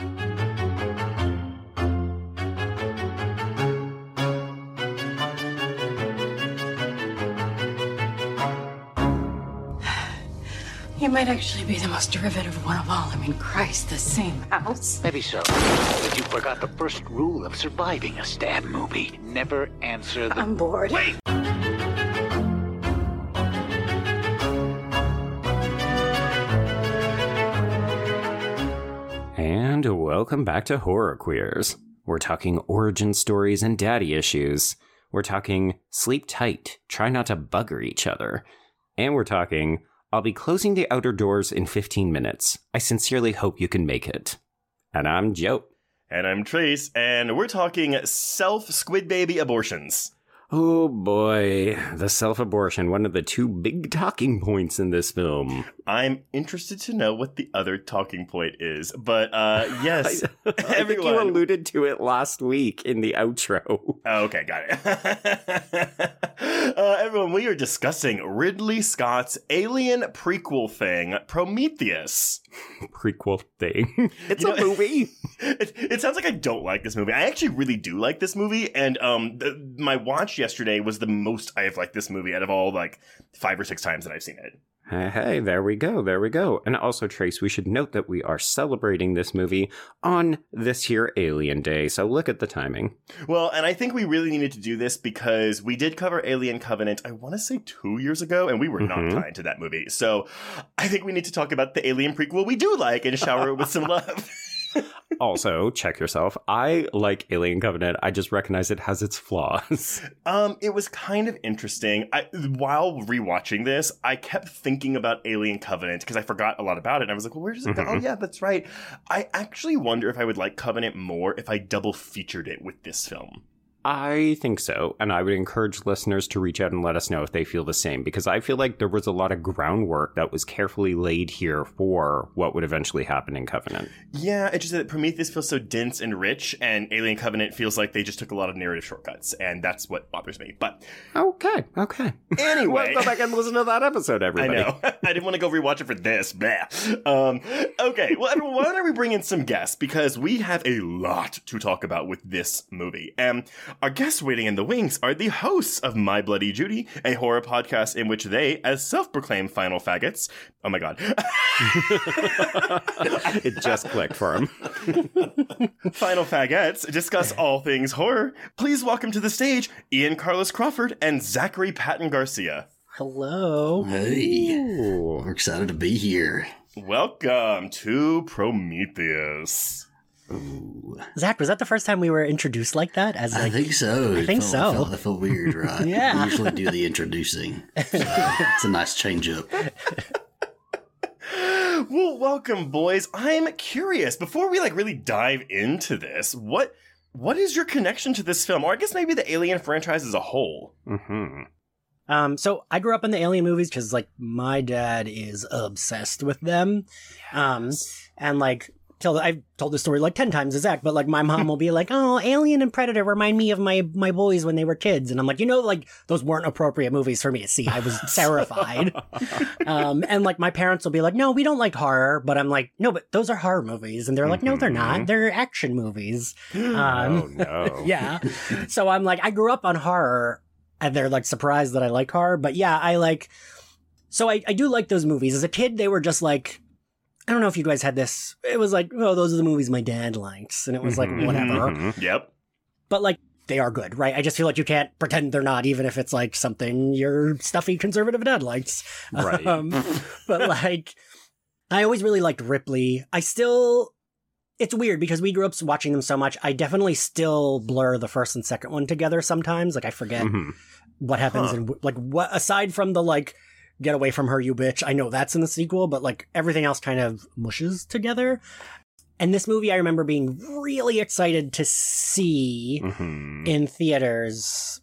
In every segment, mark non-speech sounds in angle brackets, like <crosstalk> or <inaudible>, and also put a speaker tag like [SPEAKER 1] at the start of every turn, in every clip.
[SPEAKER 1] You might actually be the most derivative one of all. I mean, Christ, the same house.
[SPEAKER 2] Maybe so. But you forgot the first rule of surviving a stab movie. Never answer the.
[SPEAKER 1] I'm bored.
[SPEAKER 2] Wait!
[SPEAKER 3] And welcome back to Horror Queers. We're talking origin stories and daddy issues. We're talking sleep tight, try not to bugger each other. And we're talking I'll be closing the outer doors in 15 minutes. I sincerely hope you can make it. And I'm Joe.
[SPEAKER 4] And I'm Trace, and we're talking self squid baby abortions.
[SPEAKER 3] Oh boy, the self abortion, one of the two big talking points in this film.
[SPEAKER 4] I'm interested to know what the other talking point is, but uh, <laughs> yes,
[SPEAKER 3] I think you alluded to it last week in the outro.
[SPEAKER 4] Oh, okay, got it. <laughs> uh, everyone, we are discussing Ridley Scott's alien prequel thing, Prometheus.
[SPEAKER 3] Prequel thing. <laughs> It's
[SPEAKER 4] You
[SPEAKER 3] a
[SPEAKER 4] know- <laughs>
[SPEAKER 3] movie.
[SPEAKER 4] It, it sounds like I don't like this movie. I actually really do like this movie, and um, the, my watch yesterday was the most I have liked this movie out of all like five or six times that I've seen it.
[SPEAKER 3] Hey, hey, there we go, there we go. And also, Trace, we should note that we are celebrating this movie on this here Alien Day, so look at the timing.
[SPEAKER 4] Well, and I think we really needed to do this because we did cover Alien Covenant, I want to say two years ago, and we were not
[SPEAKER 3] Mhm.
[SPEAKER 4] kind to that movie. So I think we need to talk about the Alien prequel we do like and shower it with some <laughs> love.
[SPEAKER 3] Also, check yourself. I like Alien Covenant, I just recognize it has its flaws. <laughs>
[SPEAKER 4] Um, it was kind of interesting. I while rewatching this, I kept thinking about Alien Covenant because I forgot a lot about it. And I was like, well, where does it go? Oh
[SPEAKER 3] Mhm.
[SPEAKER 4] yeah, that's right. I actually wonder if I would like Covenant more if I double featured it with this film.
[SPEAKER 3] I think so, and I would encourage listeners to reach out and let us know if they feel the same, because I feel like there was a lot of groundwork that was carefully laid here for what would eventually happen in Covenant.
[SPEAKER 4] Yeah, it's just that Prometheus feels so dense and rich, and Alien Covenant feels like they just took a lot of narrative shortcuts, and that's what bothers me. But
[SPEAKER 3] Okay, okay. <laughs>
[SPEAKER 4] anyway,
[SPEAKER 3] well, go back and listen to that episode, everybody.
[SPEAKER 4] I know. <laughs> I didn't want to go rewatch it for this. Um, okay, well, everyone, why don't we bring in some guests? Because we have a lot to talk about with this movie. And our guests waiting in the wings are the hosts of My Bloody Judy, a horror podcast in which they, as self proclaimed final faggots, oh my god, <laughs>
[SPEAKER 3] it just clicked for him. <laughs>
[SPEAKER 4] final faggots, discuss all things horror. Please welcome to the stage Ian Carlos Crawford and Zachary Patton Garcia.
[SPEAKER 5] Hello.
[SPEAKER 6] Hey,
[SPEAKER 3] Ooh.
[SPEAKER 6] we're excited to be here.
[SPEAKER 4] Welcome to Prometheus.
[SPEAKER 6] Ooh,
[SPEAKER 5] Zach, was that the first time we were introduced like that? As
[SPEAKER 6] I think so.
[SPEAKER 5] I think
[SPEAKER 6] felt,
[SPEAKER 5] so.
[SPEAKER 6] Felt, that felt weird, <laughs> right?
[SPEAKER 5] Yeah.
[SPEAKER 6] We usually do the introducing. So it's a nice change up. <laughs>
[SPEAKER 4] well, welcome, boys. I'm curious. Before we like really dive into this, what what is your connection to this film, or I guess maybe the Alien franchise as a whole?
[SPEAKER 3] hmm
[SPEAKER 5] um, so I grew up in the Alien movies because like my dad is obsessed with them, um, and like. Till I've told this story like ten times to Zach, but like my mom will be like, "Oh, Alien and Predator remind me of my my boys when they were kids," and I'm like, you know, like those weren't appropriate movies for me to see. I was <laughs> terrified. um, and like my parents will be like, "No, we don't like horror," but I'm like, "No, but those are horror movies," and they're like, "No, they're not.
[SPEAKER 3] Mhm.
[SPEAKER 5] They're action movies."
[SPEAKER 3] oh
[SPEAKER 5] Um,
[SPEAKER 3] no. <laughs>
[SPEAKER 5] yeah. So I'm like, I grew up on horror, and they're like surprised that I like horror. But yeah, I like. So I, I do like those movies. As a kid, they were just like, I don't know if you guys had this. It was like, oh, those are the movies my dad likes, and it was like
[SPEAKER 3] Mhm,
[SPEAKER 5] whatever.
[SPEAKER 3] mhm.
[SPEAKER 4] Yep.
[SPEAKER 5] But like. They are good, right? I just feel like you can't pretend they're not, even if it's like something your stuffy conservative dad likes.
[SPEAKER 3] Right.
[SPEAKER 5] Um, <laughs> but like, I always really liked Ripley. I still, it's weird because we grew up watching them so much. I definitely still blur the first and second one together sometimes. Like I forget
[SPEAKER 3] Mhm.
[SPEAKER 5] what happens
[SPEAKER 4] Huh.
[SPEAKER 5] and like what aside from the like get away from her, you bitch. I know that's in the sequel, but like everything else kind of mushes together. And this movie, I remember being really excited to see
[SPEAKER 3] Mhm.
[SPEAKER 5] in theaters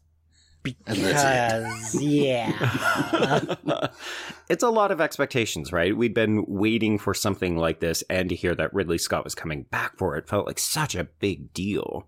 [SPEAKER 5] because, yeah. <laughs>
[SPEAKER 3] it's a lot of expectations, right? We'd been waiting for something like this, and to hear that Ridley Scott was coming back for it felt like such a big deal.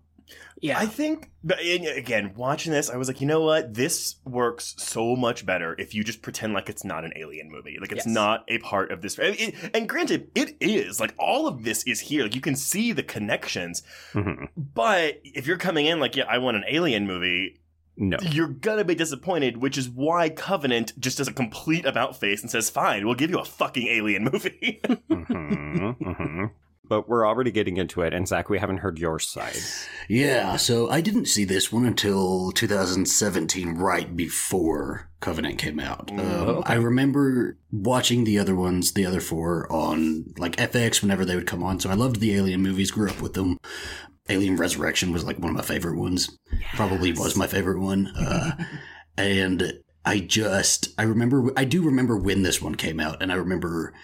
[SPEAKER 5] Yeah.
[SPEAKER 4] I think, but again, watching this, I was like, you know what? This works so much better if you just pretend like it's not an alien movie. Like it's
[SPEAKER 5] Yes.
[SPEAKER 4] not a part of this. And, it- and granted, it is. Like all of this is here. Like you can see the connections.
[SPEAKER 3] Mhm.
[SPEAKER 4] But if you're coming in like, yeah, I want an alien movie,
[SPEAKER 3] No.
[SPEAKER 4] you're gonna be disappointed, which is why Covenant just does a complete about face and says, fine, we'll give you a fucking alien movie. <laughs>
[SPEAKER 3] hmm hmm But we're already getting into it, and Zach, we haven't heard your side.
[SPEAKER 6] Yeah, so I didn't see this one until 2017, right before Covenant came out. Um, I remember watching the other ones, the other four, on like FX whenever they would come on. So I loved the Alien movies, grew up with them. Alien Resurrection was like one of my favorite ones. Probably was my favorite one. Uh, <laughs> and I just, I remember, I do remember when this one came out, and I remember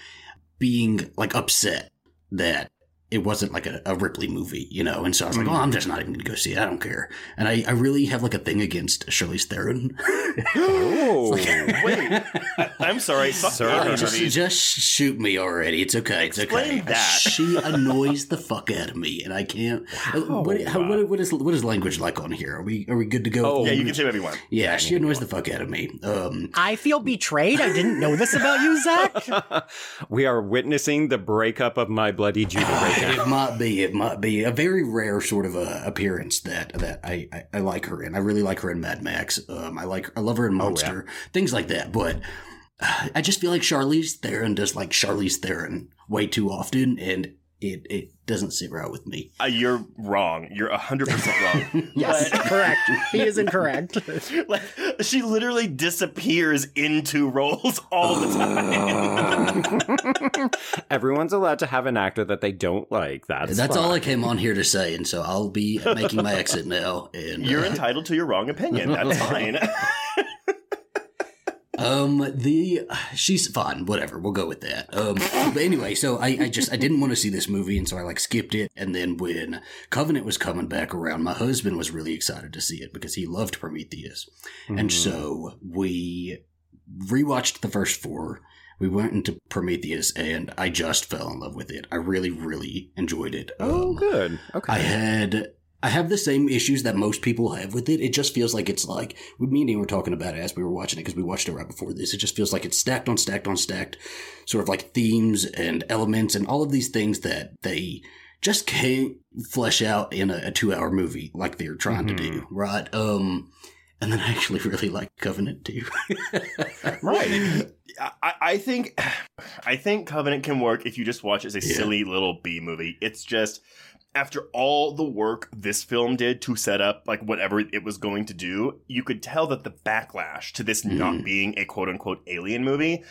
[SPEAKER 6] being like upset that it wasn't like a, a Ripley movie, you know? And so I was like, oh, I'm just not even going to go see it. I don't care. And I, I really have like a thing against Charlize Theron. <laughs>
[SPEAKER 3] Oh, <laughs>
[SPEAKER 4] Wait, I, I'm sorry. Fuck
[SPEAKER 3] Sir,
[SPEAKER 4] alien
[SPEAKER 6] just, just shoot me already. It's okay. It's
[SPEAKER 4] Explain
[SPEAKER 6] okay.
[SPEAKER 4] that.
[SPEAKER 6] She <laughs> annoys the fuck out of me, and I can't. uh, What, how, what, what is what is language like on here? Are we are we good to go?
[SPEAKER 3] Oh,
[SPEAKER 4] yeah, you can say whatever you want.
[SPEAKER 6] Yeah, she annoys the fuck out of me. Um,
[SPEAKER 5] I feel betrayed. I didn't know this about you, Zach.
[SPEAKER 3] we are witnessing the breakup of my bloody Judy <sighs> now.
[SPEAKER 6] it might be, it might be a very rare sort of a appearance that that I, I, I like her in. I really like her in Mad Max. Um, I like I love her in Monster, things like that. But uh, I just feel like Charlize Theron does like Charlize Theron way too often, and it it doesn't sit right with me.
[SPEAKER 4] Uh, you're wrong. You're 100% wrong. <laughs>
[SPEAKER 5] Yes, correct. He is incorrect. <laughs>
[SPEAKER 4] like, she literally disappears into roles all the time. <laughs>
[SPEAKER 3] Everyone's allowed to have an actor that they don't like. That's
[SPEAKER 6] That's
[SPEAKER 3] fine.
[SPEAKER 6] all I came on here to say, and so I'll be making my exit now. And
[SPEAKER 4] You're
[SPEAKER 6] uh,
[SPEAKER 4] entitled to your wrong opinion. That's fine.
[SPEAKER 6] Um, the she's fine. Whatever, we'll go with that. Um, but anyway, so I, I just I didn't want to see this movie, and so I like skipped it. And then when Covenant was coming back around, my husband was really excited to see it because he loved Prometheus, and so we rewatched the first four. We went into Prometheus, and I just fell in love with it. I really, really enjoyed it.
[SPEAKER 3] Oh,
[SPEAKER 6] Um,
[SPEAKER 3] good. Okay.
[SPEAKER 6] I had I have the same issues that most people have with it. It just feels like it's like me and Ian were talking about it as we were watching it because we watched it right before this. It just feels like it's stacked on stacked on stacked, sort of like themes and elements and all of these things that they just can't flesh out in a, a two hour movie like they're trying to do, right? Um, and then I actually <laughs> really like Covenant too. <laughs>
[SPEAKER 4] right. I, I think <sighs> I think Covenant can work if you just watch it as a
[SPEAKER 6] Yeah.
[SPEAKER 4] silly little B movie. It's just after all the work this film did to set up like whatever it was going to do, you could tell that the backlash to this not being a quote unquote alien movie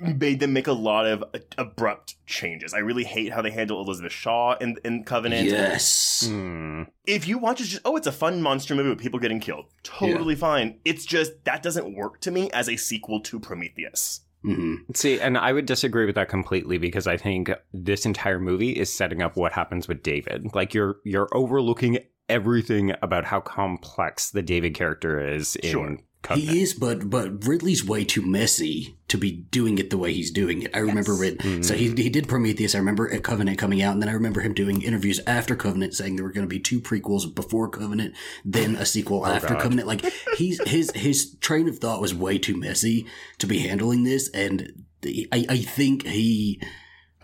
[SPEAKER 4] made them make a lot of uh, abrupt changes. I really hate how they handle Elizabeth Shaw in, in Covenant.
[SPEAKER 6] yes.
[SPEAKER 3] Hmm.
[SPEAKER 4] If you watch it, just oh, it's a fun monster movie with people getting killed. Totally fine. It's just that doesn't work to me as a sequel to Prometheus.
[SPEAKER 6] Hmm
[SPEAKER 3] See, and I would disagree with that completely because I think this entire movie is setting up what happens with David. Like you're you're overlooking everything about how complex the David character is in
[SPEAKER 4] Sure.
[SPEAKER 3] Covenant.
[SPEAKER 6] He is, but but Ridley's way too messy to be doing it the way he's doing it. I remember Rid- so he he did Prometheus. I remember at Covenant coming out, and then I remember him doing interviews after Covenant saying there were going to be two prequels before Covenant, then a sequel <laughs> after
[SPEAKER 3] God.
[SPEAKER 6] Covenant. Like he's his his train of thought was way too messy to be handling this, and the, I I think he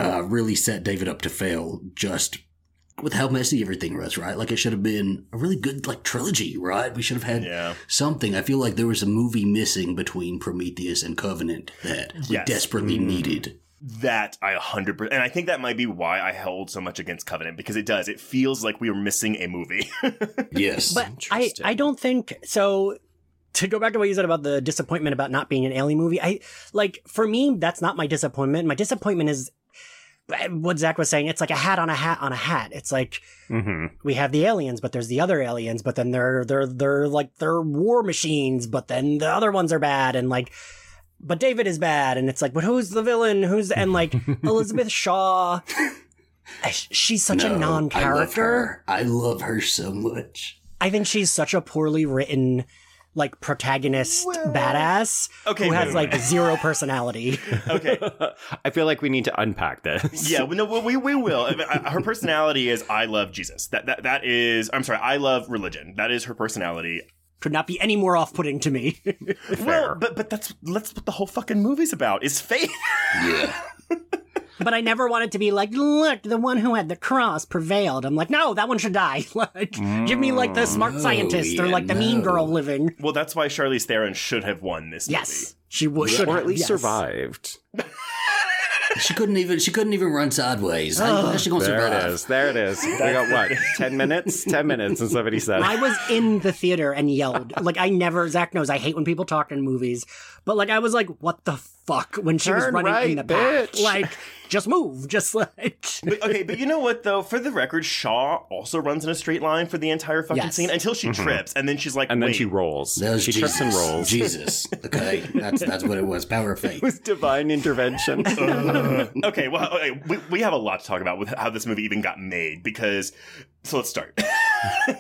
[SPEAKER 6] uh, really set David up to fail just with how messy everything was, right? Like it should have been a really good like trilogy, right? We should have had
[SPEAKER 4] Yeah.
[SPEAKER 6] something. I feel like there was a movie missing between Prometheus and Covenant that we
[SPEAKER 4] Yes.
[SPEAKER 6] desperately mm-hmm. needed.
[SPEAKER 4] That I 100%. And I think that might be why I held so much against Covenant because it does. It feels like we were missing a movie. <laughs>
[SPEAKER 6] Yes.
[SPEAKER 5] But I, I don't think so. To go back to what you said about the disappointment about not being an alien movie, I like for me that's not my disappointment. My disappointment is what Zach was saying. It's like a hat on a hat on a hat. It's like
[SPEAKER 3] hmm
[SPEAKER 5] we have the aliens, but there's the other aliens, but then they're they're they're like they're war machines, but then the other ones are bad, and like, but David is bad, and it's like, but who's the villain? Who's the, and like <laughs> Elizabeth Shaw <laughs> she's such
[SPEAKER 6] No,
[SPEAKER 5] a
[SPEAKER 6] I love
[SPEAKER 5] non-character.
[SPEAKER 6] I love her so much.
[SPEAKER 5] I think she's such a poorly written, like protagonist badass
[SPEAKER 4] Okay,
[SPEAKER 5] who has
[SPEAKER 4] wait.
[SPEAKER 5] like zero <laughs> personality.
[SPEAKER 4] Okay. <laughs>
[SPEAKER 3] I feel like we need to unpack this.
[SPEAKER 4] Yeah, no, we we will. I mean, I- Her personality is I love Jesus. That that that is. I'm sorry, I love religion. That is her personality.
[SPEAKER 5] Could not be any more off-putting to me.
[SPEAKER 4] Well, but but that's that's what the whole fucking movie's about. Is faith.
[SPEAKER 6] Yeah. <laughs>
[SPEAKER 5] but I never wanted to be like, look, the one who had the cross prevailed. I'm like, no, that one should die. <laughs> like, give me like the mm, smart
[SPEAKER 6] No,
[SPEAKER 5] scientist or like the mean girl living.
[SPEAKER 4] Well, that's why Charlize Theron should have won this
[SPEAKER 5] Yes, she would, should
[SPEAKER 3] or
[SPEAKER 5] have,
[SPEAKER 3] at least
[SPEAKER 5] yes.
[SPEAKER 3] survived.
[SPEAKER 6] She couldn't even she couldn't even run sideways. How, how's she gonna
[SPEAKER 3] There
[SPEAKER 6] survive?
[SPEAKER 3] it is. There it is. We got what? Ten minutes? Ten minutes, and somebody said.
[SPEAKER 5] I was in the theater and yelled. Like I never. Zach knows I hate when people talk in movies, but like I was like, "What the fuck?" When she was
[SPEAKER 3] Turn
[SPEAKER 5] running in
[SPEAKER 3] right,
[SPEAKER 5] the back, like just move, just like. <laughs>
[SPEAKER 4] But, okay, but you know what though? For the record, Shaw also runs in a straight line for the entire fucking
[SPEAKER 5] Yes.
[SPEAKER 4] scene until she mm-hmm. trips, and then she's like,
[SPEAKER 3] and then
[SPEAKER 4] Wait.
[SPEAKER 3] she rolls.
[SPEAKER 6] That was
[SPEAKER 3] she
[SPEAKER 6] Jesus.
[SPEAKER 3] trips and rolls.
[SPEAKER 6] Jesus. Okay, that's that's what it was. Power of faith.
[SPEAKER 3] It was divine intervention. <laughs> Uh.
[SPEAKER 4] okay, well, okay, we, we have a lot to talk about with how this movie even got made because. So let's start.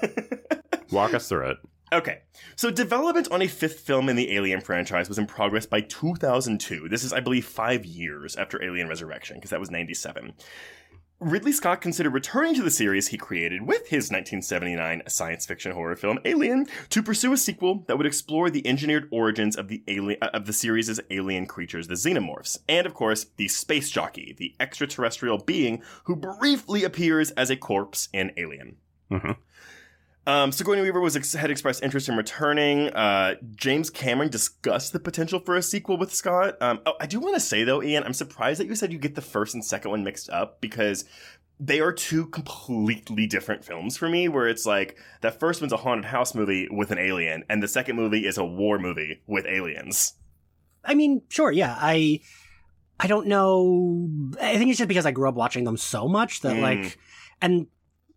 [SPEAKER 4] <laughs>
[SPEAKER 3] Walk us through it.
[SPEAKER 4] Okay, so development on a fifth film in the Alien franchise was in progress by 2002. This is, I believe, five years after Alien Resurrection, because that was 97. Ridley Scott considered returning to the series he created with his 1979 science fiction horror film Alien to pursue a sequel that would explore the engineered origins of the alien uh, of the series' alien creatures, the xenomorphs, and of course the space jockey, the extraterrestrial being who briefly appears as a corpse in Alien.
[SPEAKER 3] Mhm.
[SPEAKER 4] Um, Sigourney Weaver was ex- had expressed interest in returning. Uh, James Cameron discussed the potential for a sequel with Scott. Um, oh, I do want to say though, Ian, I'm surprised that you said you get the first and second one mixed up because they are two completely different films for me. Where it's like that first one's a haunted house movie with an alien, and the second movie is a war movie with aliens.
[SPEAKER 5] I mean, sure, yeah. I I don't know. I think it's just because I grew up watching them so much that
[SPEAKER 4] Mm.
[SPEAKER 5] like, and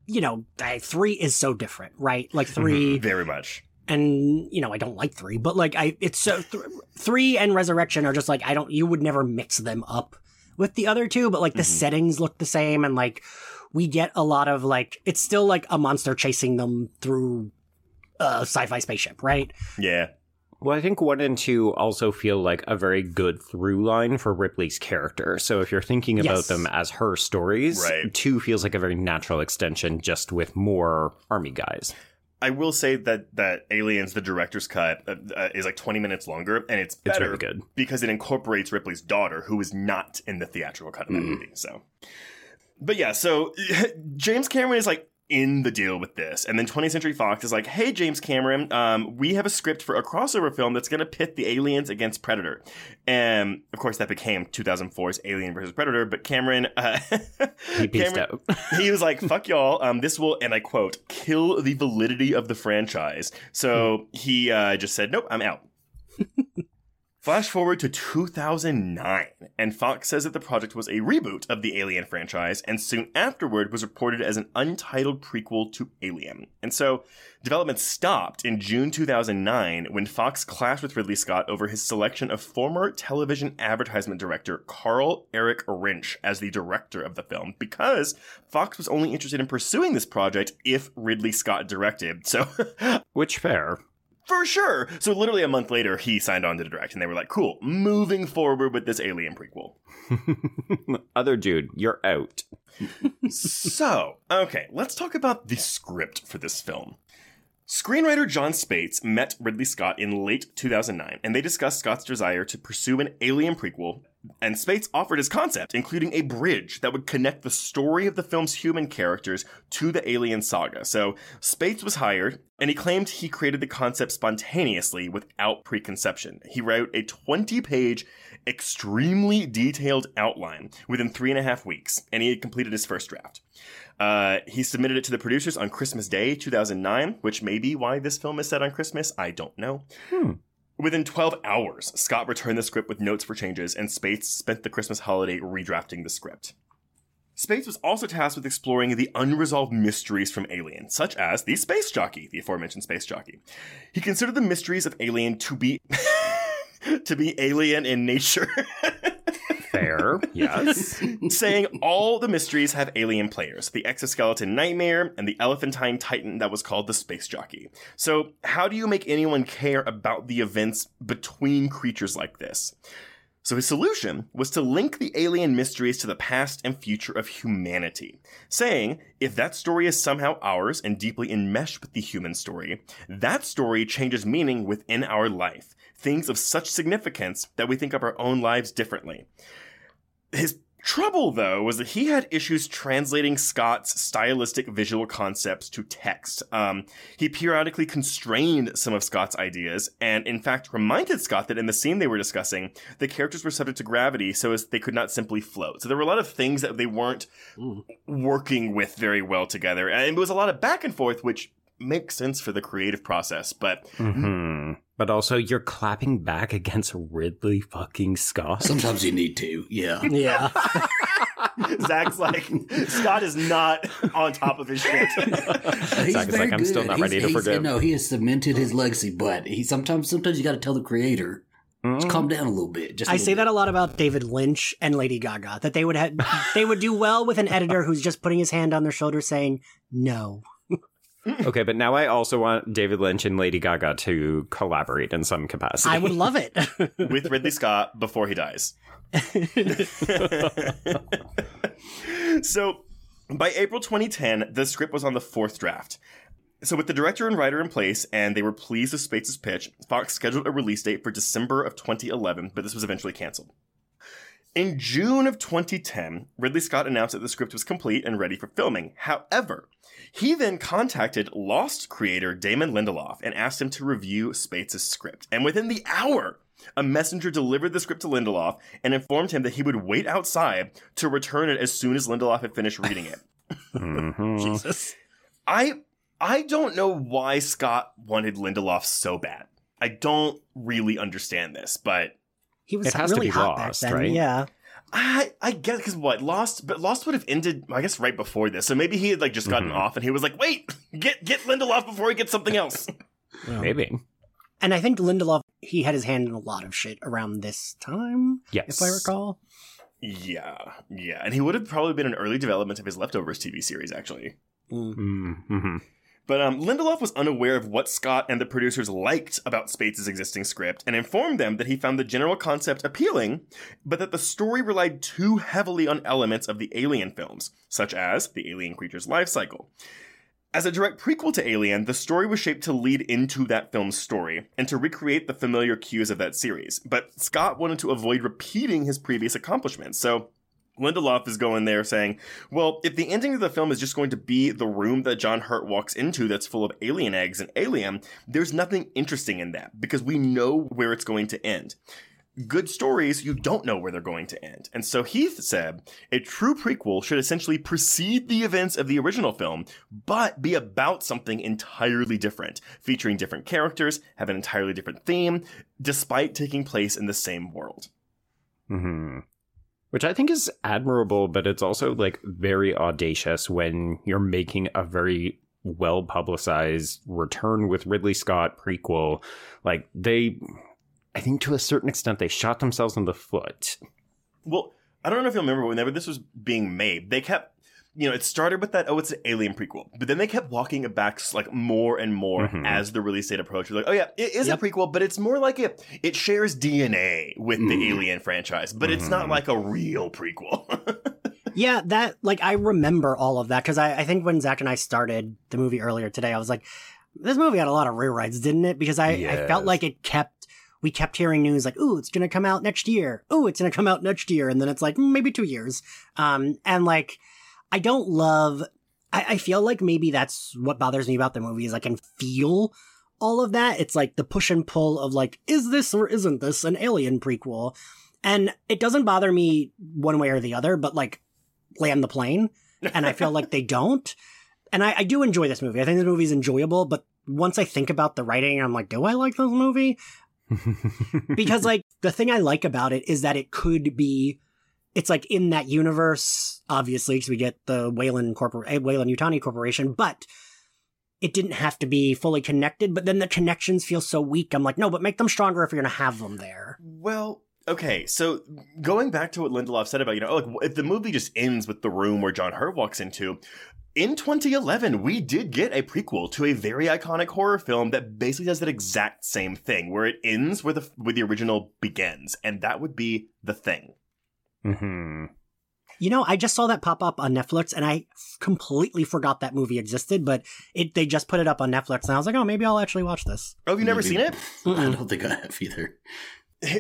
[SPEAKER 5] you know, three is so different, right? Like 3
[SPEAKER 4] Very much.
[SPEAKER 5] and you know, I don't like three, but like I, it's so th- three and Resurrection are just like I don't. You would never mix them up with the other two, but like the
[SPEAKER 4] Mhm.
[SPEAKER 5] settings look the same, and like we get a lot of like it's still like a monster chasing them through a sci-fi spaceship, right?
[SPEAKER 4] Yeah.
[SPEAKER 3] Well, I think one and two also feel like a very good through line for Ripley's character. So if you're thinking about
[SPEAKER 5] Yes.
[SPEAKER 3] them as her stories,
[SPEAKER 4] Right.
[SPEAKER 3] two feels like a very natural extension just with more army guys.
[SPEAKER 4] I will say that that Aliens, the director's cut, uh, uh, is like 20 minutes longer, and it's
[SPEAKER 3] It's
[SPEAKER 4] better
[SPEAKER 3] very good.
[SPEAKER 4] because it incorporates Ripley's daughter, who is not in the theatrical cut of that
[SPEAKER 6] Mm.
[SPEAKER 4] movie. So, but yeah, so <laughs> James Cameron is like in the deal with this, and then 20th Century Fox is like, "Hey, James Cameron, um, we have a script for a crossover film that's going to pit the aliens against Predator," and of course that became 2004's Alien versus Predator. But Cameron, uh, <laughs>
[SPEAKER 3] He
[SPEAKER 4] Cameron-
[SPEAKER 3] out. <laughs>
[SPEAKER 4] he was like, "Fuck y'all! Um, this will," and I quote, "kill the validity of the franchise." So he uh, just said, "Nope, I'm out." <laughs> Flash forward to 2009, and Fox says that the project was a reboot of the Alien franchise, and soon afterward was reported as an untitled prequel to Alien. And so, development stopped in June 2009 when Fox clashed with Ridley Scott over his selection of former television advertisement director Carl Erik Rinsch as the director of the film, because Fox was only interested in pursuing this project if Ridley Scott directed. So, <laughs>
[SPEAKER 3] Which fair.
[SPEAKER 4] For sure. So literally a month later, he signed on to direct, and they were like, "Cool, moving forward with this Alien prequel." <laughs>
[SPEAKER 3] Other dude, you're out. <laughs>
[SPEAKER 4] so, okay, let's talk about the script for this film. Screenwriter Jon Spaihts met Ridley Scott in late 2009, and they discussed Scott's desire to pursue an Alien prequel. And Spaihts offered his concept, including a bridge that would connect the story of the film's human characters to the Alien saga. So Spaihts was hired, and he claimed he created the concept spontaneously without preconception. He wrote a 20 page, extremely detailed outline within three and a half weeks, and he had completed his first draft. Uh, he submitted it to the producers on Christmas Day 2009, which may be why this film is set on Christmas. I don't know. Within 12 hours, Scott returned the script with notes for changes, and Spaihts spent the Christmas holiday redrafting the script. Spates was also tasked with exploring the unresolved mysteries from Alien, such as the space jockey, the aforementioned space jockey. He considered the mysteries of Alien to be <laughs> to be alien in nature. <laughs>
[SPEAKER 3] Fair, <laughs> yes.
[SPEAKER 4] saying all the mysteries have alien players the exoskeleton nightmare and the elephantine titan that was called the space jockey. So, how do you make anyone care about the events between creatures like this? So his solution was to link the alien mysteries to the past and future of humanity, saying, if that story is somehow ours and deeply enmeshed with the human story, that story changes meaning within our life, things of such significance that we think of our own lives differently. His trouble, though, was that he had issues translating Scott's stylistic visual concepts to text. Um, he periodically constrained some of Scott's ideas, and in fact reminded Scott that in the scene they were discussing, the characters were subject to gravity so as they could not simply float. So there were a lot of things that they weren't working with very well together, and it was a lot of back and forth, which makes sense for the creative process, but
[SPEAKER 3] hmm But also, you're clapping back against Ridley fucking Scott.
[SPEAKER 6] Sometimes you need to, yeah.
[SPEAKER 5] Yeah. <laughs>
[SPEAKER 4] Zach's like, Scott is not on top of his shit. <laughs>
[SPEAKER 6] He's
[SPEAKER 3] Zach is
[SPEAKER 6] very
[SPEAKER 3] like, I'm still not
[SPEAKER 6] He's-
[SPEAKER 3] ready to
[SPEAKER 6] he's-
[SPEAKER 3] forgive.
[SPEAKER 6] No, he has cemented his legacy, but he sometimes sometimes you got to tell the creator, just calm down a little bit. Just a
[SPEAKER 5] I
[SPEAKER 6] little
[SPEAKER 5] say
[SPEAKER 6] bit.
[SPEAKER 5] that a lot about David Lynch and Lady Gaga that they would have they would do well with an editor who's just putting his hand on their shoulder saying no.
[SPEAKER 3] Okay, but now I also want David Lynch and Lady Gaga to collaborate in some capacity.
[SPEAKER 5] I would love it. <laughs>
[SPEAKER 4] with Ridley Scott before he dies. <laughs> so, by April 2010, the script was on the fourth draft. So, with the director and writer in place, and they were pleased with Spaihts' pitch, Fox scheduled a release date for December of 2011, but this was eventually canceled. In June of 2010, Ridley Scott announced that the script was complete and ready for filming. However, he then contacted Lost creator Damon Lindelof and asked him to review Spaihts' script. And within the hour, a messenger delivered the script to Lindelof and informed him that he would wait outside to return it as soon as Lindelof had finished reading it.
[SPEAKER 3] Mhm. <laughs>
[SPEAKER 5] Jesus.
[SPEAKER 4] I I don't know why Scott wanted Lindelof so bad. I don't really understand this, but
[SPEAKER 5] He was
[SPEAKER 3] It has to
[SPEAKER 5] really
[SPEAKER 3] be
[SPEAKER 5] hot
[SPEAKER 3] Lost,
[SPEAKER 5] back then.
[SPEAKER 3] right?
[SPEAKER 5] Yeah.
[SPEAKER 4] I I guess because what Lost, but Lost would have ended I guess right before this. So maybe he had like just gotten
[SPEAKER 3] Mhm.
[SPEAKER 4] off and he was like, wait, get get Lindelof before he gets something else. <laughs>
[SPEAKER 3] Maybe.
[SPEAKER 5] And I think Lindelof he had his hand in a lot of shit around this time,
[SPEAKER 3] Yes.
[SPEAKER 5] if I recall.
[SPEAKER 4] yeah, yeah, and he would have probably been an early development of his leftovers TV series actually.
[SPEAKER 5] Mm.
[SPEAKER 3] Mm-hmm.
[SPEAKER 4] But um, Lindelof was unaware of what Scott and the producers liked about Spaihts' existing script and informed them that he found the general concept appealing, but that the story relied too heavily on elements of the Alien films, such as the alien creature's life cycle. As a direct prequel to Alien, the story was shaped to lead into that film's story and to recreate the familiar cues of that series. But Scott wanted to avoid repeating his previous accomplishments, so Lindelof is going there saying, well, if the ending of the film is just going to be the room that John Hurt walks into that's full of alien eggs and alien, there's nothing interesting in that because we know where it's going to end. Good stories, you don't know where they're going to end. And so Heath said, a true prequel should essentially precede the events of the original film, but be about something entirely different, featuring different characters, have an entirely different theme, despite taking place in the same world.
[SPEAKER 3] hmm Which I think is admirable, but it's also like very audacious when you're making a very well publicized return with Ridley Scott prequel. Like they, I think to a certain extent, they shot themselves in the foot.
[SPEAKER 4] Well, I don't know if you'll remember whenever this was being made, they kept, you know, it started with that, oh, it's an alien prequel. But then they kept walking it back like more and more
[SPEAKER 3] Mhm.
[SPEAKER 4] as the release date approached. Like, oh yeah, it is
[SPEAKER 5] Yep.
[SPEAKER 4] a prequel, but it's more like it it shares DNA with the
[SPEAKER 6] Mhm.
[SPEAKER 4] alien franchise, but it's not
[SPEAKER 3] Mhm.
[SPEAKER 4] like a real prequel. <laughs>
[SPEAKER 5] Yeah, that like I remember all of that because I, I think when Zach and I started the movie earlier today, I was like, this movie had a lot of rewrites, didn't it? Because I, I felt like it kept we kept hearing news like, ooh, it's gonna come out next year. Ooh, it's gonna come out next year, and then it's like "Mm, maybe two years. Um, and like I don't love. I, I feel like maybe that's what bothers me about the movie is I can feel all of that. It's like the push and pull of like, is this or isn't this an Alien prequel? And it doesn't bother me one way or the other, but like land the plane. And I feel like they <laughs> don't. And I, I do enjoy this movie. I think this movie is enjoyable, but once I think about the writing, I'm like, do I like this movie? <laughs> because like the thing I like about it is that it could be it's like in that universe, obviously, because we get the Weyland Corpor- eh, Weyland-Yutani Corporation, but it didn't have to be fully connected. But then the connections feel so weak. I'm like, no, but make them stronger if you're gonna have them there.
[SPEAKER 4] well, Okay, so going back to what Lindelof said about, you know, like if the movie just ends with the room where John Hurt walks into, in 2011, we did get a prequel to a very iconic horror film that basically does that exact same thing, where it ends where the where the original begins, and that would be The Thing.
[SPEAKER 3] Hmm
[SPEAKER 5] You know, I just saw that pop up on Netflix, and I completely forgot that movie existed. But it they just put it up on Netflix, and I was like, oh, maybe I'll actually watch this.
[SPEAKER 4] Oh, have you never
[SPEAKER 6] Maybe.
[SPEAKER 4] seen it?
[SPEAKER 6] I don't think I have either.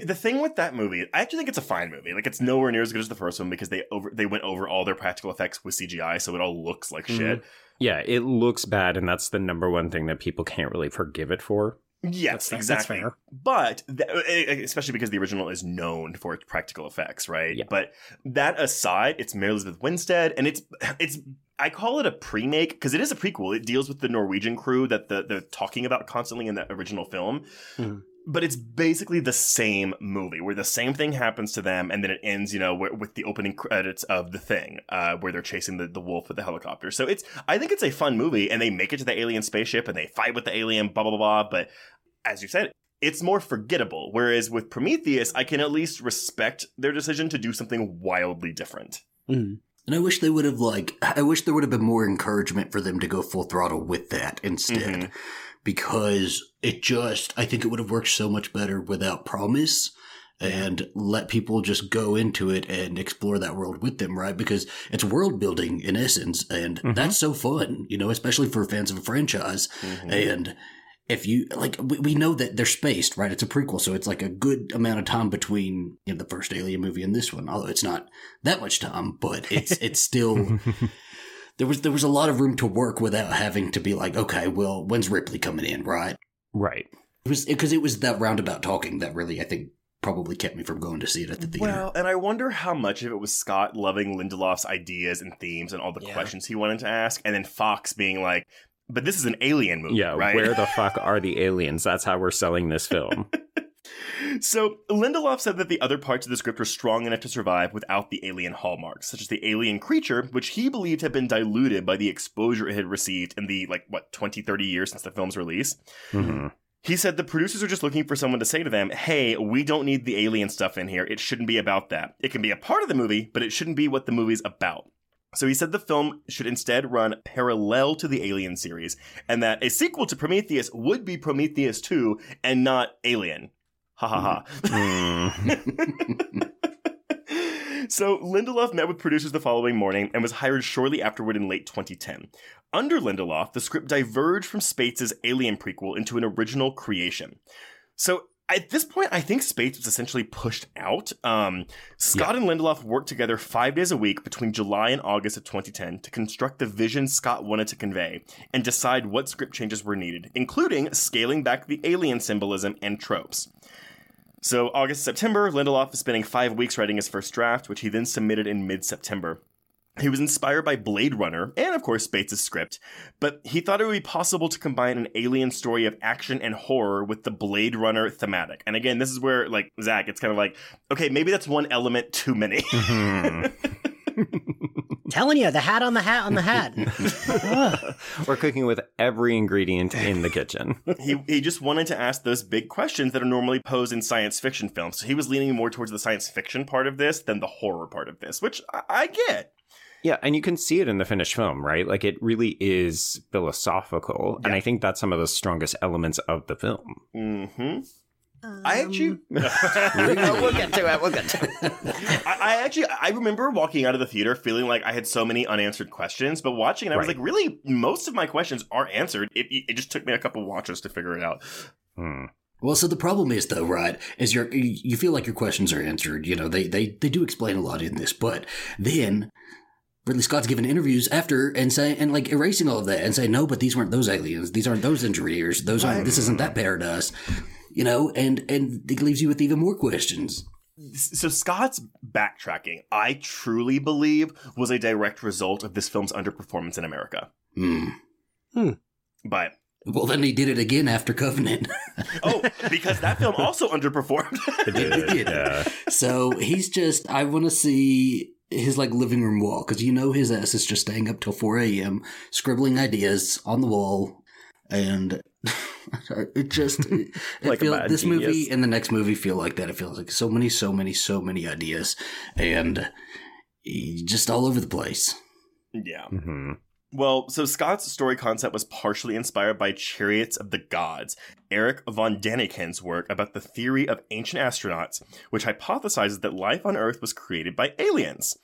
[SPEAKER 4] the thing with that movie, I actually think it's a fine movie. Like it's nowhere near as good as the first one because they over they went over all their practical effects with CGI, so it all looks like shit.
[SPEAKER 3] Yeah, it looks bad, and that's the number one thing that people can't really forgive it for.
[SPEAKER 4] Yes,
[SPEAKER 5] That's. That's
[SPEAKER 4] exactly.
[SPEAKER 5] fair.
[SPEAKER 4] But th- especially because the original is known for its practical effects, right?
[SPEAKER 3] Yeah.
[SPEAKER 4] But that aside, it's Mary Elizabeth Winstead, and it's it's I call it a pre-make because it is a prequel. It deals with the Norwegian crew that the, they're talking about constantly in the original film.
[SPEAKER 5] Mhm.
[SPEAKER 4] But it's basically the same movie where the same thing happens to them, and then it ends, you know, where, with the opening credits of the thing, uh, where they're chasing the, the wolf with the helicopter. So it's, I think it's a fun movie, and they make it to the alien spaceship, and they fight with the alien, blah blah blah. blah. But as you said, it's more forgettable. Whereas with Prometheus, I can at least respect their decision to do something wildly different.
[SPEAKER 5] Mm.
[SPEAKER 6] And I wish they would have like I wish there would have been more encouragement for them to go full throttle with that instead.
[SPEAKER 4] Mhm.
[SPEAKER 6] Because it just I think it would have worked so much better without promise and let people just go into it and explore that world with them, right? Because it's world building in essence, and
[SPEAKER 3] Mhm.
[SPEAKER 6] that's so fun, you know, especially for fans of a franchise.
[SPEAKER 4] Mhm.
[SPEAKER 6] And if you like, we, we know that they're spaced, right? It's a prequel, so it's like a good amount of time between you know, the first Alien movie and this one. Although it's not that much time, but it's it's still <laughs> there was there was a lot of room to work without having to be like, okay, well, when's Ripley coming in, right?
[SPEAKER 3] Right.
[SPEAKER 6] It was because it was that roundabout talking that really I think probably kept me from going to see it at the theater.
[SPEAKER 4] Well, and I wonder how much of it was Scott loving Lindelof's ideas and themes and all the
[SPEAKER 5] Yeah.
[SPEAKER 4] questions he wanted to ask, and then Fox being like, "But this is an alien movie,
[SPEAKER 3] Yeah,
[SPEAKER 4] right?"
[SPEAKER 3] where the <laughs> fuck are the aliens? That's how we're selling this film. <laughs>
[SPEAKER 4] So, Lindelof said that the other parts of the script were strong enough to survive without the alien hallmarks, such as the alien creature, which he believed had been diluted by the exposure it had received in the, like, what, 20, 30 years since the film's release.
[SPEAKER 3] hmm
[SPEAKER 4] He said the producers are just looking for someone to say to them, hey, we don't need the alien stuff in here. It shouldn't be about that. It can be a part of the movie, but it shouldn't be what the movie's about. So he said the film should instead run parallel to the Alien series, and that a sequel to Prometheus would be Prometheus 2 and not Alien. Ha ha ha.
[SPEAKER 3] Mm. <laughs>
[SPEAKER 4] so Lindelof met with producers the following morning and was hired shortly afterward in late 2010. Under Lindelof, the script diverged from Spaihts' Alien prequel into an original creation. So at this point, I think Spaihts was essentially pushed out. Um, Scott and Lindelof worked together five days a week between July and August of 2010 to construct the vision Scott wanted to convey and decide what script changes were needed, including scaling back the alien symbolism and tropes. So, August September, Lindelof is spending five weeks writing his first draft, which he then submitted in mid September. He was inspired by Blade Runner and, of course, Spaihts' script, but he thought it would be possible to combine an alien story of action and horror with the Blade Runner thematic. And again, this is where, like, Zach, it's kind of like, okay, maybe that's one element too many.
[SPEAKER 3] Mhm. <laughs>
[SPEAKER 5] Telling you, the hat on the hat on the hat. <laughs>
[SPEAKER 3] We're cooking with every ingredient in the kitchen. <laughs>
[SPEAKER 4] he, he just wanted to ask those big questions that are normally posed in science fiction films. So he was leaning more towards the science fiction part of this than the horror part of this, which I, I get.
[SPEAKER 3] Yeah, and you can see it in the finished film, right? Like it really is philosophical, and I think that's some of the strongest elements of the film.
[SPEAKER 4] Mm-hmm. I actually,
[SPEAKER 5] Um, <laughs>
[SPEAKER 3] we'll get to it. We'll get to it.
[SPEAKER 4] I, I actually, I remember walking out of the theater feeling like I had so many unanswered questions, but watching it, I was like, really, most of my questions are answered. It, it just took me a couple watches to figure it out.
[SPEAKER 3] Hmm.
[SPEAKER 6] Well, so the problem is though, right? Is your you feel like your questions are answered. You know, they they they do explain a lot in this, but then Ridley Scott's given interviews after and saying and like erasing all of that and saying no, but these weren't those aliens. These aren't those engineers. Those aren't. This isn't that paradise. You know, and and it leaves you with even more questions.
[SPEAKER 4] So Scott's backtracking, I truly believe, was a direct result of this film's underperformance in America.
[SPEAKER 6] Hmm.
[SPEAKER 4] But
[SPEAKER 6] Well, then he did it again after Covenant. <laughs>
[SPEAKER 4] oh, because that film also <laughs> underperformed.
[SPEAKER 3] It did, yeah.
[SPEAKER 6] so he's just. I want to see his like living room wall because you know his ass is just staying up till four a.m. scribbling ideas on the wall, and <laughs> <laughs> It just it
[SPEAKER 3] Like a
[SPEAKER 6] feel,
[SPEAKER 3] bad
[SPEAKER 6] this movie and the next movie feel like that. It feels like so many, so many, so many ideas, and eh, just all over the place.
[SPEAKER 4] Yeah.
[SPEAKER 3] hmm
[SPEAKER 4] Well, so Scott's story concept was partially inspired by Chariots of the Gods, Erich von Däniken's work about the theory of ancient astronauts, which hypothesizes that life on Earth was created by aliens.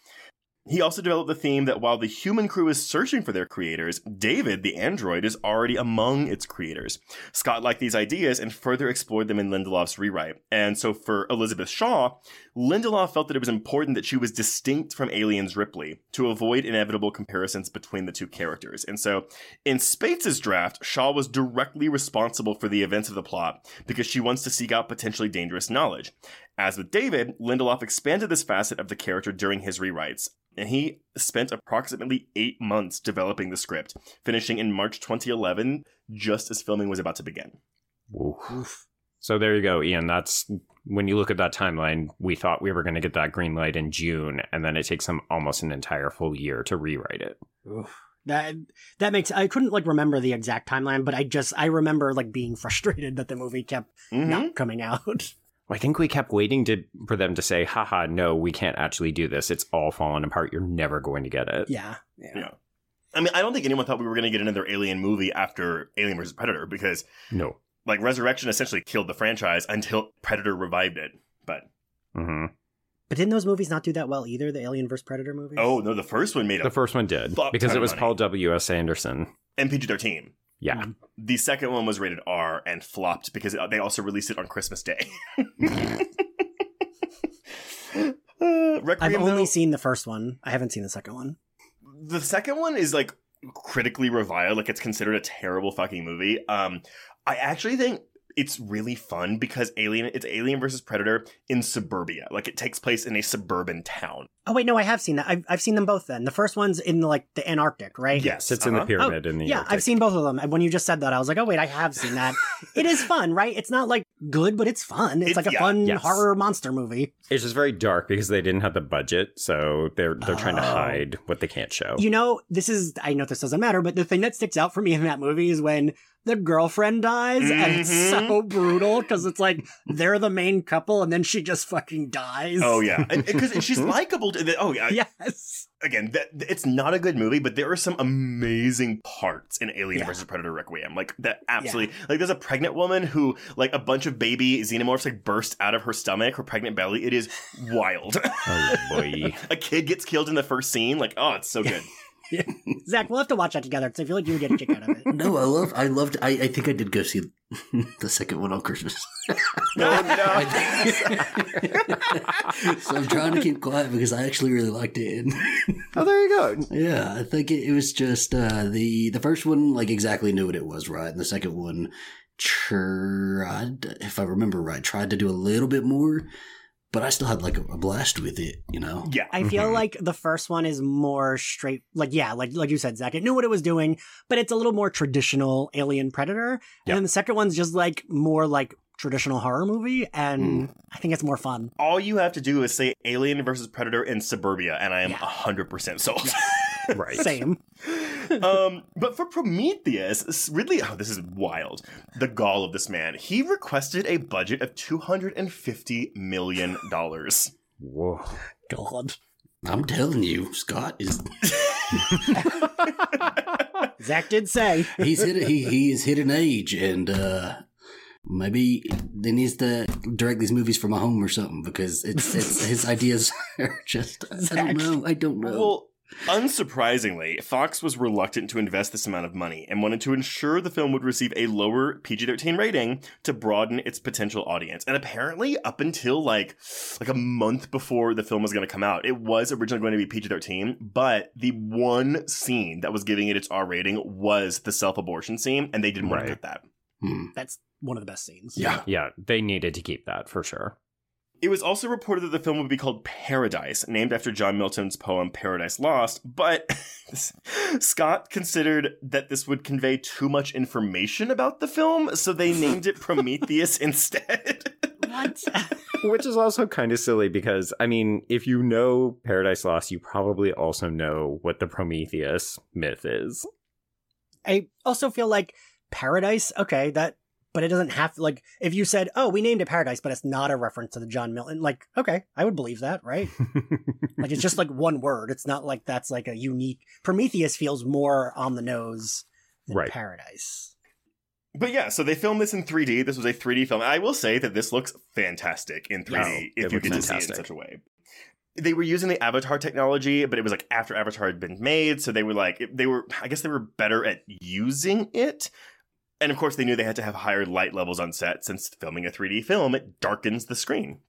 [SPEAKER 4] He also developed the theme that while the human crew is searching for their creators, David, the android, is already among its creators. Scott liked these ideas and further explored them in Lindelof's rewrite. And so for Elizabeth Shaw, Lindelof felt that it was important that she was distinct from Aliens Ripley to avoid inevitable comparisons between the two characters. And so in Spaihts' draft, Shaw was directly responsible for the events of the plot because she wants to seek out potentially dangerous knowledge. As with David, Lindelof expanded this facet of the character during his rewrites, and he spent approximately eight months developing the script, finishing in March 2011, just as filming was about to begin.
[SPEAKER 3] So there you go, Ian. That's when you look at that timeline, we thought we were going to get that green light in June, and then it takes them almost an entire full year to rewrite it.
[SPEAKER 5] That that makes I couldn't like remember the exact timeline, but I just I remember like being <laughs> frustrated that the movie kept
[SPEAKER 4] Mhm.
[SPEAKER 5] not coming out. <laughs>
[SPEAKER 3] I think we kept waiting to for them to say, haha, no, we can't actually do this. It's all falling apart. You're never going to get it.
[SPEAKER 5] yeah. Yeah.
[SPEAKER 4] Yeah. I mean, I don't think anyone thought we were going to get another Alien movie after Alien vs. Predator because,
[SPEAKER 3] No.
[SPEAKER 4] like, Resurrection essentially killed the franchise until Predator revived it. But,
[SPEAKER 3] Mm-hmm.
[SPEAKER 5] But didn't those movies not do that well either? The Alien vs Predator movies.
[SPEAKER 4] oh, no, the first one made a
[SPEAKER 3] The first one did because it was
[SPEAKER 4] money.
[SPEAKER 3] Paul W. S. Anderson.
[SPEAKER 4] and PG 13.
[SPEAKER 3] Yeah.
[SPEAKER 4] The second one was rated R and flopped because they also released it on Christmas Day. Uh, <laughs> <laughs> Requiem,
[SPEAKER 5] I've only
[SPEAKER 4] though-
[SPEAKER 5] seen the first one. I haven't seen the second one.
[SPEAKER 4] the second one is like critically reviled like it's considered a terrible fucking movie um i actually think it's really fun because alien it's alien versus predator in suburbia like it takes place in a suburban town
[SPEAKER 5] Oh wait, no, I have seen that. I've, I've seen them both. Then the first one's in like the Antarctic, right?
[SPEAKER 4] yes
[SPEAKER 3] it's in
[SPEAKER 4] uh-huh.
[SPEAKER 3] the pyramid in the
[SPEAKER 5] Yeah. I've seen both of them. And when you just said that, I was like, oh wait, I have seen that. <laughs> it is fun, right? It's not like good, but it's fun. It's,
[SPEAKER 4] It's-
[SPEAKER 5] like a
[SPEAKER 4] yeah,
[SPEAKER 5] fun
[SPEAKER 3] yes.
[SPEAKER 5] horror monster movie.
[SPEAKER 3] It's just very dark because they didn't have the budget, so they're they're trying to
[SPEAKER 5] Oh.
[SPEAKER 3] hide what they can't show.
[SPEAKER 5] You know, this is I know this doesn't matter, but the thing that sticks out for me in that movie is when the girlfriend dies, and it's so brutal because it's like they're the main couple, and then she just fucking dies.
[SPEAKER 4] oh yeah because she's <laughs> likable to- oh yeah
[SPEAKER 5] yes.
[SPEAKER 4] again that it's not a good movie but there are some amazing parts in alien
[SPEAKER 5] Yeah.
[SPEAKER 4] versus predator requiem like that absolutely like there's a pregnant woman who like a bunch of baby xenomorphs like burst out of her stomach her pregnant belly it is wild <laughs>
[SPEAKER 3] oh boy.
[SPEAKER 4] a kid gets killed in the first scene like oh it's so good <laughs> <laughs>
[SPEAKER 5] Zach, we'll have to watch that together because I feel like you would get a kick out of it.
[SPEAKER 6] No, I love. I loved. I, I think I did go see <laughs> the second one on Christmas. <laughs>
[SPEAKER 4] No, no
[SPEAKER 6] so I'm trying to keep quiet because I actually really liked it.
[SPEAKER 3] oh, there you go.
[SPEAKER 6] yeah, I think it, it was just uh, the the first one like exactly knew what it was, right? And the second one tried, if I remember right, tried to do a little bit more, but I still had like a, a blast with it. You know?
[SPEAKER 4] yeah
[SPEAKER 5] I feel
[SPEAKER 3] Mhm.
[SPEAKER 5] like the first one is more straight, like yeah, like like you said, Zach. It knew what it was doing, but it's a little more traditional Alien Predator.
[SPEAKER 3] Yeah.
[SPEAKER 5] And then the second one's just like more like traditional horror movie, and I think it's more fun.
[SPEAKER 4] all you have to do is say alien versus predator in suburbia and i am
[SPEAKER 5] Yeah.
[SPEAKER 4] 100% sold <laughs> <laughs>
[SPEAKER 3] Right.
[SPEAKER 5] Same.
[SPEAKER 4] um, but for Prometheus, s- Ridley, oh, this is wild. The gall of this man. He requested a budget of $250 million. <laughs>
[SPEAKER 3] Whoa.
[SPEAKER 5] God.
[SPEAKER 6] I'm telling you, Scott is <laughs>
[SPEAKER 5] Zach did say.
[SPEAKER 6] he's hit he he is hit an age and uh maybe he needs to direct these movies from a home or something because it's it's his ideas are just I don't know I don't know.
[SPEAKER 4] Well, unsurprisingly, Fox was reluctant to invest this amount of money and wanted to ensure the film would receive a lower PG 13 rating to broaden its potential audience. And apparently, up until like like a month before the film was going to come out, it was originally going to be PG 13, but the one scene that was giving it its R rating was the self abortion scene, and they didn't want to cut that.
[SPEAKER 6] Hmm.
[SPEAKER 5] That's one of the best scenes.
[SPEAKER 4] Yeah.
[SPEAKER 3] Yeah, they needed to keep that for sure.
[SPEAKER 4] It was also reported that the film would be called Paradise, named after John Milton's poem Paradise Lost, but <laughs> Scott considered that this would convey too much information about the film, so they named it Prometheus <laughs> instead.
[SPEAKER 5] What? <laughs>
[SPEAKER 3] Which is also kind of silly because, I mean, if you know Paradise Lost, you probably also know what the Prometheus myth is.
[SPEAKER 5] I also feel like Paradise, okay, that but it doesn't have to like if you said, "Oh, we named it Paradise," but it's not a reference to the John Milton. Like, okay, I would believe that, right? <laughs> like it's just like one word. It's not like that's like a unique. Prometheus feels more on the nose than
[SPEAKER 3] Right.
[SPEAKER 5] Paradise.
[SPEAKER 4] But yeah, so they filmed this in 3D. This was a 3D film. I will say that this looks fantastic in 3D
[SPEAKER 3] Yeah,
[SPEAKER 4] if you
[SPEAKER 3] looks
[SPEAKER 4] get to see it in such a way. They were using the Avatar technology, but it was like after Avatar had been made, so they were like they were I guess they were better at using it. And of course they knew they had to have higher light levels on set since filming a 3D film it darkens the screen.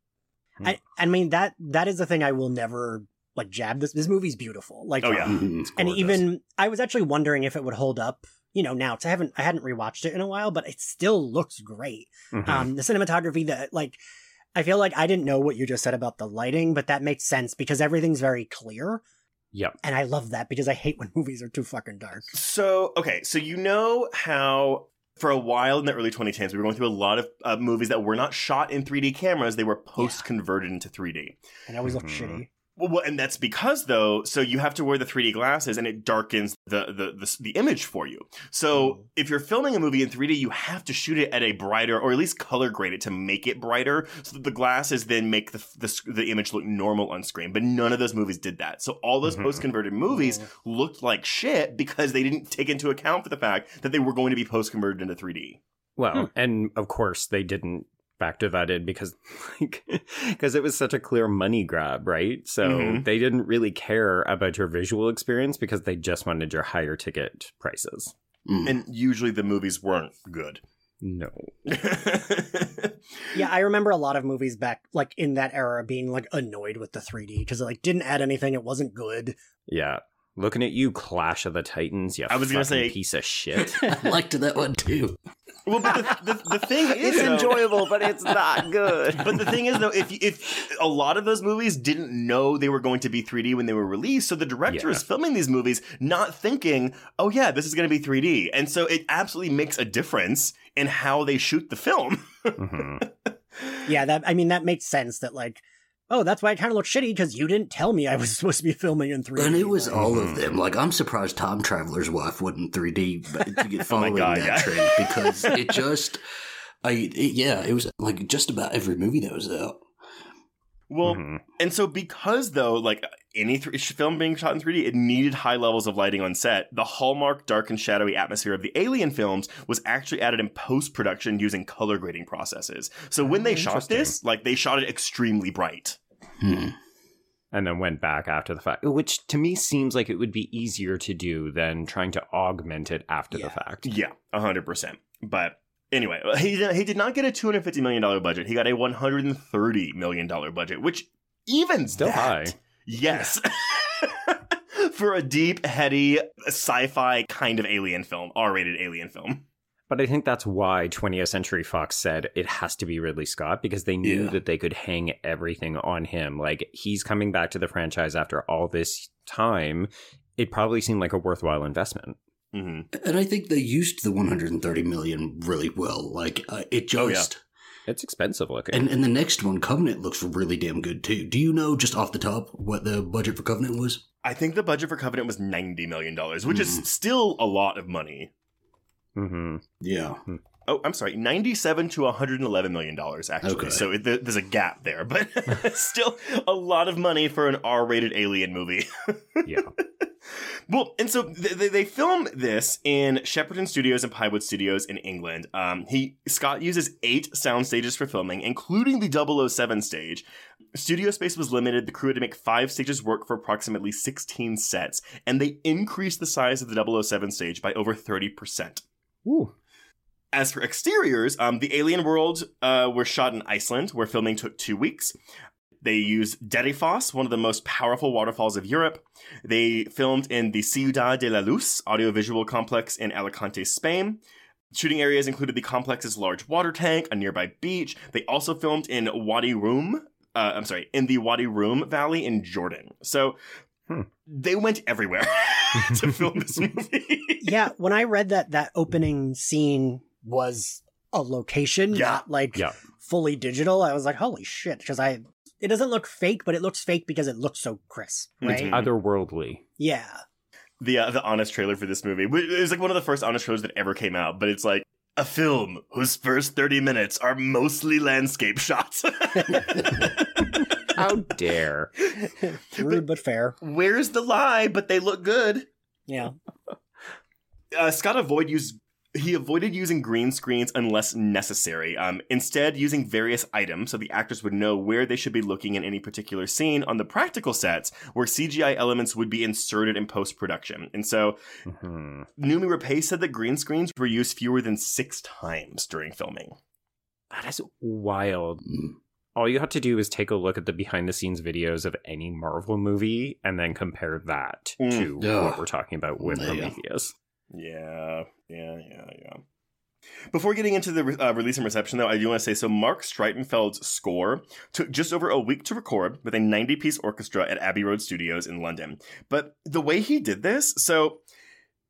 [SPEAKER 5] I I mean that that is the thing I will never like jab this. This movie's beautiful. Like,
[SPEAKER 4] Oh, yeah.
[SPEAKER 6] Mhm.
[SPEAKER 5] and even I was actually wondering if it would hold up. You know, now I haven't I hadn't rewatched it in a while, but it still looks great.
[SPEAKER 3] Mhm.
[SPEAKER 5] Um, the cinematography that like I feel like I didn't know what you just said about the lighting, but that makes sense because everything's very clear,
[SPEAKER 3] yep.
[SPEAKER 5] and I love that because I hate when <laughs> movies are too fucking dark.
[SPEAKER 4] So, okay, so you know how for a while in the early 2010s, we were going through a lot of uh, movies that were not shot in 3D cameras, they were post converted into 3D.
[SPEAKER 5] And it always look
[SPEAKER 3] Mhm.
[SPEAKER 5] shitty.
[SPEAKER 4] Well, well, and that's because though, so you have to wear the 3D glasses and it darkens the, the the the image for you. So mm-hmm. if you're filming a movie in 3D, you have to shoot it at a brighter or at least color grade it to make it brighter, so that the glasses then make the the, the image look normal on screen. But none of those movies did that. So all those
[SPEAKER 3] Mhm.
[SPEAKER 4] post converted movies mm-hmm. looked like shit because they didn't take into account for the fact that they were going to be post converted into 3D.
[SPEAKER 3] Well, hmm. and of course they didn't factor that in because <laughs> like because it was such a clear money grab, right? So
[SPEAKER 4] Mhm.
[SPEAKER 3] they didn't really care about your visual experience because they just wanted your higher ticket prices.
[SPEAKER 6] Mm.
[SPEAKER 4] And usually the movies weren't good.
[SPEAKER 3] No. <laughs>
[SPEAKER 5] Yeah, I remember a lot of movies back like in that era being like annoyed with the 3D because it like didn't add anything, it wasn't good.
[SPEAKER 3] Yeah. Looking at you, Clash of the Titans, you
[SPEAKER 4] I was gonna
[SPEAKER 3] fucking
[SPEAKER 4] say-
[SPEAKER 3] piece of <laughs> shit.
[SPEAKER 6] I liked that one too.
[SPEAKER 4] well, but the, the, the thing <laughs> is, though-
[SPEAKER 3] enjoyable, but it's not good.
[SPEAKER 4] But the thing is, though, if if a lot of those movies didn't know they were going to be 3D when they were released, so the director
[SPEAKER 3] Yeah.
[SPEAKER 4] is filming these movies not thinking, "Oh yeah, this is going to be 3D," and so it absolutely makes a difference in how they shoot the film.
[SPEAKER 3] Mhm. <laughs>
[SPEAKER 5] Yeah, that I mean that makes sense that like oh, that's why it kind of looked shitty because you didn't tell me I was <laughs> supposed to be filming in 3D.
[SPEAKER 6] And it was
[SPEAKER 5] Like,
[SPEAKER 6] all of hmm. them. Like I'm surprised Time Traveler's wife wasn't 3D but to get <laughs> oh following
[SPEAKER 4] God,
[SPEAKER 6] that
[SPEAKER 4] yeah.
[SPEAKER 6] trend because it just, I it, yeah, it was like just about every movie that was out.
[SPEAKER 4] Well,
[SPEAKER 3] Mhm.
[SPEAKER 4] and so because though, like any th- film being shot in 3D, it needed high levels of lighting on set. The hallmark dark and shadowy atmosphere of the Alien films was actually added in post production using color grading processes. So when they shot this, like they shot it extremely bright.
[SPEAKER 6] Hmm.
[SPEAKER 3] and then went back after the fact, which to me seems like it would be easier to do than trying to augment it after
[SPEAKER 5] Yeah.
[SPEAKER 3] the fact.
[SPEAKER 4] Yeah, hundred percent. But anyway, uh, he did, he did not get a two hundred fifty million dollar budget. He got a one hundred and thirty million dollar budget, which even
[SPEAKER 3] Still
[SPEAKER 4] that-
[SPEAKER 3] high.
[SPEAKER 4] Yes. <laughs> For a deep, heady, sci-fi kind of alien film, R-rated alien film.
[SPEAKER 3] But I think that's why 20th Century Fox said it has to be Ridley Scott because they knew
[SPEAKER 6] Yeah.
[SPEAKER 3] that they could hang everything on him. Like he's coming back to the franchise after all this time. It probably seemed like a worthwhile investment.
[SPEAKER 4] Hmm
[SPEAKER 6] And I think they used the 130 million really well. Like uh, it
[SPEAKER 4] Oh, yeah.
[SPEAKER 6] just.
[SPEAKER 3] It's expensive looking.
[SPEAKER 6] And, and the next one, Covenant, looks really damn good too. Do you know just off the top what the budget for Covenant was?
[SPEAKER 4] I think the budget for Covenant was ninety million dollars, which
[SPEAKER 6] Mhm.
[SPEAKER 4] is still a lot of money.
[SPEAKER 3] hmm
[SPEAKER 6] Yeah.
[SPEAKER 4] Oh, I'm sorry, ninety-seven to one hundred and eleven million dollars actually.
[SPEAKER 6] Okay.
[SPEAKER 4] So it, there- there's a gap there, but <laughs> <laughs> still a lot of money for an R-rated alien movie. <laughs>
[SPEAKER 3] Yeah.
[SPEAKER 4] Well, and so they, they, they film this in Shepperton Studios and Pinewood Studios in England. Um, he Scott uses eight sound stages for filming, including the 007 stage. Studio space was limited. The crew had to make five stages work for approximately 16 sets, and they increased the size of the 007 stage by over 30%.
[SPEAKER 3] Ooh.
[SPEAKER 4] As for exteriors, um, the Alien World uh, were shot in Iceland, where filming took two weeks. They used Dettifoss, one of the most powerful waterfalls of Europe. They filmed in the Ciudad de la Luz audiovisual complex in Alicante, Spain. Shooting areas included the complex's large water tank, a nearby beach. They also filmed in Wadi Rum. Uh, I'm sorry, in the Wadi Rum Valley in Jordan. So
[SPEAKER 3] Hmm.
[SPEAKER 4] they went everywhere <laughs> to film this <laughs> movie.
[SPEAKER 5] yeah, when I read that that opening scene was a location,
[SPEAKER 4] Yeah.
[SPEAKER 5] not like
[SPEAKER 3] Yeah.
[SPEAKER 5] fully digital, I was like, holy shit, because I it doesn't look fake, but it looks fake because it looks so crisp, right?
[SPEAKER 4] Mhm.
[SPEAKER 3] Otherworldly.
[SPEAKER 5] Yeah.
[SPEAKER 4] the uh, the honest trailer for this movie. It was like one of the first honest trailers that ever came out, but it's like a film whose first 30 minutes are mostly landscape shots. <laughs>
[SPEAKER 3] How dare. <laughs>
[SPEAKER 5] Rude but fair.
[SPEAKER 4] Where's the lie? But they look good.
[SPEAKER 5] Yeah.
[SPEAKER 4] Uh, Scott avoid used he avoided using green screens unless necessary. Um, instead, using various items so the actors would know where they should be looking in any particular scene on the practical sets where CGI elements would be inserted in post production. And so,
[SPEAKER 3] hmm
[SPEAKER 4] Noomi Rapace said that green screens were used fewer than six times during filming.
[SPEAKER 3] That is wild. All you have to do is take a look at the behind the scenes videos of any Marvel movie and then compare that
[SPEAKER 4] Mm.
[SPEAKER 3] to
[SPEAKER 6] Yeah.
[SPEAKER 3] what we're talking about with
[SPEAKER 6] Yeah.
[SPEAKER 3] Prometheus.
[SPEAKER 4] Yeah, yeah, yeah, yeah. Before getting into the uh, release and reception, though, I do want to say so Marc Streitenfeld's score took just over a week to record with a 90 piece orchestra at Abbey Road Studios in London. But the way he did this, so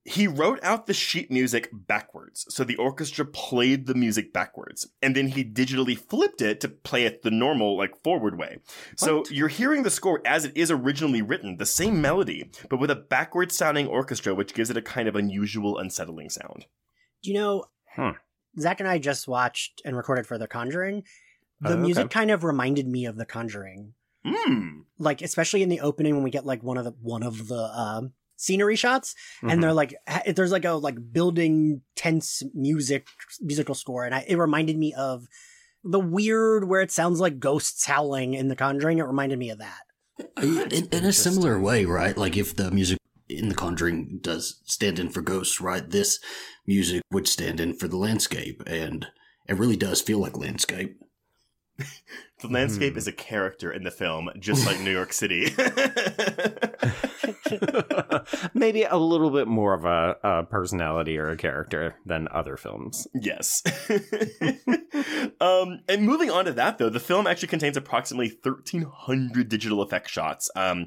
[SPEAKER 4] he wrote out the sheet music backwards. So the orchestra played the music backwards. And then he digitally flipped it to play it the normal, like forward way. So you're hearing the score as it is originally written, the same melody, but with a backward sounding orchestra, which gives it a kind of unusual, unsettling sound.
[SPEAKER 5] Do you know,
[SPEAKER 3] Hmm.
[SPEAKER 5] Zach and I just watched and recorded for The Conjuring. The
[SPEAKER 3] Oh, okay.
[SPEAKER 5] music kind of reminded me of The Conjuring.
[SPEAKER 4] Hmm.
[SPEAKER 5] Like, especially in the opening when we get like one of the one of the um, scenery shots, and they're mm-hmm. like, ha- there's like a like building tense music musical score, and I, it reminded me of the weird where it sounds like ghosts howling in The Conjuring. It reminded me of that.
[SPEAKER 6] In, in a similar way, right? Like if the music in The Conjuring does stand in for ghosts, right? This music would stand in for the landscape, and it really does feel like landscape. <laughs>
[SPEAKER 4] The landscape
[SPEAKER 3] Hmm.
[SPEAKER 4] is a character in the film, just like New York City. <laughs>
[SPEAKER 3] Maybe a little bit more of a, a personality or a character than other films.
[SPEAKER 4] Yes. <laughs> um, and moving on to that, though, the film actually contains approximately 1,300 digital effect shots. Um,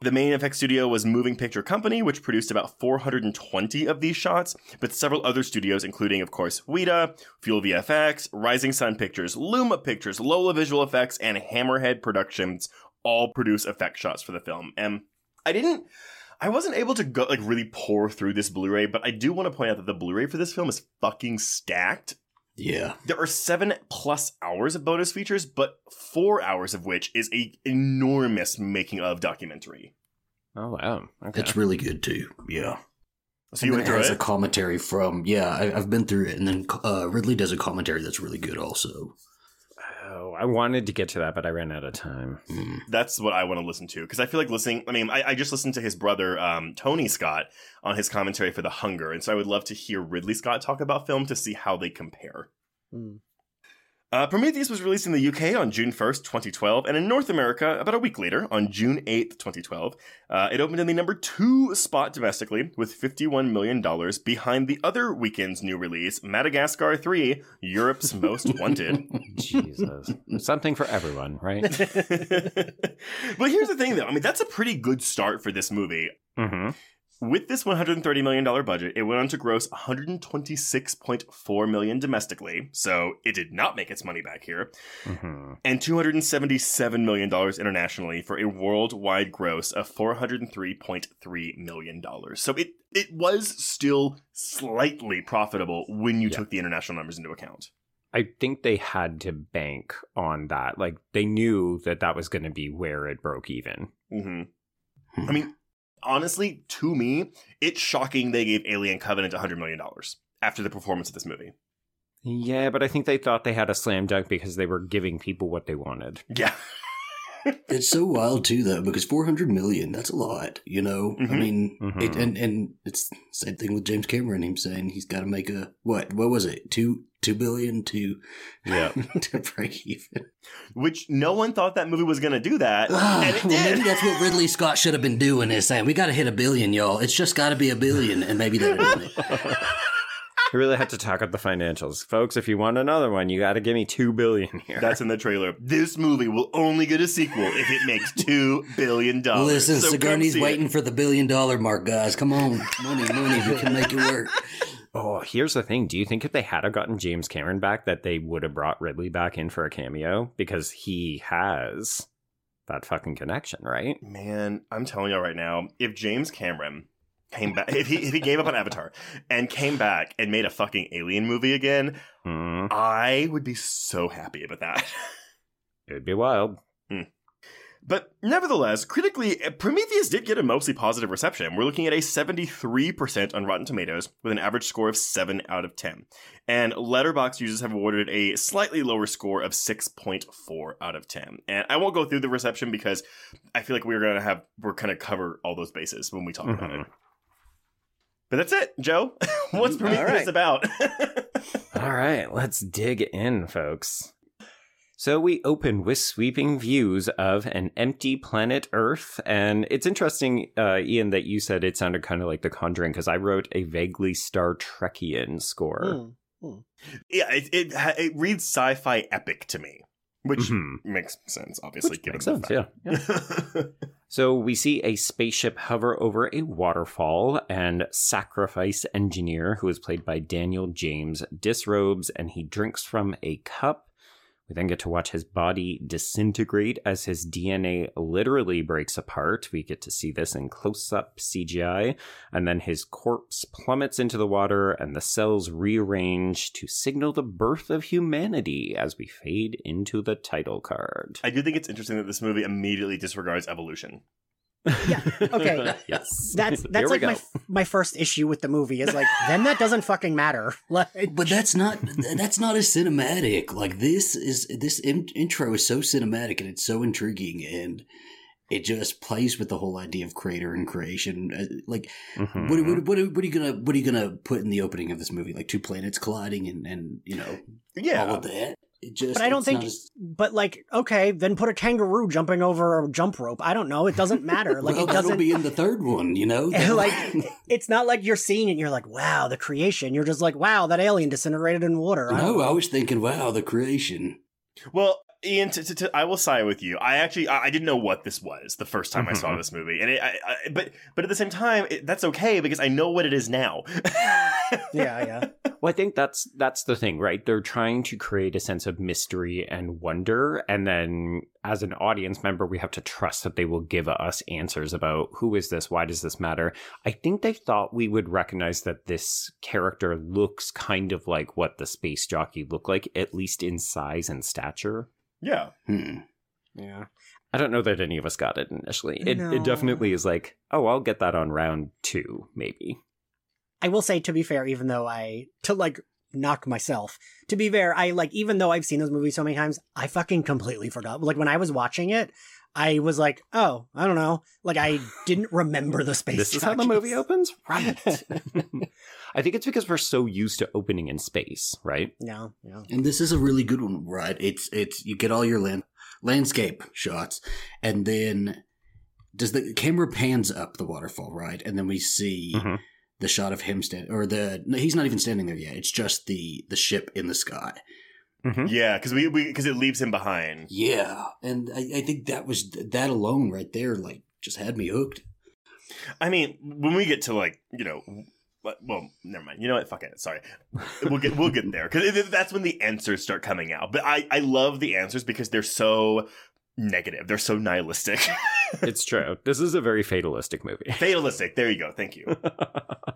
[SPEAKER 4] the main effects studio was Moving Picture Company, which produced about 420 of these shots, but several other studios, including, of course, Weta, Fuel VFX, Rising Sun Pictures, Luma Pictures, Lola Visual Effects, and Hammerhead Productions, all produce effect shots for the film. And I didn't. I wasn't able to go like really pour through this Blu-ray, but I do want to point out that the Blu-ray for this film is fucking stacked.
[SPEAKER 6] Yeah.
[SPEAKER 4] There are seven plus hours of bonus features, but four hours of which is a enormous making of documentary.
[SPEAKER 3] Oh wow! Okay.
[SPEAKER 6] It's really good too. Yeah.
[SPEAKER 4] So you
[SPEAKER 6] And
[SPEAKER 4] went
[SPEAKER 6] then it
[SPEAKER 4] through
[SPEAKER 6] has a commentary from, yeah, I, I've been through it. And then uh, Ridley does a commentary that's really good also.
[SPEAKER 3] Oh, I wanted to get to that, but I ran out of time.
[SPEAKER 6] Mm.
[SPEAKER 4] That's what I want to listen to because I feel like listening. I mean, I, I just listened to his brother um, Tony Scott on his commentary for The Hunger, and so I would love to hear Ridley Scott talk about film to see how they compare.
[SPEAKER 5] Hmm.
[SPEAKER 4] Uh, Prometheus was released in the UK on June 1st, 2012, and in North America about a week later, on June 8th, 2012. Uh, it opened in the number two spot domestically with $51 million behind the other weekend's new release, Madagascar 3, Europe's Most Wanted. <laughs>
[SPEAKER 3] Jesus, something for everyone, right? <laughs>
[SPEAKER 4] but here's the thing, though. I mean, that's a pretty good start for this movie.
[SPEAKER 3] mm-hmm.
[SPEAKER 4] With this $130 million budget, it went on to gross 126.4 million domestically, so it did not make its money back here,
[SPEAKER 3] Mm-hmm.
[SPEAKER 4] and $277 million internationally for a worldwide gross of $403.3 million. So it, it was still slightly profitable when you
[SPEAKER 3] Yeah.
[SPEAKER 4] took the international numbers into account.
[SPEAKER 3] I think they had to bank on that. Like they knew that that was going to be where it broke even.
[SPEAKER 4] hmm
[SPEAKER 6] Hmm.
[SPEAKER 4] I mean, honestly, to me, it's shocking they gave Alien Covenant $100 million after the performance of this movie.
[SPEAKER 3] Yeah, but I think they thought they had a slam dunk because they were giving people what they wanted.
[SPEAKER 4] Yeah. <laughs>
[SPEAKER 6] It's so wild too, though, because 400 million, that's a lot, you know? I
[SPEAKER 4] Mhm.
[SPEAKER 6] mean,
[SPEAKER 3] Mhm.
[SPEAKER 6] it, and, and it's the same thing with James Cameron, him saying he's got to make a, what, what was it? Two, two billion to,
[SPEAKER 3] Yeah. <laughs>
[SPEAKER 6] to break even.
[SPEAKER 4] Which no one thought that movie was going to do that.
[SPEAKER 6] Well, maybe that's what Ridley Scott should have been doing is saying, we got to hit a billion, y'all. It's just got to be a billion. And maybe they're doing it. <laughs>
[SPEAKER 3] We really had to talk up the financials, folks. If you want another one, you got to give me two billion here.
[SPEAKER 4] That's in the trailer. This movie will only get a sequel if it makes <laughs> $2 billion.
[SPEAKER 6] Listen,
[SPEAKER 4] So
[SPEAKER 6] Sigourney's
[SPEAKER 4] see it.
[SPEAKER 6] waiting for the billion dollar mark, guys. Come on. Money, money. We can make it work.
[SPEAKER 3] Oh, here's the thing. Do you think if they had have gotten James Cameron back, that they would have brought Ridley back in for a cameo because he has that fucking connection, right?
[SPEAKER 4] Man, I'm telling you right now, if James Cameron came back, if he if he gave up on Avatar and came back and made a fucking alien movie again,
[SPEAKER 3] Mm,
[SPEAKER 4] I would be so happy about that. <laughs>
[SPEAKER 3] it'd be wild. Hmm.
[SPEAKER 4] But nevertheless, critically, eh, Prometheus did get a mostly positive reception. We're looking at a 73% on Rotten Tomatoes with an average score of 7 out of 10. And Letterboxd users have awarded a slightly lower score of 6.4 out of 10. And I won't go through the reception because I feel like we're going to have, we're going to cover all those bases when we talk about it. Mm-hmm. But that's it, Joe. <laughs> What's Prometheus
[SPEAKER 3] right.
[SPEAKER 4] about? <laughs>
[SPEAKER 3] All right, let's dig in, folks. So we open with sweeping views of an empty planet Earth, and it's interesting, uh, Ian, that you said it sounded kind of like The Conjuring because I wrote a vaguely Star Trekian score.
[SPEAKER 5] Hmm.
[SPEAKER 4] yeah, it, it, it reads sci fi epic to me, which
[SPEAKER 3] Mhm.
[SPEAKER 4] makes sense, obviously.
[SPEAKER 3] Which
[SPEAKER 4] given
[SPEAKER 3] makes
[SPEAKER 4] the
[SPEAKER 3] sense,
[SPEAKER 4] fact-
[SPEAKER 3] yeah. <laughs> So we see a spaceship hover over a waterfall, and Sacrifice Engineer, who is played by Daniel James, disrobes and he drinks from a cup. We then get to watch his body disintegrate as his DNA literally breaks apart. We get to see this in close up CGI. And then his corpse plummets into the water and the cells rearrange to signal the birth of humanity as we fade into the title card.
[SPEAKER 4] I do think it's interesting that this movie immediately disregards evolution.
[SPEAKER 5] Yeah. Okay. <laughs>
[SPEAKER 3] yes.
[SPEAKER 5] That's that's
[SPEAKER 3] we
[SPEAKER 5] like my
[SPEAKER 3] go.
[SPEAKER 5] my first issue with the movie is like then that doesn't fucking matter. <laughs> Like,
[SPEAKER 6] But that's not that's not as cinematic. Like this is this in, intro is so cinematic and it's so intriguing and it just plays with the whole idea of creator and creation. Uh, Like
[SPEAKER 3] Mhm.
[SPEAKER 6] what, what, what, what are you gonna what are you gonna put in the opening of this movie? Like two planets colliding and and you know
[SPEAKER 4] Yeah.
[SPEAKER 6] all of that. It just
[SPEAKER 5] but I don't think.
[SPEAKER 6] as-
[SPEAKER 5] But like, okay, then put a kangaroo jumping over a jump rope. I don't know. It doesn't matter. <laughs> Like
[SPEAKER 6] well,
[SPEAKER 5] it doesn't.
[SPEAKER 6] be in the third one. You know, <laughs>
[SPEAKER 5] like <laughs> it's not like you're seeing it. and You're like, wow, the creation. You're just like, wow, that alien disintegrated in water.
[SPEAKER 6] No, I
[SPEAKER 5] know.
[SPEAKER 6] was thinking, wow, the creation.
[SPEAKER 4] Well, Ian, t- t- t- I will side with you. I actually I, I didn't know what this was the first time I saw
[SPEAKER 3] Mhm.
[SPEAKER 4] this movie, and it, I, I, but but at the same time, it, that's okay because I know what it is now.
[SPEAKER 5] Yeah, yeah.
[SPEAKER 3] Well, I think that's that's the thing, right? They're trying to create a sense of mystery and wonder, and then as an audience member, we have to trust that they will give us answers about who is this, why does this matter. I think they thought we would recognize that this character looks kind of like what the space jockey looked like, at least in size and stature.
[SPEAKER 4] yeah.
[SPEAKER 6] Hmm.
[SPEAKER 5] Yeah.
[SPEAKER 3] I don't know that any of us got it initially. It,
[SPEAKER 5] No.
[SPEAKER 3] it definitely is like, oh, I'll get that on round two, maybe.
[SPEAKER 5] I will say, to be fair, even though I to like knock myself, to be fair, I like even though I've seen those movies so many times, I fucking completely forgot. Like when I was watching it, I was like, oh, I don't know, like I <sighs> didn't remember the space.
[SPEAKER 3] this is how the movie opens? <laughs> Right. <laughs> I think it's because we're so used to opening in space, right?
[SPEAKER 5] No, no.
[SPEAKER 6] And this is a really good one, right? It's it's you get all your land landscape shots, and then does the camera pans up the waterfall, right? And then we see
[SPEAKER 3] Mhm.
[SPEAKER 6] The shot of him stand or the no, he's not even standing there yet. It's just the the ship in the sky. Mm-hmm.
[SPEAKER 4] Yeah, because we because it leaves him behind.
[SPEAKER 6] Yeah, and I, I think that was that alone right there, like just had me hooked.
[SPEAKER 4] I mean, when we get to like you know, what- well, never mind. You know what? Fuck it. Sorry. We'll get we'll get there because that's when the answers start coming out. But I I love the answers because they're so negative. They're so nihilistic, <laughs>
[SPEAKER 3] It's true. This is a very fatalistic movie. <laughs>
[SPEAKER 4] fatalistic. There you go. Thank you.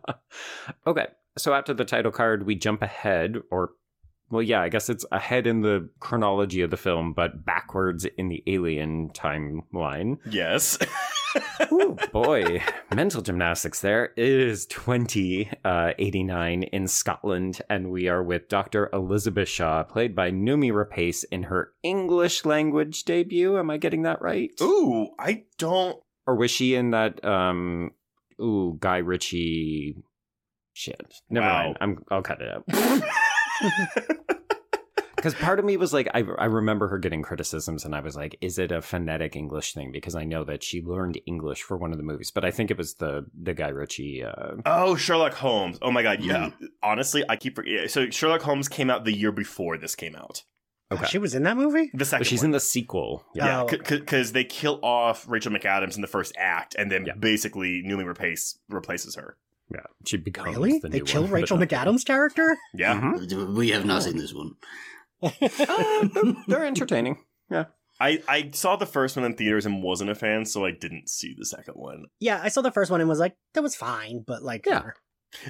[SPEAKER 4] <laughs>
[SPEAKER 3] okay, so after the title card, we jump ahead, or, well, yeah, I guess it's ahead in the chronology of the film, but backwards in the alien timeline.
[SPEAKER 4] Yes.
[SPEAKER 3] Ooh, <laughs> boy, mental gymnastics there. It is 2089 in Scotland, and we are with Dr. Elizabeth Shaw, played by Noomi Rapace in her English language debut. Am I getting that right?
[SPEAKER 4] Ooh, I don't.
[SPEAKER 3] Or was she in that, um, ooh, Guy Ritchie shit? Never
[SPEAKER 4] Wow.
[SPEAKER 3] mind. I'm, I'll cut it out. <laughs> <laughs> Because part of me was like, I, I remember her getting criticisms, and I was like, is it a phonetic English thing? Because I know that she learned English for one of the movies, but I think it was the the Guy Ritchie. Uh,
[SPEAKER 4] Oh, Sherlock Holmes. Oh my god, yeah.
[SPEAKER 3] Mm-hmm.
[SPEAKER 4] Honestly, I keep forgetting. So Sherlock Holmes came out the year before this came out.
[SPEAKER 3] Okay.
[SPEAKER 5] She was in that movie.
[SPEAKER 4] The second
[SPEAKER 3] she's
[SPEAKER 4] one.
[SPEAKER 3] in the sequel. Yeah.
[SPEAKER 4] Yeah,
[SPEAKER 5] Oh,
[SPEAKER 4] because they kill off Rachel McAdams in the first act, and then
[SPEAKER 3] Yeah.
[SPEAKER 4] basically Newly Replace replaces her.
[SPEAKER 3] yeah, she becomes
[SPEAKER 5] Really?
[SPEAKER 3] the
[SPEAKER 5] They
[SPEAKER 3] new
[SPEAKER 5] kill
[SPEAKER 3] one, but <laughs>
[SPEAKER 5] Rachel McAdams' character?
[SPEAKER 4] Yeah,
[SPEAKER 3] Mhm.
[SPEAKER 6] We have not seen this one.
[SPEAKER 3] Uh, they're, they're entertaining. Yeah.
[SPEAKER 4] I, I saw the first one in theaters and wasn't a fan, so I didn't see the second one.
[SPEAKER 5] Yeah, I saw the first one and was like, that was fine, but like,
[SPEAKER 3] Yeah.
[SPEAKER 5] whatever.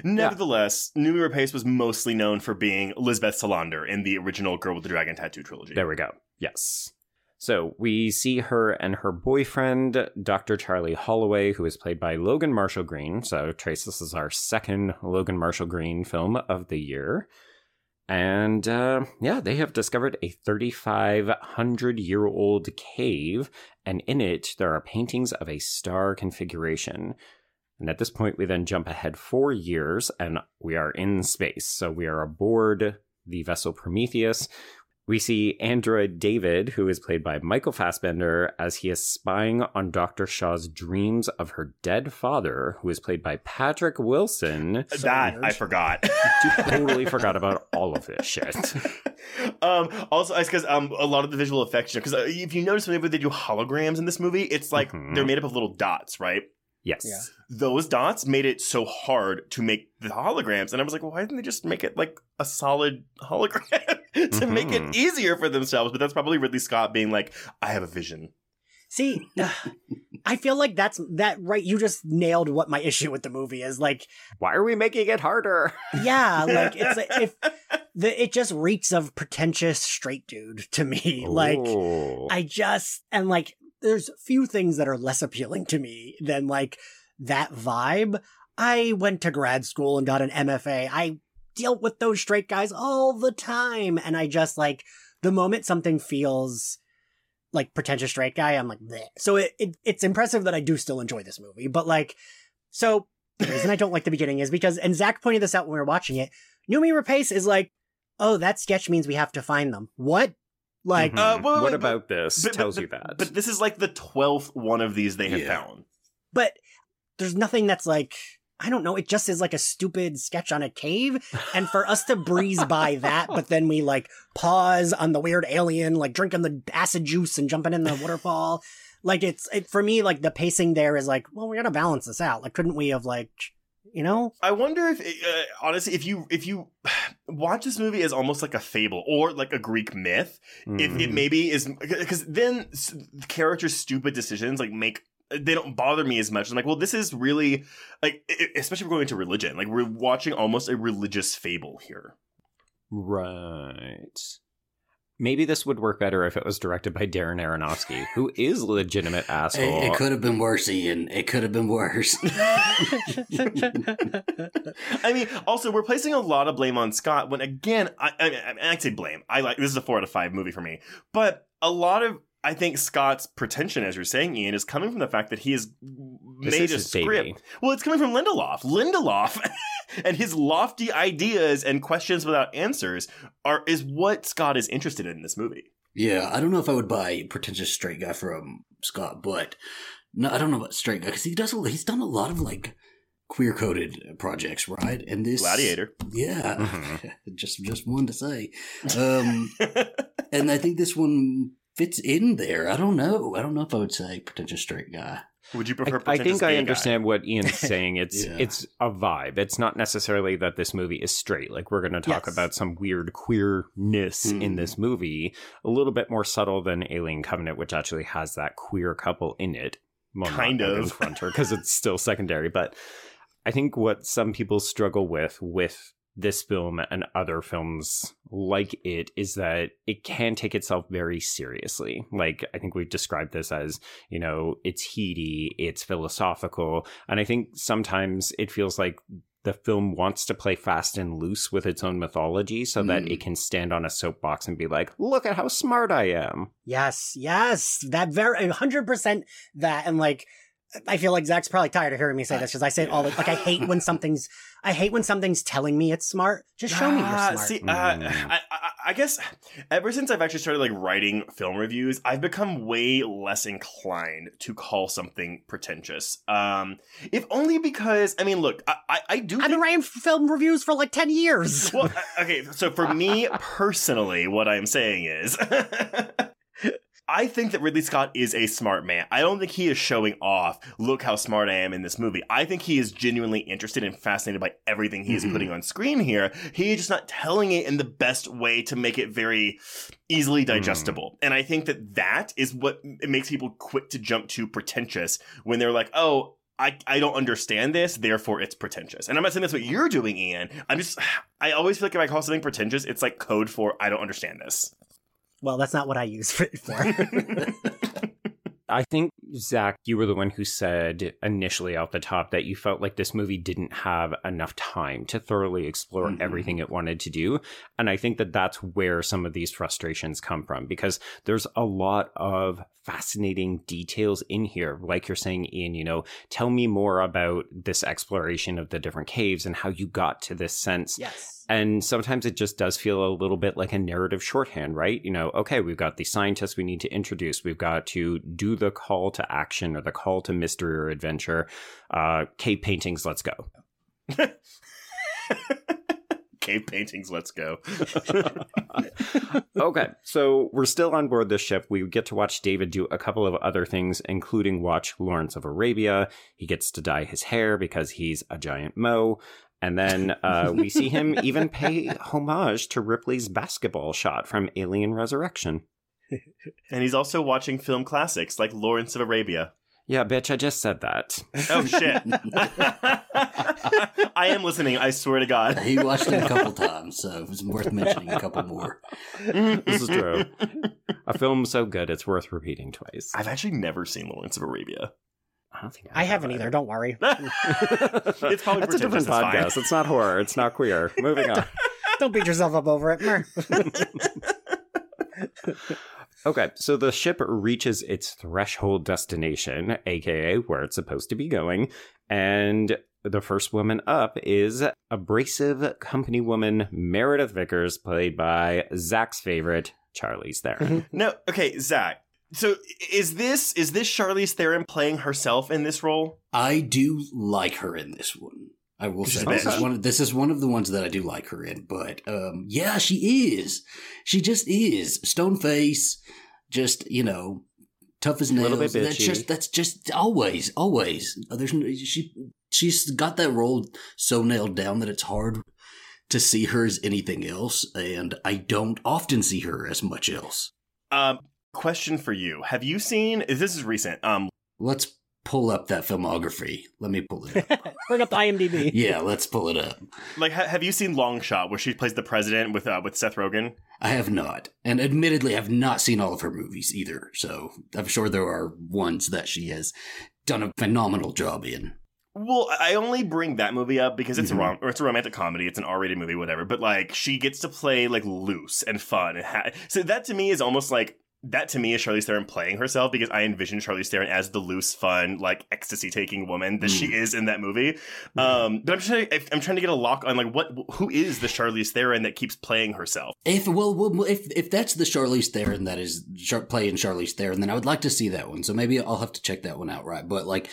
[SPEAKER 4] Nevertheless, Noomi Rapace was mostly known for being Lisbeth Salander in the original Girl with the Dragon Tattoo trilogy.
[SPEAKER 3] There we go. Yes. So we see her and her boyfriend, Dr. Charlie Holloway, who is played by Logan Marshall Green. So, Trace, this is our second Logan Marshall Green film of the year. And uh, yeah, they have discovered a 3,500 year old cave, and in it there are paintings of a star configuration. And at this point, we then jump ahead four years and we are in space. So we are aboard the vessel Prometheus. We see android David, who is played by Michael Fassbender, as he is spying on Dr. Shaw's dreams of her dead father, who is played by Patrick Wilson.
[SPEAKER 4] that
[SPEAKER 5] weird.
[SPEAKER 4] I forgot. <laughs>
[SPEAKER 3] totally forgot about all of this shit. <laughs>
[SPEAKER 4] um, also, it's because um, a lot of the visual effects, because uh, if you notice whenever they do holograms in this movie, it's like
[SPEAKER 3] Mhm.
[SPEAKER 4] they're made up of little dots, right?
[SPEAKER 3] Yes.
[SPEAKER 5] Yeah.
[SPEAKER 4] Those dots made it so hard to make the holograms, and I was like, well, why didn't they just make it like a solid hologram <laughs> to make it
[SPEAKER 3] Mhm.
[SPEAKER 4] easier for themselves? But that's probably Ridley Scott being like, I have a vision.
[SPEAKER 5] See, I feel like that's that right. You just nailed what my issue with the movie is. Like,
[SPEAKER 3] Why are we making it harder?
[SPEAKER 5] yeah, <laughs> like it's if the it just reeks of pretentious straight dude to me. <laughs> Like,
[SPEAKER 3] Ooh.
[SPEAKER 5] I just and like there's few things that are less appealing to me than like that vibe. I went to grad school and got an MFA. I dealt with those straight guys all the time and I just like the moment something feels like pretentious straight guy, I'm like Bleh. so it, it it's impressive that I do still enjoy this movie. But like so <clears throat> the reason I don't like the beginning is because and Zach pointed this out when we were watching it, Noomi Rapace is like, oh, that sketch means we have to find them. What? Like
[SPEAKER 3] Mhm.
[SPEAKER 4] Uh, well,
[SPEAKER 3] what
[SPEAKER 4] wait, but-
[SPEAKER 3] about this
[SPEAKER 4] But-
[SPEAKER 3] tells
[SPEAKER 4] but-
[SPEAKER 3] you that?
[SPEAKER 4] But this is like the twelfth one of these they have
[SPEAKER 6] Yeah.
[SPEAKER 4] found.
[SPEAKER 5] but there's nothing that's like I don't know. It just is like a stupid sketch on a cave, and for us to breeze by that, but then we like pause on the weird alien, like drinking the acid juice and jumping in the waterfall. Like it's it for me. Like the pacing there is like, well, we gotta balance this out. Like, couldn't we have like, you know?
[SPEAKER 4] I wonder if, uh, honestly, if you if you <sighs> watch this movie as almost like a fable or like a Greek myth, if it
[SPEAKER 3] Mm.
[SPEAKER 4] maybe is because then the characters' stupid decisions like make they don't bother me as much. I'm like, well, this is really like, especially if we're going into religion, like we're watching almost a religious fable here.
[SPEAKER 3] Right. Maybe this would work better if it was directed by Darren Aronofsky, who <laughs> is legitimate asshole.
[SPEAKER 6] It, it could have been worse, Ian. It could have been worse. <laughs> <laughs>
[SPEAKER 4] I mean, also we're placing a lot of blame on Scott when again, I, I, I I'd say blame. I like this is a four out of five movie for me, but a lot of I think Scott's pretension, as you're saying, Ian, is coming from the fact that he has
[SPEAKER 3] This
[SPEAKER 4] made
[SPEAKER 3] is
[SPEAKER 4] a
[SPEAKER 3] his
[SPEAKER 4] script.
[SPEAKER 3] baby.
[SPEAKER 4] Well, it's coming from Lindelof. Lindelof <laughs> and his lofty ideas and questions without answers are is what Scott is interested in in this movie.
[SPEAKER 6] yeah, I don't know if I would buy pretentious straight guy from Scott, but no, I don't know about straight guy because he does. A, he's done a lot of like queer coded projects, right? And this
[SPEAKER 4] Gladiator.
[SPEAKER 6] yeah,
[SPEAKER 3] Mhm. <laughs>
[SPEAKER 6] just just one to say. Um, <laughs> and I think this one fits in there. I don't know. I don't know if I would say pretentious straight guy.
[SPEAKER 4] Would you prefer?
[SPEAKER 3] I, I
[SPEAKER 4] pretentious
[SPEAKER 3] think I
[SPEAKER 4] gay guy?
[SPEAKER 3] understand what Ian's <laughs> saying. It's
[SPEAKER 6] Yeah.
[SPEAKER 3] it's a vibe. It's not necessarily that this movie is straight. Like we're going to talk
[SPEAKER 5] Yes.
[SPEAKER 3] about some weird queerness in
[SPEAKER 6] Hmm.
[SPEAKER 3] this movie, a little bit more subtle than Alien Covenant, which actually has that queer couple in it. Well,
[SPEAKER 4] Kind of.
[SPEAKER 3] in front her because it's still secondary. But I think what some people struggle with with this film and other films like it is that it can take itself very seriously. Like I think we've described this as, you know, it's heady, it's philosophical, and I think sometimes it feels like the film wants to play fast and loose with its own mythology so that
[SPEAKER 6] Mm.
[SPEAKER 3] it can stand on a soapbox and be like, "Look at how smart I am."
[SPEAKER 5] Yes, yes, that very hundred percent that, and like, I feel like Zach's probably tired of hearing me say this because I say it all the like. I hate when <laughs> something's, I hate when something's telling me it's smart. Just show me you're
[SPEAKER 4] Ah,
[SPEAKER 5] smart.
[SPEAKER 4] See, uh,
[SPEAKER 3] Mm.
[SPEAKER 4] I, I, I guess ever since I've actually started like writing film reviews, I've become way less inclined to call something pretentious. Um, if only because I mean, look, I, I, I do.
[SPEAKER 5] I've been writing film reviews for like ten years.
[SPEAKER 4] well, <laughs> uh, okay, so for me personally, what I'm saying is. <laughs> I think that Ridley Scott is a smart man. I don't think he is showing off, look how smart I am in this movie. I think he is genuinely interested and fascinated by everything he is
[SPEAKER 6] Mhm.
[SPEAKER 4] putting on screen here. He is just not telling it in the best way to make it very easily digestible. And I think that that is what it makes people quick to jump to pretentious when they're like, oh, I, I don't understand this, therefore it's pretentious. And I'm not saying that's what you're doing, Ian. I'm just, <sighs> I always feel like if I call something pretentious, it's like code for I don't understand this.
[SPEAKER 5] Well, that's not what I use <laughs> it for. <laughs>
[SPEAKER 3] I think, Zach, you were the one who said initially out the top that you felt like this movie didn't have enough time to thoroughly explore
[SPEAKER 6] Mhm.
[SPEAKER 3] everything it wanted to do. And I think that that's where some of these frustrations come from because there's a lot of fascinating details in here. Like you're saying, Ian, you know, tell me more about this exploration of the different caves and how you got to this sense
[SPEAKER 5] yes.
[SPEAKER 3] And sometimes it just does feel a little bit like a narrative shorthand, right? You know, okay, we've got the scientists we need to introduce. We've got to do the call to action or the call to mystery or adventure. Uh, cave paintings, let's go. <laughs>
[SPEAKER 4] Cave paintings, let's go. <laughs>
[SPEAKER 3] okay, so we're still on board this ship. We get to watch David do a couple of other things, including watch Lawrence of Arabia. He gets to dye his hair because he's a giant mo. And then uh, we see him <laughs> even pay homage to Ripley's basketball shot from Alien Resurrection.
[SPEAKER 4] and he's also watching film classics like Lawrence of Arabia.
[SPEAKER 3] Yeah, bitch, I just said that.
[SPEAKER 4] Oh, shit. <laughs> I am listening, I swear to God.
[SPEAKER 6] he watched it a couple times, so it's worth mentioning a couple more. <laughs>
[SPEAKER 3] This is true. A film so good, it's worth repeating twice.
[SPEAKER 4] I've actually never seen Lawrence of Arabia.
[SPEAKER 3] I don't think
[SPEAKER 5] I haven't either. Don't worry. <laughs> <laughs>
[SPEAKER 4] it's probably
[SPEAKER 3] That's a different
[SPEAKER 4] pretentious, it's fine.
[SPEAKER 3] podcast. It's not horror. It's not queer. Moving on. <laughs>
[SPEAKER 5] Don't beat yourself up over it.
[SPEAKER 3] Okay, so the ship reaches its threshold destination, aka where it's supposed to be going, and the first woman up is abrasive company woman Meredith Vickers, played by Zach's favorite Charlize Theron. Mm-hmm.
[SPEAKER 4] No, okay, Zach. So is this is this Charlize Theron playing herself in this role?
[SPEAKER 6] I do like her in this one. I will say
[SPEAKER 4] a
[SPEAKER 6] this is one. Of, this is one of the ones that I do like her in. But um, yeah, she is. She just is stone face. Just you know, tough as nails.
[SPEAKER 3] A Little bit
[SPEAKER 6] That's
[SPEAKER 3] bitchy.
[SPEAKER 6] just that's just always always. Uh, There's she she's got that role so nailed down that it's hard to see her as anything else, and I don't often see her as much else.
[SPEAKER 4] Um, question for you: Have you seen? Is this is recent? Um,
[SPEAKER 6] Let's pull up that filmography. Let me pull it up. <laughs>
[SPEAKER 5] Bring up the IMDb. <laughs>
[SPEAKER 6] yeah, let's pull it up.
[SPEAKER 4] like ha- have you seen Long Shot, where she plays the president with uh, with Seth Rogen?
[SPEAKER 6] I have not. And admittedly, I've not seen all of her movies either. So I'm sure there are ones that she has done a phenomenal job in.
[SPEAKER 4] Well, I only bring that movie up because it's
[SPEAKER 6] Mhm.
[SPEAKER 4] a rom- or it's a romantic comedy. It's an R-rated movie, whatever. But like, she gets to play like loose and fun, and ha- so that to me is almost like that to me is Charlize Theron playing herself because I envision Charlize Theron as the loose, fun, like ecstasy-taking woman that she is in that movie. Um, but I'm trying, I'm trying to get a lock on like what who is the Charlize Theron that keeps playing herself.
[SPEAKER 6] If well, well if if that's the Charlize Theron that is Char- playing Charlize Theron, then I would like to see that one. So maybe I'll have to check that one out, right? But like,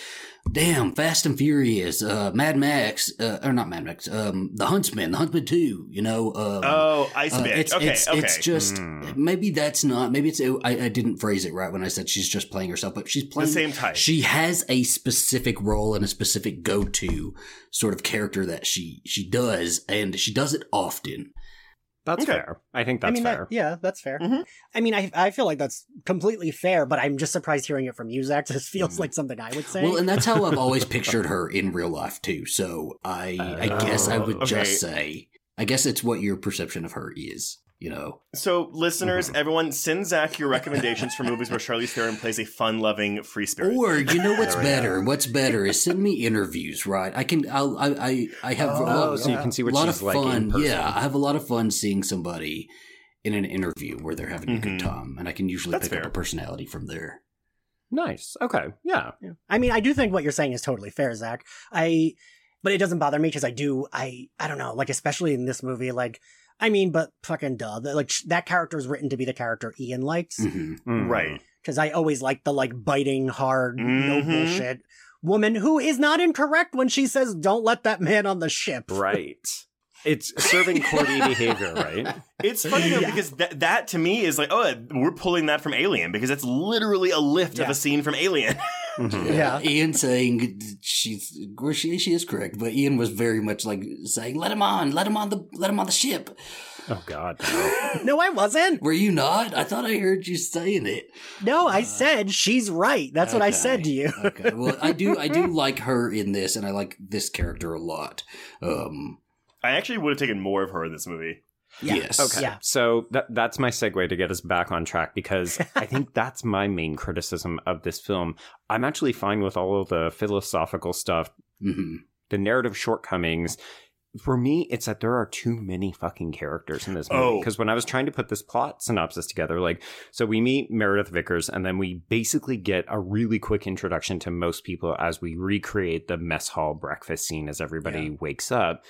[SPEAKER 6] damn, Fast and Furious, uh, Mad Max, uh, or not Mad Max, um, The Huntsman, The Huntsman Two. You know, um,
[SPEAKER 4] Oh, Ice
[SPEAKER 6] Uh, it's,
[SPEAKER 4] okay,
[SPEAKER 6] it's,
[SPEAKER 4] okay.
[SPEAKER 6] it's just
[SPEAKER 3] Hmm.
[SPEAKER 6] maybe that's not maybe it's I, I didn't phrase it right when I said she's just playing herself, but she's playing.
[SPEAKER 4] the same type.
[SPEAKER 6] She has a specific role and a specific go-to sort of character that she she does, and she does it often.
[SPEAKER 3] That's
[SPEAKER 4] Okay.
[SPEAKER 3] fair. I think that's
[SPEAKER 5] I mean,
[SPEAKER 3] fair.
[SPEAKER 5] That, yeah, that's fair.
[SPEAKER 4] Mhm.
[SPEAKER 5] I mean, I I feel like that's completely fair, but I'm just surprised hearing it from you, Zach. <laughs> This feels
[SPEAKER 6] Mm.
[SPEAKER 5] like something I would say.
[SPEAKER 6] Well, and that's how I've always <laughs> pictured her in real life too. So I I guess I would
[SPEAKER 4] Oh, okay.
[SPEAKER 6] just say I guess it's what your perception of her is. You know,
[SPEAKER 4] So, listeners,
[SPEAKER 6] Mm-hmm.
[SPEAKER 4] everyone, send Zach your recommendations for movies where Charlize Theron plays a fun-loving free spirit.
[SPEAKER 6] or you know what's better? What's better is send me interviews. Right? I can. I'll, I I I have a
[SPEAKER 3] Oh,
[SPEAKER 6] lot,
[SPEAKER 3] so you can see what
[SPEAKER 6] a lot
[SPEAKER 3] she's
[SPEAKER 6] of
[SPEAKER 3] like
[SPEAKER 6] fun.
[SPEAKER 3] person.
[SPEAKER 6] yeah, I have a lot of fun seeing somebody in an interview where they're having a
[SPEAKER 4] Mhm.
[SPEAKER 6] good time, and I can usually
[SPEAKER 4] That's
[SPEAKER 6] pick up a personality from there.
[SPEAKER 3] Nice. Okay. Yeah.
[SPEAKER 5] Yeah. I mean, I do think what you're saying is totally fair, Zach. I, but it doesn't bother me because I do. I I don't know, like especially in this movie, like. I mean, but fucking duh. the- Like sh- that character is written to be the character Ian likes
[SPEAKER 6] mm-hmm.
[SPEAKER 3] Mm.
[SPEAKER 4] Right.
[SPEAKER 5] because I always like the like biting, hard, no
[SPEAKER 4] Mhm.
[SPEAKER 5] bullshit woman who is not incorrect when she says, "Don't let that man on the ship."
[SPEAKER 3] Right. <laughs> It's serving corny behavior, right? <laughs>
[SPEAKER 4] It's funny though because that that to me is like, oh, we're pulling that from Alien because it's literally a lift of a scene from Alien. <laughs>
[SPEAKER 5] Yeah.
[SPEAKER 6] Ian saying she's well, she she is correct, but Ian was very much like saying, "Let him on, let him on the let him on the ship."
[SPEAKER 3] Oh God. no. <laughs>
[SPEAKER 5] No, I wasn't.
[SPEAKER 6] Were you not? I thought I heard you saying it.
[SPEAKER 5] No, I said she's right. That's what I said to you.
[SPEAKER 6] okay. Well, I do I do like her in this, and I like this character a lot. Um,
[SPEAKER 4] I actually would have taken more of her in this movie.
[SPEAKER 5] Yeah.
[SPEAKER 6] Yes.
[SPEAKER 3] Okay.
[SPEAKER 5] Yeah.
[SPEAKER 3] So that that's my segue to get us back on track because I think <laughs> that's my main criticism of this film. I'm actually fine with all of the philosophical stuff,
[SPEAKER 6] hmm
[SPEAKER 3] the narrative shortcomings. For me, it's that there are too many fucking characters in this movie.
[SPEAKER 4] Oh.
[SPEAKER 3] Because when I was trying to put this plot synopsis together, like, so we meet Meredith Vickers, and then we basically get a really quick introduction to most people as we recreate the mess hall breakfast scene as everybody wakes up.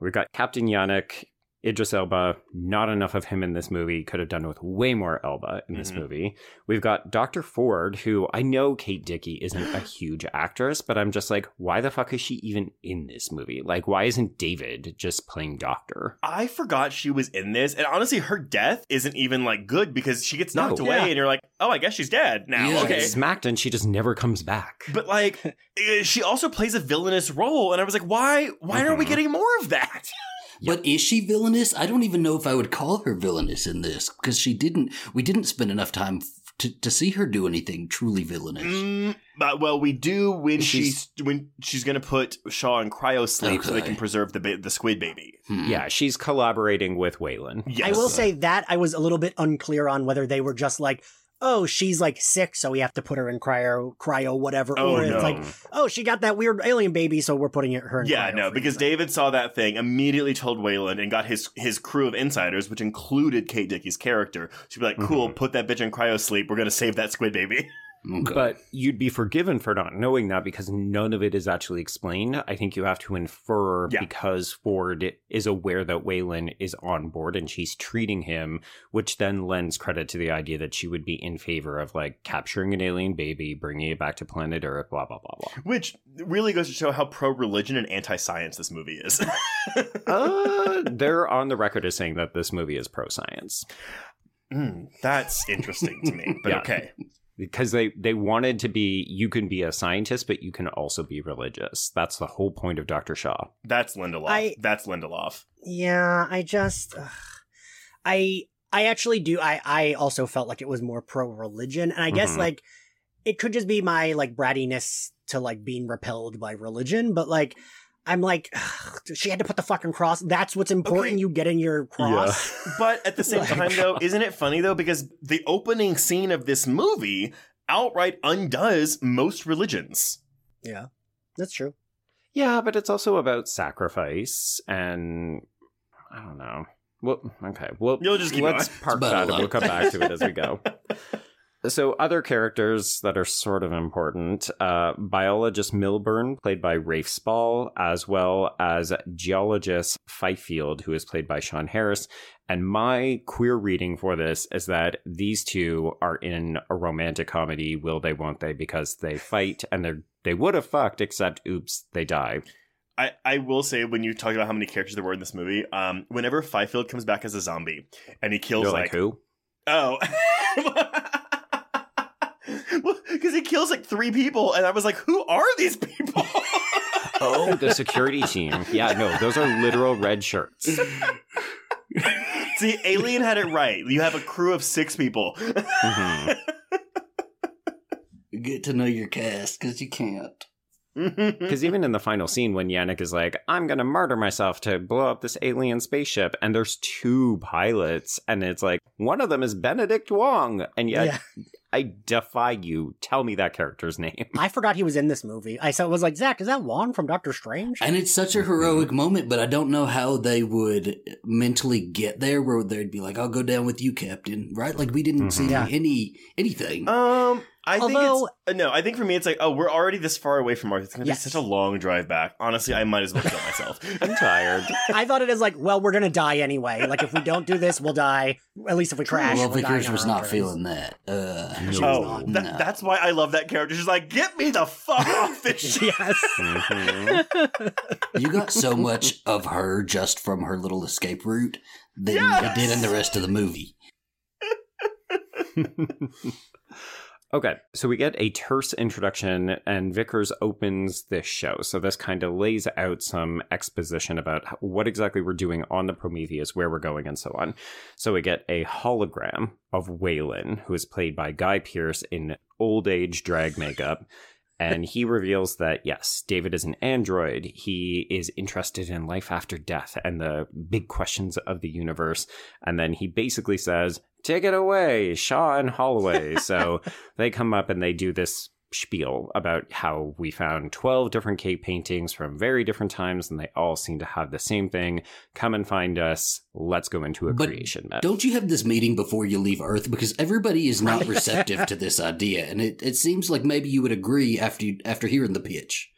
[SPEAKER 3] We've got Captain Janek, Idris Elba, not enough of him in this movie. Could have done with way more Elba in this
[SPEAKER 4] Mhm.
[SPEAKER 3] movie. We've got Dr. Ford, who I know Kate Dickie isn't a huge actress, but I'm just like, why the fuck is she even in this movie? Like, why isn't David just playing Doctor?
[SPEAKER 4] I forgot she was in this, and honestly, her death isn't even like good because she gets
[SPEAKER 3] No.
[SPEAKER 4] knocked away,
[SPEAKER 5] Yeah.
[SPEAKER 4] and you're like, oh, I guess she's dead now.
[SPEAKER 6] Yeah.
[SPEAKER 3] She
[SPEAKER 4] okay,
[SPEAKER 3] gets smacked and she just never comes back.
[SPEAKER 4] but like, <laughs> eh, she also plays a villainous role, and I was like, why? Why aren't we
[SPEAKER 3] Mhm.
[SPEAKER 4] getting more of that? <laughs>
[SPEAKER 6] But is she villainous? I don't even know if I would call her villainous in this because she didn't. We didn't spend enough time to to see her do anything truly villainous.
[SPEAKER 4] Mm, but, well, we do when
[SPEAKER 3] She's-
[SPEAKER 4] she's when she's gonna put Shaw in cryo sleep so they can preserve the ba- the squid baby.
[SPEAKER 6] Hmm.
[SPEAKER 3] yeah, she's collaborating with Weyland.
[SPEAKER 4] Yes.
[SPEAKER 5] I will say that I was a little bit unclear on whether they were just like, oh, she's like sick, so we have to put her in cryo, cryo, whatever,
[SPEAKER 4] Oh,
[SPEAKER 5] or
[SPEAKER 4] no.
[SPEAKER 5] it's like, oh, she got that weird alien baby, so we're putting it, her in
[SPEAKER 4] Yeah,
[SPEAKER 5] cryo
[SPEAKER 4] no, because
[SPEAKER 5] you.
[SPEAKER 4] David saw that thing, immediately told Weyland, and got his his crew of insiders, which included Kate Dickie's character, to be like, "Cool,
[SPEAKER 3] Mhm.
[SPEAKER 4] put that bitch in cryo sleep. We're gonna save that squid baby." <laughs>
[SPEAKER 6] Okay.
[SPEAKER 3] But you'd be forgiven for not knowing that because none of it is actually explained. I think you have to infer
[SPEAKER 4] Yeah.
[SPEAKER 3] because Ford is aware that Weyland is on board and she's treating him, which then lends credit to the idea that she would be in favor of like capturing an alien baby, bringing it back to planet Earth, blah, blah, blah, blah.
[SPEAKER 4] Which really goes to show how pro religion and anti science this movie is. <laughs>
[SPEAKER 3] uh, they're on the record as saying that this movie is pro science
[SPEAKER 4] Hmm, that's interesting to me, but <laughs>
[SPEAKER 3] Yeah.
[SPEAKER 4] okay.
[SPEAKER 3] Because they, they wanted to be you can be a scientist, but you can also be religious. That's the whole point of Dr. Shaw.
[SPEAKER 4] That's Lindelof.
[SPEAKER 5] I-
[SPEAKER 4] That's Lindelof.
[SPEAKER 5] Yeah, I just, ugh. I, I actually do. I, I also felt like it was more pro religion, and I guess
[SPEAKER 3] Mhm.
[SPEAKER 5] like it could just be my like brattiness to like being repelled by religion, but like. I'm like, she had to put the fucking cross. That's what's important.
[SPEAKER 4] Okay.
[SPEAKER 5] You getting your cross. <laughs>
[SPEAKER 4] But at the same time, though, isn't it funny though? Because the opening scene of this movie outright undoes most religions.
[SPEAKER 5] Yeah, that's true.
[SPEAKER 3] Yeah, but it's also about sacrifice and I don't know. Well, okay. Well,
[SPEAKER 4] You'll just keep
[SPEAKER 3] let's
[SPEAKER 4] going.
[SPEAKER 3] park that and we'll come back to it as we go. <laughs> <laughs> So, other characters that are sort of important uh, biologist Milburn, played by Rafe Spall, as well as geologist Fifield, who is played by Sean Harris. And my queer reading for this is that these two are in a romantic comedy, will they, won't they, because they fight and they they would have fucked, except oops, they die.
[SPEAKER 4] I, I will say when you talk about how many characters there were in this movie, um, whenever Fifield comes back as a zombie and he kills
[SPEAKER 3] You're
[SPEAKER 4] like,
[SPEAKER 3] like who?
[SPEAKER 4] oh, <laughs> <laughs> because he kills like three people, and I was like, who are these people? <laughs>
[SPEAKER 3] Oh, the security team. Yeah, no, those are literal red shirts. <laughs>
[SPEAKER 4] See, Alien had it right. You have a crew of six people.
[SPEAKER 3] Mhm.
[SPEAKER 6] Get to know your cast because you can't.
[SPEAKER 3] Because <laughs> even in the final scene, when Janek is like, I'm going to murder myself to blow up this alien spaceship, and there's two pilots, and it's like, one of them is Benedict Wong. And yet,
[SPEAKER 5] yeah,
[SPEAKER 3] I defy you. Tell me that character's <laughs> name.
[SPEAKER 5] I forgot he was in this movie. I so was like, Zach, is that Wong from Doctor Strange?
[SPEAKER 6] And it's such a heroic moment, but I don't know how they would mentally get there where they'd be like, I'll go down with you, Captain. Right? Like we didn't see
[SPEAKER 5] Yeah.
[SPEAKER 6] any anything.
[SPEAKER 4] um, I
[SPEAKER 5] Although-
[SPEAKER 4] think it's uh, no. I think for me, it's like, oh, we're already this far away from Earth. It's gonna
[SPEAKER 5] Yes.
[SPEAKER 4] be such a long drive back. Honestly, I might as well kill myself. <laughs>
[SPEAKER 3] I'm tired. <laughs>
[SPEAKER 5] I thought it as like, well, we're gonna die anyway. Like if we don't do this, we'll die. At least if we crash.
[SPEAKER 6] well,
[SPEAKER 5] we'll die
[SPEAKER 6] Vickers was not
[SPEAKER 5] turns.
[SPEAKER 6] feeling that. Uh, she was
[SPEAKER 4] oh,
[SPEAKER 6] not.
[SPEAKER 4] that,
[SPEAKER 6] No.
[SPEAKER 4] that's why I love that character. She's like, get me the fuck off this <laughs> shit.
[SPEAKER 5] Yes.
[SPEAKER 6] You got so much of her just from her little escape route than
[SPEAKER 4] Yes!
[SPEAKER 6] you did in the rest of the movie.
[SPEAKER 3] Okay, so we get a terse introduction, and Vickers opens this show. So this kind of lays out some exposition about what exactly we're doing on the Prometheus, where we're going, and so on. So we get a hologram of Weyland, who is played by Guy Pearce in old age drag makeup. And he reveals that, yes, David is an android. He is interested in life after death and the big questions of the universe. And then he basically says, Take it away, Shaw and Holloway. so <laughs> they come up and they do this spiel about how we found 12 different cave paintings from very different times and they all seem to have the same thing. Come and find us. Let's go into a
[SPEAKER 6] But
[SPEAKER 3] creation myth.
[SPEAKER 6] Don't you have this meeting before you leave Earth? Because everybody is not receptive to this idea, and it, it seems like maybe you would agree after you, after hearing the pitch.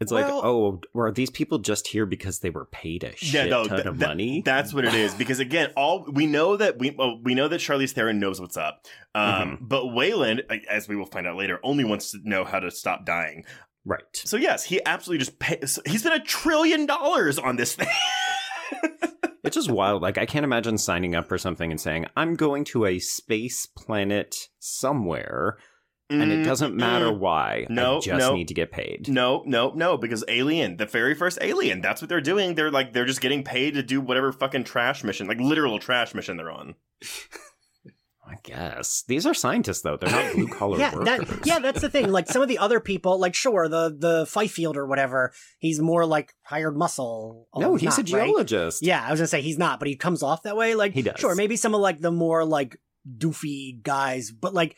[SPEAKER 3] It's
[SPEAKER 4] Well-
[SPEAKER 3] like, oh, were these people just here because they were paid a shit ton
[SPEAKER 4] th-
[SPEAKER 3] of
[SPEAKER 4] th-
[SPEAKER 3] money?
[SPEAKER 4] That's what it is. Because again, all we know that we well, we know that Charlize Theron knows what's up. Um,
[SPEAKER 3] Mm-hmm.
[SPEAKER 4] But Weyland, as we will find out later, only wants to know how to stop dying.
[SPEAKER 3] right.
[SPEAKER 4] So yes, he absolutely just pay, he spent a trillion dollars on this thing. <laughs>
[SPEAKER 3] It's just wild. Like, I can't imagine signing up for something and saying, I'm going to a space planet somewhere, and it mm, doesn't matter
[SPEAKER 4] Mm-mm.
[SPEAKER 3] why.
[SPEAKER 4] No,
[SPEAKER 3] I just
[SPEAKER 4] no.
[SPEAKER 3] need to get paid.
[SPEAKER 4] No, no, no, because Alien, the very first Alien, that's what they're doing. They're like they're just getting paid to do whatever fucking trash mission, like literal trash mission they're on. <laughs>
[SPEAKER 3] I guess. These are scientists, though. They're not <laughs> blue collar
[SPEAKER 5] yeah,
[SPEAKER 3] workers.
[SPEAKER 5] that, yeah, that's the thing. Like some of the other people, like sure, the the Fifield or whatever, he's more like hired muscle.
[SPEAKER 3] no,
[SPEAKER 5] although
[SPEAKER 3] he's a
[SPEAKER 5] not, right?
[SPEAKER 3] geologist.
[SPEAKER 5] Yeah, I was gonna say he's not, but he comes off that way. Like
[SPEAKER 3] He does.
[SPEAKER 5] Sure, maybe some of like the more like doofy guys, but like,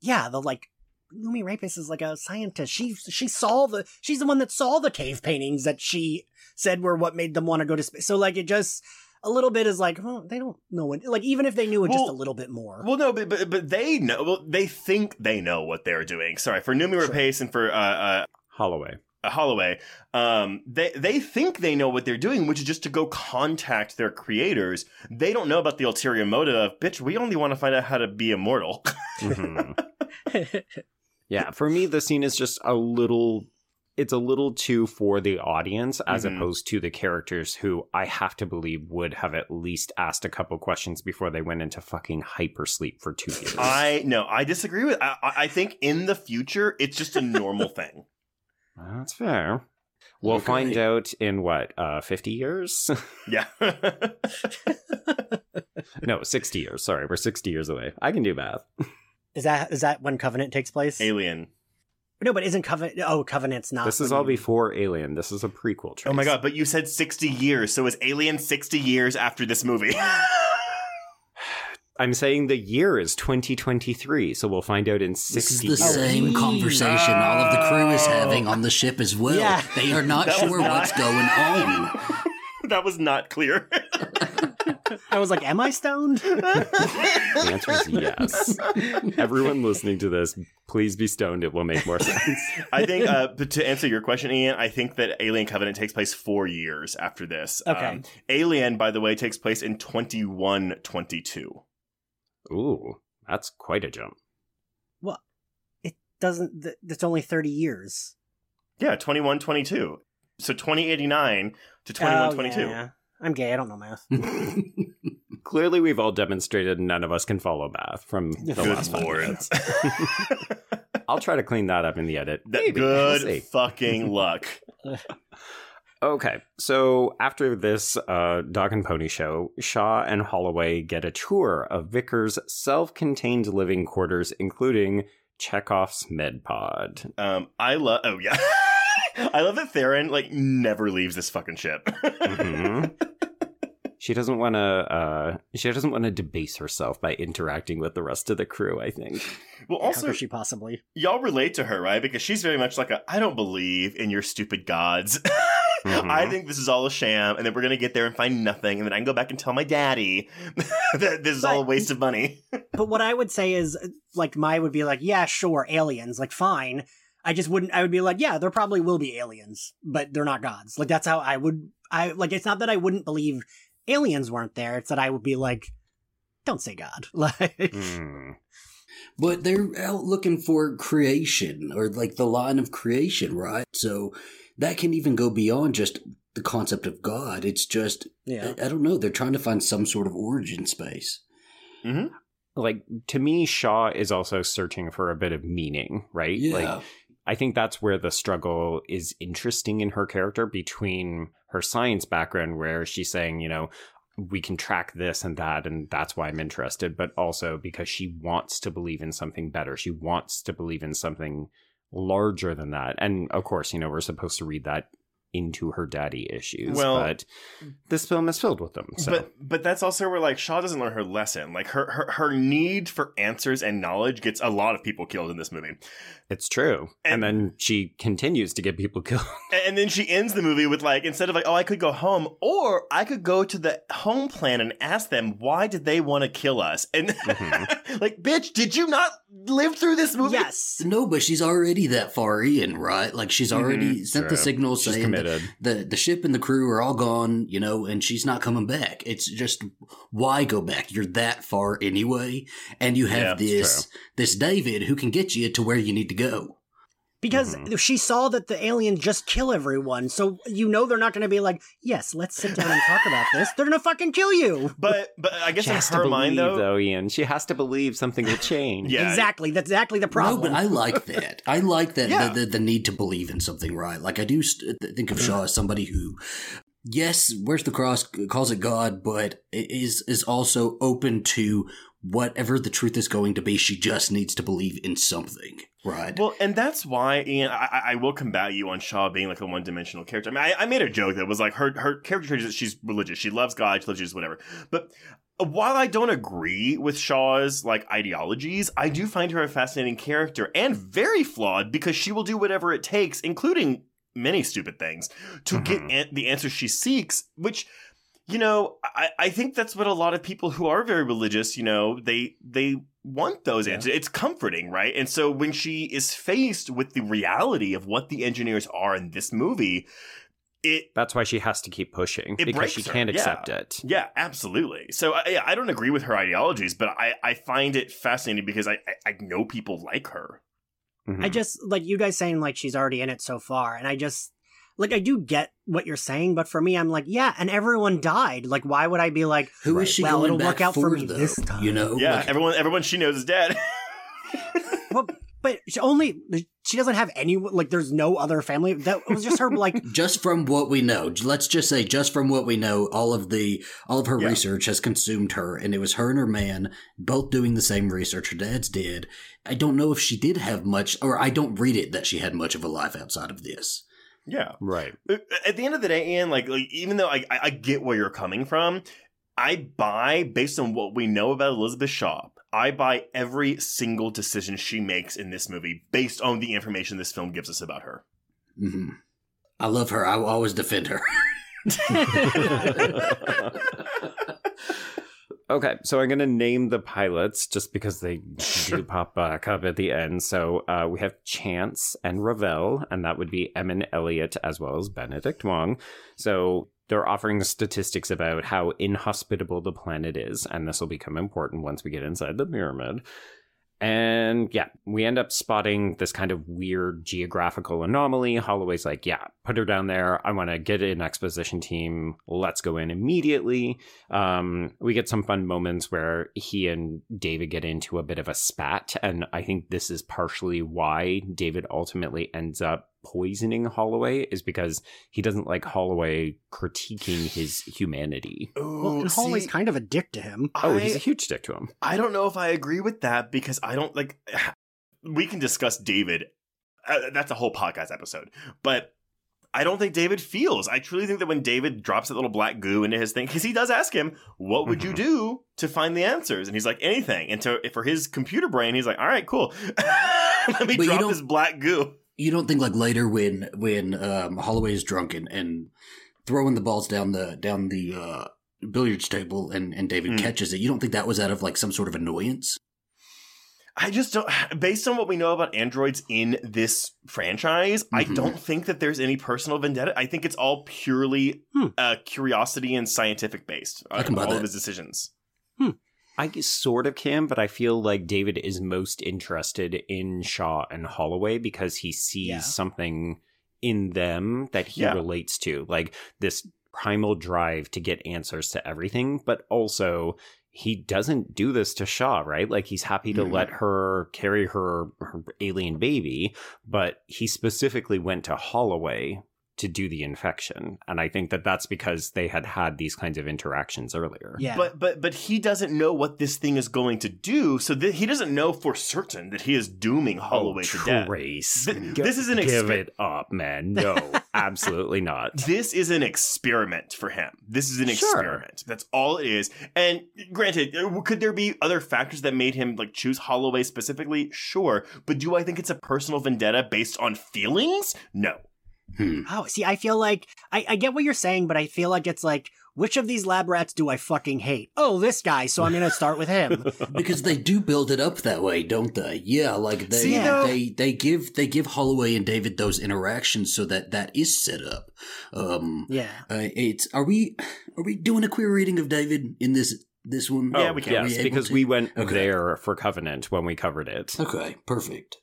[SPEAKER 5] yeah, the like Noomi Rapace is like a scientist. She she saw the she's the one that saw the cave paintings that she said were what made them want to go to space. So like it just a little bit is like oh, they don't know what like even if they knew it just a little bit more.
[SPEAKER 4] Well, no, but but, but they know. Well, they think they know what they're doing. Sorry for Noomi
[SPEAKER 5] Sure.
[SPEAKER 4] Rapace and for uh, uh,
[SPEAKER 3] Holloway.
[SPEAKER 4] Uh, Holloway. Um, they they think they know what they're doing, which is just to go contact their creators. They don't know about the ulterior motive of bitch. We only want to find out how to be immortal.
[SPEAKER 3] Mhm. <laughs> <laughs> yeah, for me, the scene is just a little. It's a little too for the audience as
[SPEAKER 4] Mhm.
[SPEAKER 3] opposed to the characters who I have to believe would have at least asked a couple questions before they went into fucking hypersleep for two years.
[SPEAKER 4] I no, I disagree with. I I think in the future, it's just a normal <laughs> thing.
[SPEAKER 3] That's fair. We'll
[SPEAKER 6] Okay.
[SPEAKER 3] find out in what, uh, 50 years? <laughs>
[SPEAKER 4] Yeah.
[SPEAKER 3] no, 60 years. Sorry, we're 60 years away. I can do math.
[SPEAKER 5] is that is that when Covenant takes place?
[SPEAKER 4] Alien.
[SPEAKER 5] No, but isn't Covenant? Oh, Covenant's not.
[SPEAKER 3] this is all
[SPEAKER 5] you-
[SPEAKER 3] before Alien. This is a prequel. Trace.
[SPEAKER 4] Oh my god! But you said sixty years, so is Alien sixty years after this movie? <laughs>
[SPEAKER 3] I'm saying the year is 2023, so we'll find out in 60
[SPEAKER 6] This
[SPEAKER 3] 60
[SPEAKER 6] is the
[SPEAKER 3] years.
[SPEAKER 6] same conversation all of the crew is having on the ship as well.
[SPEAKER 5] Yeah.
[SPEAKER 6] They are not
[SPEAKER 4] That was
[SPEAKER 6] sure
[SPEAKER 4] not-
[SPEAKER 6] what's going on. <laughs>
[SPEAKER 4] that was not clear.
[SPEAKER 5] I was like, am I stoned?
[SPEAKER 3] The answer is yes. Everyone listening to this, please be stoned. It will make more sense. <laughs>
[SPEAKER 4] I think, uh, but to answer your question, Ian, I think that Alien Covenant takes place four years after this. Um,
[SPEAKER 5] Okay.
[SPEAKER 4] Alien, by the way, takes place in twenty one twenty two.
[SPEAKER 3] Ooh, that's quite a jump.
[SPEAKER 5] well, it doesn't. th- It's only thirty years.
[SPEAKER 4] Yeah, twenty one twenty two. So twenty eighty nine to twenty one twenty two.
[SPEAKER 5] Oh, yeah. I'm gay. I don't know math. <laughs> <laughs>
[SPEAKER 3] Clearly, we've all demonstrated none of us can follow math from <laughs> the
[SPEAKER 4] Good
[SPEAKER 3] last five
[SPEAKER 4] lord.
[SPEAKER 3] minutes. I'll try to clean that up in the edit.
[SPEAKER 4] That-
[SPEAKER 3] Maybe. We'll
[SPEAKER 4] good fucking luck.
[SPEAKER 3] Okay, so after this uh, dog and pony show, Shaw and Holloway get a tour of Vickers' self-contained living quarters, including Chekhov's med pod.
[SPEAKER 4] Um, I love. Oh yeah, <laughs> I love that Theron like never leaves this fucking ship.
[SPEAKER 3] Mhm. <laughs> she doesn't want to. Uh, she doesn't want to debase herself by interacting with the rest of the crew. I think.
[SPEAKER 4] well,
[SPEAKER 5] How
[SPEAKER 4] also
[SPEAKER 5] could she possibly?
[SPEAKER 4] y'all relate to her, right? Because she's very much like a I don't believe in your stupid gods. <laughs>
[SPEAKER 3] Mhm.
[SPEAKER 4] I think this is all a sham, and then we're gonna get there and find nothing, and then I can go back and tell my daddy <laughs> that this is all a waste of money. <laughs>
[SPEAKER 5] but what I would say is, like, my would be like, yeah, sure, aliens, like, fine. I just wouldn't. I would be like, yeah, there probably will be aliens, but they're not gods. Like, that's how I would. I like. It's not that I wouldn't believe aliens weren't there. It's that I would be like, don't say God. <laughs> Like,
[SPEAKER 3] Mm.
[SPEAKER 6] But they're out looking for creation or like the line of creation, right? So that can even go beyond just the concept of God. It's just,
[SPEAKER 5] yeah.
[SPEAKER 6] I, I don't know, they're trying to find some sort of origin space. Mm-hmm.
[SPEAKER 3] Like to me, Shaw is also searching for a bit of meaning, right?
[SPEAKER 6] Yeah.
[SPEAKER 3] Like I think that's where the struggle is interesting in her character between her science background, where she's saying, you know, we can track this and that, and that's why I'm interested, but also because she wants to believe in something better. She wants to believe in something larger than that. And of course, you know, we're supposed to read that into her daddy issues,
[SPEAKER 4] Well-
[SPEAKER 3] but this film is filled with them. So
[SPEAKER 4] But but that's also where like Shaw doesn't learn her lesson. Like her, her her need for answers and knowledge gets a lot of people killed in this movie.
[SPEAKER 3] it's true.
[SPEAKER 4] And-
[SPEAKER 3] And, then she continues to get people <laughs> killed.
[SPEAKER 4] And and then she ends the movie with like instead of like oh I could go home or I could go to the home plan and ask them why did they want to kill us and
[SPEAKER 3] Mhm. <laughs>
[SPEAKER 4] like bitch did you not live through this movie?
[SPEAKER 5] Yes.
[SPEAKER 6] No, but she's already that far in, right? Like she's already sent the
[SPEAKER 3] Sure.
[SPEAKER 6] signal
[SPEAKER 3] She's
[SPEAKER 6] saying that
[SPEAKER 3] committed.
[SPEAKER 6] the the ship and the crew are all gone, you know, and she's not coming back. It's just why go back? You're that far anyway, and you have
[SPEAKER 4] it's
[SPEAKER 6] this this David who can get you to where you need to go.
[SPEAKER 5] Because
[SPEAKER 3] Mhm.
[SPEAKER 5] she saw that the aliens just kill everyone, so you know they're not going to be like, "Yes, let's sit down and talk about this." They're going to fucking kill you.
[SPEAKER 4] But but I guess
[SPEAKER 3] She
[SPEAKER 4] in
[SPEAKER 3] has
[SPEAKER 4] her
[SPEAKER 3] to believe,
[SPEAKER 4] mind though,
[SPEAKER 3] though, Ian. She has to believe something will change.
[SPEAKER 4] Yeah.
[SPEAKER 5] Exactly. That's exactly the problem.
[SPEAKER 6] No, but I like that. I like that
[SPEAKER 4] Yeah.
[SPEAKER 6] the, the the need to believe in something, right? Like I do st- think of Shaw as somebody who, yes, wears the cross, calls it God, but is is also open to whatever the truth is going to be. She just needs to believe in something, right?
[SPEAKER 4] Well, and that's why, Ian, I, I- will combat you on Shaw being like a one dimensional character. I mean, I, I made a joke that was like her her character trait is that she's religious, she loves God, she loves Jesus, whatever. But while I don't agree with Shaw's like ideologies, I do find her a fascinating character and very flawed because she will do whatever it takes, including many stupid things, to get
[SPEAKER 3] Mhm.
[SPEAKER 4] an- the answer she seeks, which. You know, I, I think that's what a lot of people who are very religious, you know, they they want those
[SPEAKER 5] Yeah.
[SPEAKER 4] answers. It's comforting, right? And so when she is faced with the reality of what the engineers are in this movie, it
[SPEAKER 3] That's why she has to keep pushing
[SPEAKER 4] It
[SPEAKER 3] because she
[SPEAKER 4] her,
[SPEAKER 3] can't
[SPEAKER 4] yeah.
[SPEAKER 3] accept it.
[SPEAKER 4] yeah, absolutely. So I, I don't agree with her ideologies, but I, I find it fascinating because I, I I know people like her.
[SPEAKER 3] Mhm.
[SPEAKER 5] I just like you guys saying like she's already in it so far, and I just like I do get what you're saying, but for me, I'm like, yeah, and everyone mm. died. Like, why would I be like,
[SPEAKER 6] Who is
[SPEAKER 3] Right.
[SPEAKER 6] she
[SPEAKER 5] well,
[SPEAKER 6] going
[SPEAKER 5] it'll
[SPEAKER 6] back
[SPEAKER 5] work out
[SPEAKER 6] for,
[SPEAKER 5] for me
[SPEAKER 6] though?
[SPEAKER 5] this time.
[SPEAKER 6] You know,
[SPEAKER 4] Yeah,
[SPEAKER 6] Like,
[SPEAKER 4] everyone everyone she knows is dead. <laughs>
[SPEAKER 5] well, but she only she doesn't have any like. There's no other family. That was just her like. <laughs>
[SPEAKER 6] just from what we know, let's just say, just from what we know, all of the all of her
[SPEAKER 4] Yeah.
[SPEAKER 6] research has consumed her, and it was her and her man both doing the same research. Her dad's did. I don't know if she did have much, or I don't read it that she had much of a life outside of this.
[SPEAKER 4] Yeah.
[SPEAKER 3] right.
[SPEAKER 4] At the end of the day, Ian, like, like even though I, I I get where you're coming from, I buy based on what we know about Elizabeth Shaw. I buy every single decision she makes in this movie based on the information this film gives us about her.
[SPEAKER 6] hmm I love her. I will always defend her. <laughs> <laughs> <laughs>
[SPEAKER 3] Okay, so I'm going to name the pilots just because they do pop back up at the end. So uh, we have Chance and Ravel, and that would be Emun Elliott as well as Benedict Wong. So they're offering statistics about how inhospitable the planet is, and this will become important once we get inside the pyramid. And yeah, we end up spotting this kind of weird geographical anomaly. Holloway's like, yeah, put her down there. I want to get an exposition team. Let's go in immediately. Um, we get some fun moments where he and David get into a bit of a spat. And I think this is partially why David ultimately ends up poisoning Holloway, is because he doesn't like Holloway critiquing his humanity.
[SPEAKER 5] Well, and Holloway's
[SPEAKER 4] see,
[SPEAKER 5] kind of a dick to him.
[SPEAKER 3] Oh,
[SPEAKER 4] I-
[SPEAKER 3] he's a huge dick to him.
[SPEAKER 4] I don't know if I agree with that because I don't like. <sighs> We can discuss David. Uh, that's a whole podcast episode, but I don't think David feels. I truly think that when David drops that little black goo into his thing, because he does ask him, "What would you
[SPEAKER 3] Mhm.
[SPEAKER 4] do to find the answers?" and he's like, "Anything." And to for his computer brain, he's like, "All right, cool. <laughs> Let me
[SPEAKER 6] But
[SPEAKER 4] drop this black goo."
[SPEAKER 6] You don't think like later when when um, Holloway is drunk and, and throwing the balls down the down the uh, billiards table and, and David
[SPEAKER 4] Mm.
[SPEAKER 6] catches it, you don't think that was out of like some sort of annoyance?
[SPEAKER 4] I just don't. <sighs> Based on what we know about androids in this franchise, I
[SPEAKER 6] Mhm.
[SPEAKER 4] don't think that there's any personal vendetta. I think it's all purely
[SPEAKER 5] Hmm.
[SPEAKER 4] uh, curiosity and scientific based.
[SPEAKER 6] I
[SPEAKER 4] uh, all
[SPEAKER 6] that.
[SPEAKER 4] of his decisions.
[SPEAKER 3] I sort of can, but I feel like David is most interested in Shaw and Holloway because he sees
[SPEAKER 5] Yeah.
[SPEAKER 3] something in them that he
[SPEAKER 4] Yeah.
[SPEAKER 3] relates to, like this primal drive to get answers to everything, but also he doesn't do this to Shaw, right? Like he's happy to
[SPEAKER 6] Mhm.
[SPEAKER 3] let her carry her, her alien baby, but he specifically went to Holloway to do the infection. And I think that that's because they had had these kinds of interactions earlier.
[SPEAKER 5] Yeah.
[SPEAKER 4] But but but he doesn't know what this thing is going to do, so th- he doesn't know for certain that he is dooming Holloway to death.
[SPEAKER 3] Trace.
[SPEAKER 4] Th-
[SPEAKER 3] Gi-
[SPEAKER 4] this is an
[SPEAKER 3] Give
[SPEAKER 4] exper-
[SPEAKER 3] it up, man. <laughs> No, absolutely not.
[SPEAKER 4] This is an experiment for him. This is an
[SPEAKER 3] Sure.
[SPEAKER 4] experiment. That's all it is. And granted, uh, could there be other factors that made him like choose Holloway specifically? Sure. But do I think it's a personal vendetta based on feelings? No.
[SPEAKER 6] Hmm.
[SPEAKER 5] Oh, see, I feel like I, I get what you're saying, but I feel like it's like, which of these lab rats do I fucking hate? Oh, this guy, so I'm gonna start with him. <laughs>
[SPEAKER 6] because they do build it up that way, don't they? Yeah, like they
[SPEAKER 4] See, though-
[SPEAKER 6] they they give they give Holloway and David those interactions so that that is set up. Um,
[SPEAKER 5] Yeah.
[SPEAKER 6] uh, it's are we are we doing a queer reading of David in this this one?
[SPEAKER 4] Yeah, we can.
[SPEAKER 6] Are
[SPEAKER 3] Yes,
[SPEAKER 6] able
[SPEAKER 3] because
[SPEAKER 6] to?
[SPEAKER 3] we went
[SPEAKER 6] Okay.
[SPEAKER 3] there for Covenant when we covered it.
[SPEAKER 6] Okay, perfect.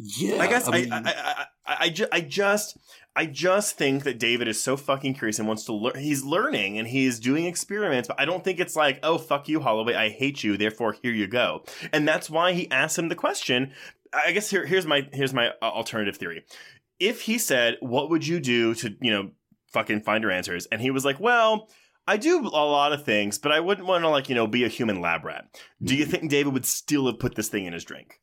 [SPEAKER 6] Yeah,
[SPEAKER 4] I guess I
[SPEAKER 6] mean,
[SPEAKER 4] I, I, I, I, ju- I just I just think that David is so fucking curious and wants to learn. He's learning and he's doing experiments, but I don't think it's like, oh fuck you, Holloway, I hate you, therefore here you go. And that's why he asked him the question. I guess here here's my here's my uh, alternative theory. If he said, "What would you do to you know fucking find your answers?" and he was like, "Well." I do a lot of things, but I wouldn't want to like, you know, be a human lab rat. Do you think David would still have put this thing in his drink?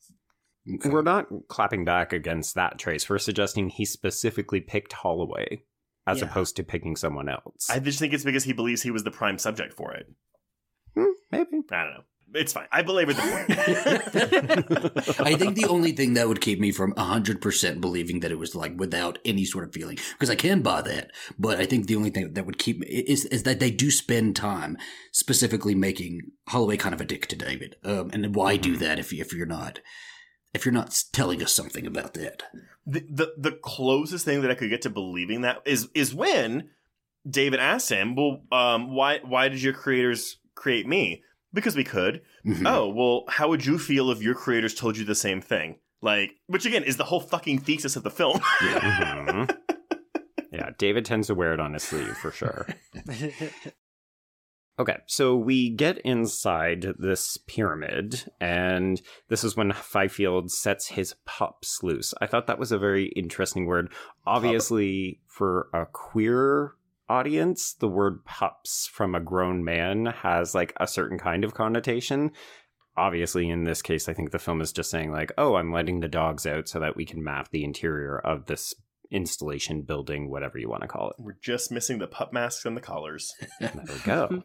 [SPEAKER 6] Okay.
[SPEAKER 3] We're not clapping back against that, Trace. We're suggesting he specifically picked Holloway as
[SPEAKER 5] Yeah.
[SPEAKER 3] opposed to picking someone else.
[SPEAKER 4] I just think it's because he believes he was the prime subject for it.
[SPEAKER 3] Hmm, maybe.
[SPEAKER 4] I don't know. It's fine. I belabored the point. <laughs>
[SPEAKER 6] I think the only thing that would keep me from 100% believing that it was like without any sort of feeling, because I can buy that, but I think the only thing that would keep me is, is that they do spend time specifically making Holloway kind of a dick to David. Um, and why do that if, if you're not, if you're not telling us something about that?
[SPEAKER 4] the, the the closest thing that I could get to believing that is is when David asked him, "Well, um, why why did your creators create me?" Because we could.
[SPEAKER 6] Mhm.
[SPEAKER 4] Oh, well, how would you feel if your creators told you the same thing? Like, which again is the whole fucking thesis of the film.
[SPEAKER 3] Mhm. yeah, David tends to wear it on his sleeve for sure. <laughs> <laughs> Okay, so we get inside this pyramid, and this is when Fifield sets his pups loose. I thought that was a very interesting word. Obviously, for a queer audience, the word pups from a grown man has like a certain kind of connotation. Obviously, in this case, I think the film is just saying, like, oh, I'm letting the dogs out so that we can map the interior of this installation, building, whatever you want to call it.
[SPEAKER 4] We're just missing the pup masks and the collars. <laughs>
[SPEAKER 3] There we go.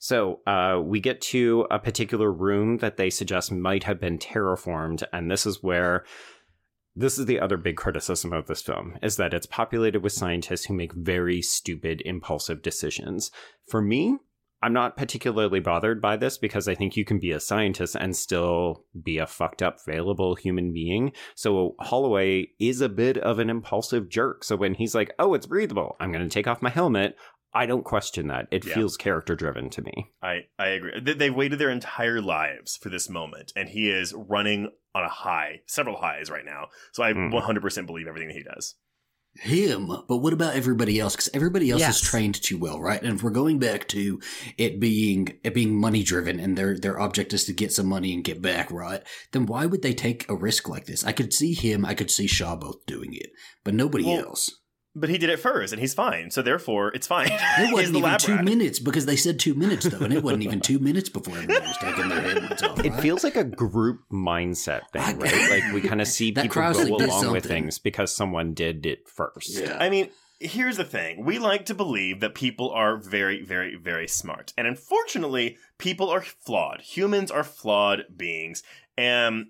[SPEAKER 3] So uh, we get to a particular room that they suggest might have been terraformed, and this is where this is the other big criticism of this film is that it's populated with scientists who make very stupid, impulsive decisions. For me, I'm not particularly bothered by this because I think you can be a scientist and still be a fucked up, failable human being. So Holloway is a bit of an impulsive jerk. So when he's like, oh, it's breathable, I'm going to take off my helmet. I don't question that. It
[SPEAKER 4] Yeah.
[SPEAKER 3] feels character driven to me.
[SPEAKER 4] I I agree. They, they waited their entire lives for this moment, and he is running on a high, several highs right now. So I
[SPEAKER 3] Mhm.
[SPEAKER 4] 100% believe everything that he does.
[SPEAKER 6] Him, but what about everybody else? Because everybody else
[SPEAKER 5] Yes.
[SPEAKER 6] is trained too well, right? And if we're going back to it being it being money driven, and their their object is to get some money and get back, right? Then why would they take a risk like this? I could see him, I could see Shaw both doing it, but nobody
[SPEAKER 4] Well,
[SPEAKER 6] else.
[SPEAKER 4] But he did it first, and he's fine. So therefore, it's fine.
[SPEAKER 6] It <laughs> wasn't
[SPEAKER 4] the
[SPEAKER 6] even two
[SPEAKER 4] rat.
[SPEAKER 6] minutes because they said two minutes though, and it wasn't even <laughs> two minutes before everybody was taking their helmets off.
[SPEAKER 3] It feels like a group mindset thing,
[SPEAKER 6] I-
[SPEAKER 3] right? Like we kind of see people go
[SPEAKER 6] like, did
[SPEAKER 3] along with things because someone did it first.
[SPEAKER 6] Yeah.
[SPEAKER 4] I mean, here's the thing. We like to believe that people are very, very, very smart. And unfortunately, people are flawed. Humans are flawed beings. And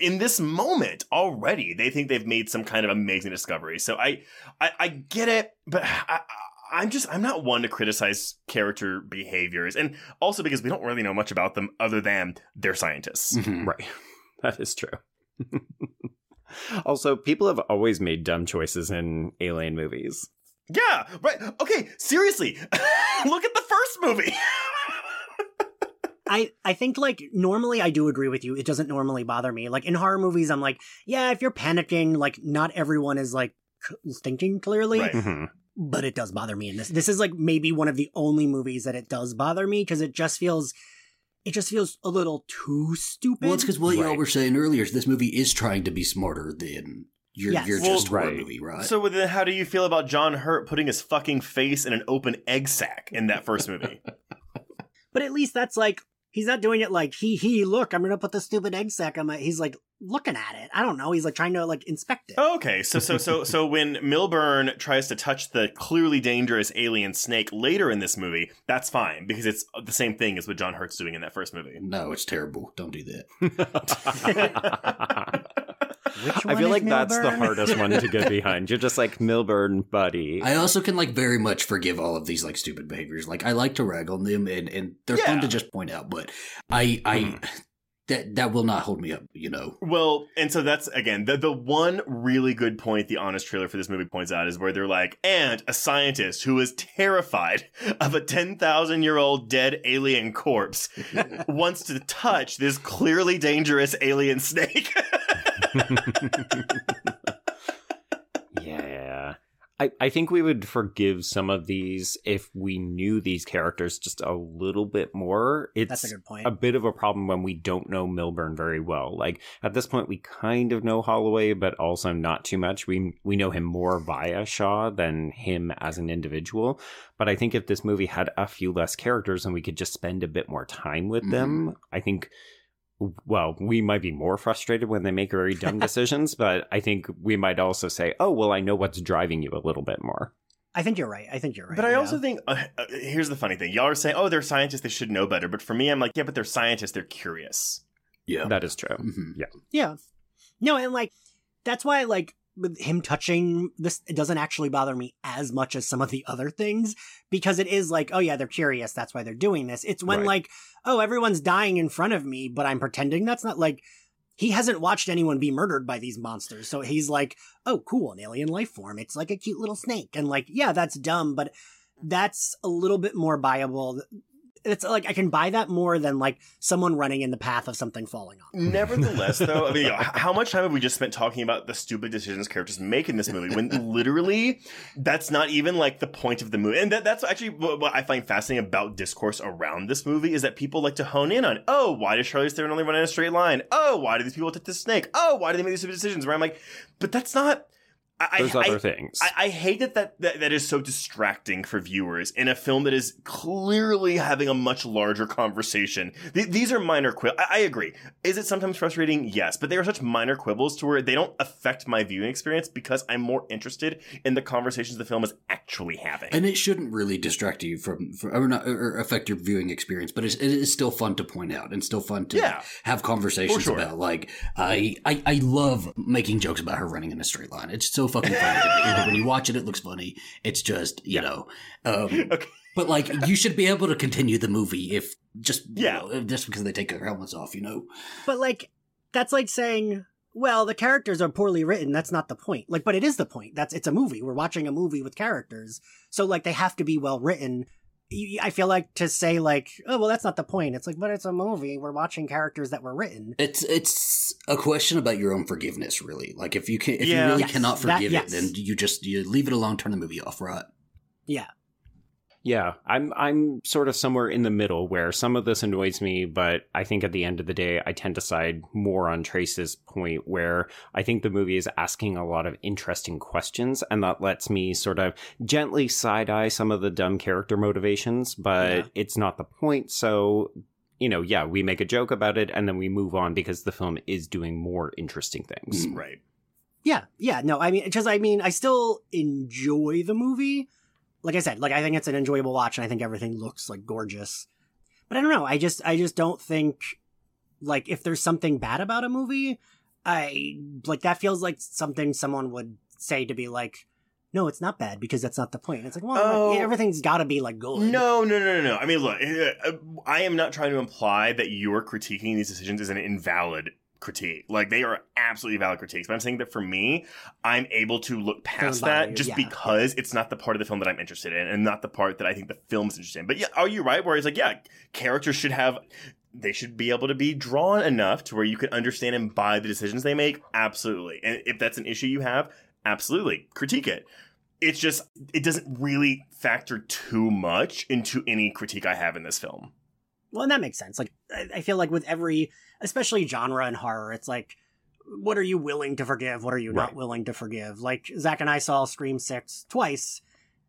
[SPEAKER 4] in this moment already, they think they've made some kind of amazing discovery. So I, I, I get it, but I, I'm just I'm not one to criticize character behaviors, and also because we don't really know much about them other than they're scientists.
[SPEAKER 6] Mhm. <laughs>
[SPEAKER 3] Right. That is true. <laughs> also, people have always made dumb choices in alien movies.
[SPEAKER 4] Yeah, right. Okay, seriously, <laughs> look at the first movie.
[SPEAKER 5] I, I think like normally I do agree with you. It doesn't normally bother me. Like in horror movies, I'm like, yeah, if you're panicking, like not everyone is like thinking clearly,
[SPEAKER 4] Right.
[SPEAKER 3] Mhm.
[SPEAKER 5] but it does bother me in this. This is like maybe one of the only movies that it does bother me because it just feels, it just feels a little too stupid.
[SPEAKER 6] Well, it's because what y'all
[SPEAKER 3] Right.
[SPEAKER 6] were saying earlier. This movie is trying to be smarter than your
[SPEAKER 5] Yes.
[SPEAKER 6] your
[SPEAKER 4] Well,
[SPEAKER 6] just horror
[SPEAKER 3] right.
[SPEAKER 6] movie, right?
[SPEAKER 4] So then, how do you feel about John Hurt putting his fucking face in an open egg sack in that first movie? <laughs>
[SPEAKER 5] but at least that's like he's not doing it like he he look I'm gonna put the stupid egg sack on my. He's like looking at it. I don't know. He's like trying to like inspect it.
[SPEAKER 4] Oh, okay, so so so so when Milburn tries to touch the clearly dangerous alien snake later in this movie, that's fine because it's the same thing as what John Hurt's doing in that first movie.
[SPEAKER 6] no, it's terrible. Don't do that. <laughs> <laughs> <laughs>
[SPEAKER 5] Which
[SPEAKER 3] I feel
[SPEAKER 5] is
[SPEAKER 3] like that's the hardest one to get <laughs> behind. You're just like Milburn, buddy.
[SPEAKER 6] I also can like very much forgive all of these like stupid behaviors. Like I like to rag on them and and they're fun to just point out, but I I hmm. <sighs> that that will not hold me up. You know.
[SPEAKER 4] Well, and so that's again the the one really good point the honest trailer for this movie points out is where they're like, and a scientist who is terrified of a ten thousand year old dead alien corpse <laughs> wants to touch this clearly dangerous alien snake. <laughs>
[SPEAKER 3] Yeah. I, I think we would forgive some of these if we knew these characters just a little bit more. It's
[SPEAKER 5] That's a good point.
[SPEAKER 3] a bit of a problem when we don't know Milburn very well. Like at this point we kind of know Holloway, but also not too much. We we know him more via Shaw than him as an individual. But I think if this movie had a few less characters and we could just spend a bit more time with them, mm-hmm. I think well, we might be more frustrated when they make very dumb <laughs> decisions, but I think we might also say, "Oh, well, I know what's driving you a little bit more."
[SPEAKER 5] I think you're right. I think you're right.
[SPEAKER 4] But I
[SPEAKER 5] yeah.
[SPEAKER 4] also think uh, uh, here's the funny thing: y'all are saying, "Oh, they're scientists; they should know better." But for me, I'm like, "Yeah, but they're scientists; they're curious."
[SPEAKER 6] Yeah.
[SPEAKER 3] That is true.
[SPEAKER 6] Mhm.
[SPEAKER 5] Yeah. No, and like that's why like with him touching this it doesn't actually bother me as much as some of the other things because it is like, oh yeah, they're curious, that's why they're doing this. It's when
[SPEAKER 3] Right.
[SPEAKER 5] like, oh, everyone's dying in front of me, but I'm pretending that's not like he hasn't watched anyone be murdered by these monsters. So he's like, oh, cool, an alien life form. It's like a cute little snake. And like, yeah, that's dumb, but that's a little bit more viable. It's like I can buy that more than like someone running in the path of something falling off.
[SPEAKER 4] Nevertheless, <laughs> though, I mean, you know, how much time have we just spent talking about the stupid decisions characters make in this movie when <laughs> literally that's not even like the point of the movie? And that, that's actually what, what I find fascinating about discourse around this movie is that people like to hone in on, oh, why does Charlize Theron only run in a straight line? Oh, why do these people take the snake? Oh, why do they make these stupid decisions? Where I'm like, but that's not. I,
[SPEAKER 3] There's other
[SPEAKER 4] I-
[SPEAKER 3] things.
[SPEAKER 4] I, I hate that, that that that is so distracting for viewers in a film that is clearly having a much larger conversation. Th- these are minor quibbles. I, I agree. Is it sometimes frustrating? Yes, but they are such minor quibbles to where they don't affect my viewing experience because I'm more interested in the conversations the film is actually having.
[SPEAKER 6] And it shouldn't really distract you from, from or, not, or affect your viewing experience, but it's, it is still fun to point out and still fun to
[SPEAKER 4] Yeah.
[SPEAKER 6] have conversations
[SPEAKER 4] sure.
[SPEAKER 6] about. Like I, I, I love making jokes about her running in a straight line. It's so fucking funny. to me. when you watch it, it looks funny. It's just you know, um, <laughs>
[SPEAKER 4] Okay.
[SPEAKER 6] but like you should be able to continue the movie if just you
[SPEAKER 4] Yeah.
[SPEAKER 6] know, just because they take their helmets off, you know.
[SPEAKER 5] But like, that's like saying, well, the characters are poorly written. That's not the point. Like, but it is the point. That's it's a movie. We're watching a movie with characters, so like they have to be well written. Y- I feel like to say like, oh well, that's not the point. It's like, but it's a movie. We're watching characters that were written.
[SPEAKER 6] It's it's a question about your own forgiveness, really. Like if you can, if
[SPEAKER 4] Yeah.
[SPEAKER 6] you really
[SPEAKER 5] Yes,
[SPEAKER 6] cannot
[SPEAKER 5] that-
[SPEAKER 6] forgive
[SPEAKER 5] yes.
[SPEAKER 6] it, then you just you leave it alone, turn the movie off, right?
[SPEAKER 5] Yeah,
[SPEAKER 3] Yeah, I'm I'm sort of somewhere in the middle where some of this annoys me, but I think at the end of the day I tend to side more on Trace's point where I think the movie is asking a lot of interesting questions and that lets me sort of gently side eye some of the dumb character motivations, but
[SPEAKER 5] Yeah.
[SPEAKER 3] it's not the point. So you know, yeah, we make a joke about it and then we move on because the film is doing more interesting things.
[SPEAKER 6] Mm.
[SPEAKER 4] right.
[SPEAKER 5] yeah, yeah. No, I mean, because I mean, I still enjoy the movie. Like I said, like I think it's an enjoyable watch, and I think everything looks like gorgeous. But I don't know. I just, I just don't think like if there's something bad about a movie, I like that feels like something someone would say to be like, no, it's not bad because that's not the point. It's like, well,
[SPEAKER 4] Oh.
[SPEAKER 5] like, everything's got to be like good.
[SPEAKER 4] No, no, no, no, no. I mean, look, <laughs> I am not trying to imply that you're critiquing these decisions is an invalid critique. Like they are absolutely valid critiques. But I'm saying that for me, I'm able to look past that just
[SPEAKER 5] yeah.
[SPEAKER 4] because it's not the part of the film that I'm interested in, and not the part that I think the film's interested in. But yeah, are you right? Where it's like, yeah, characters should have. They should be able to be drawn enough to where you can understand and buy the decisions they make. Absolutely. And if that's an issue you have, absolutely critique it it's just it doesn't really factor too much into any critique I have in this film.
[SPEAKER 5] Well, and that makes sense. Like, I feel like with every, especially genre and horror, it's like, what are you willing to forgive? What are you
[SPEAKER 4] Right.
[SPEAKER 5] not willing to forgive? Like, Zach and I saw Scream 6 twice,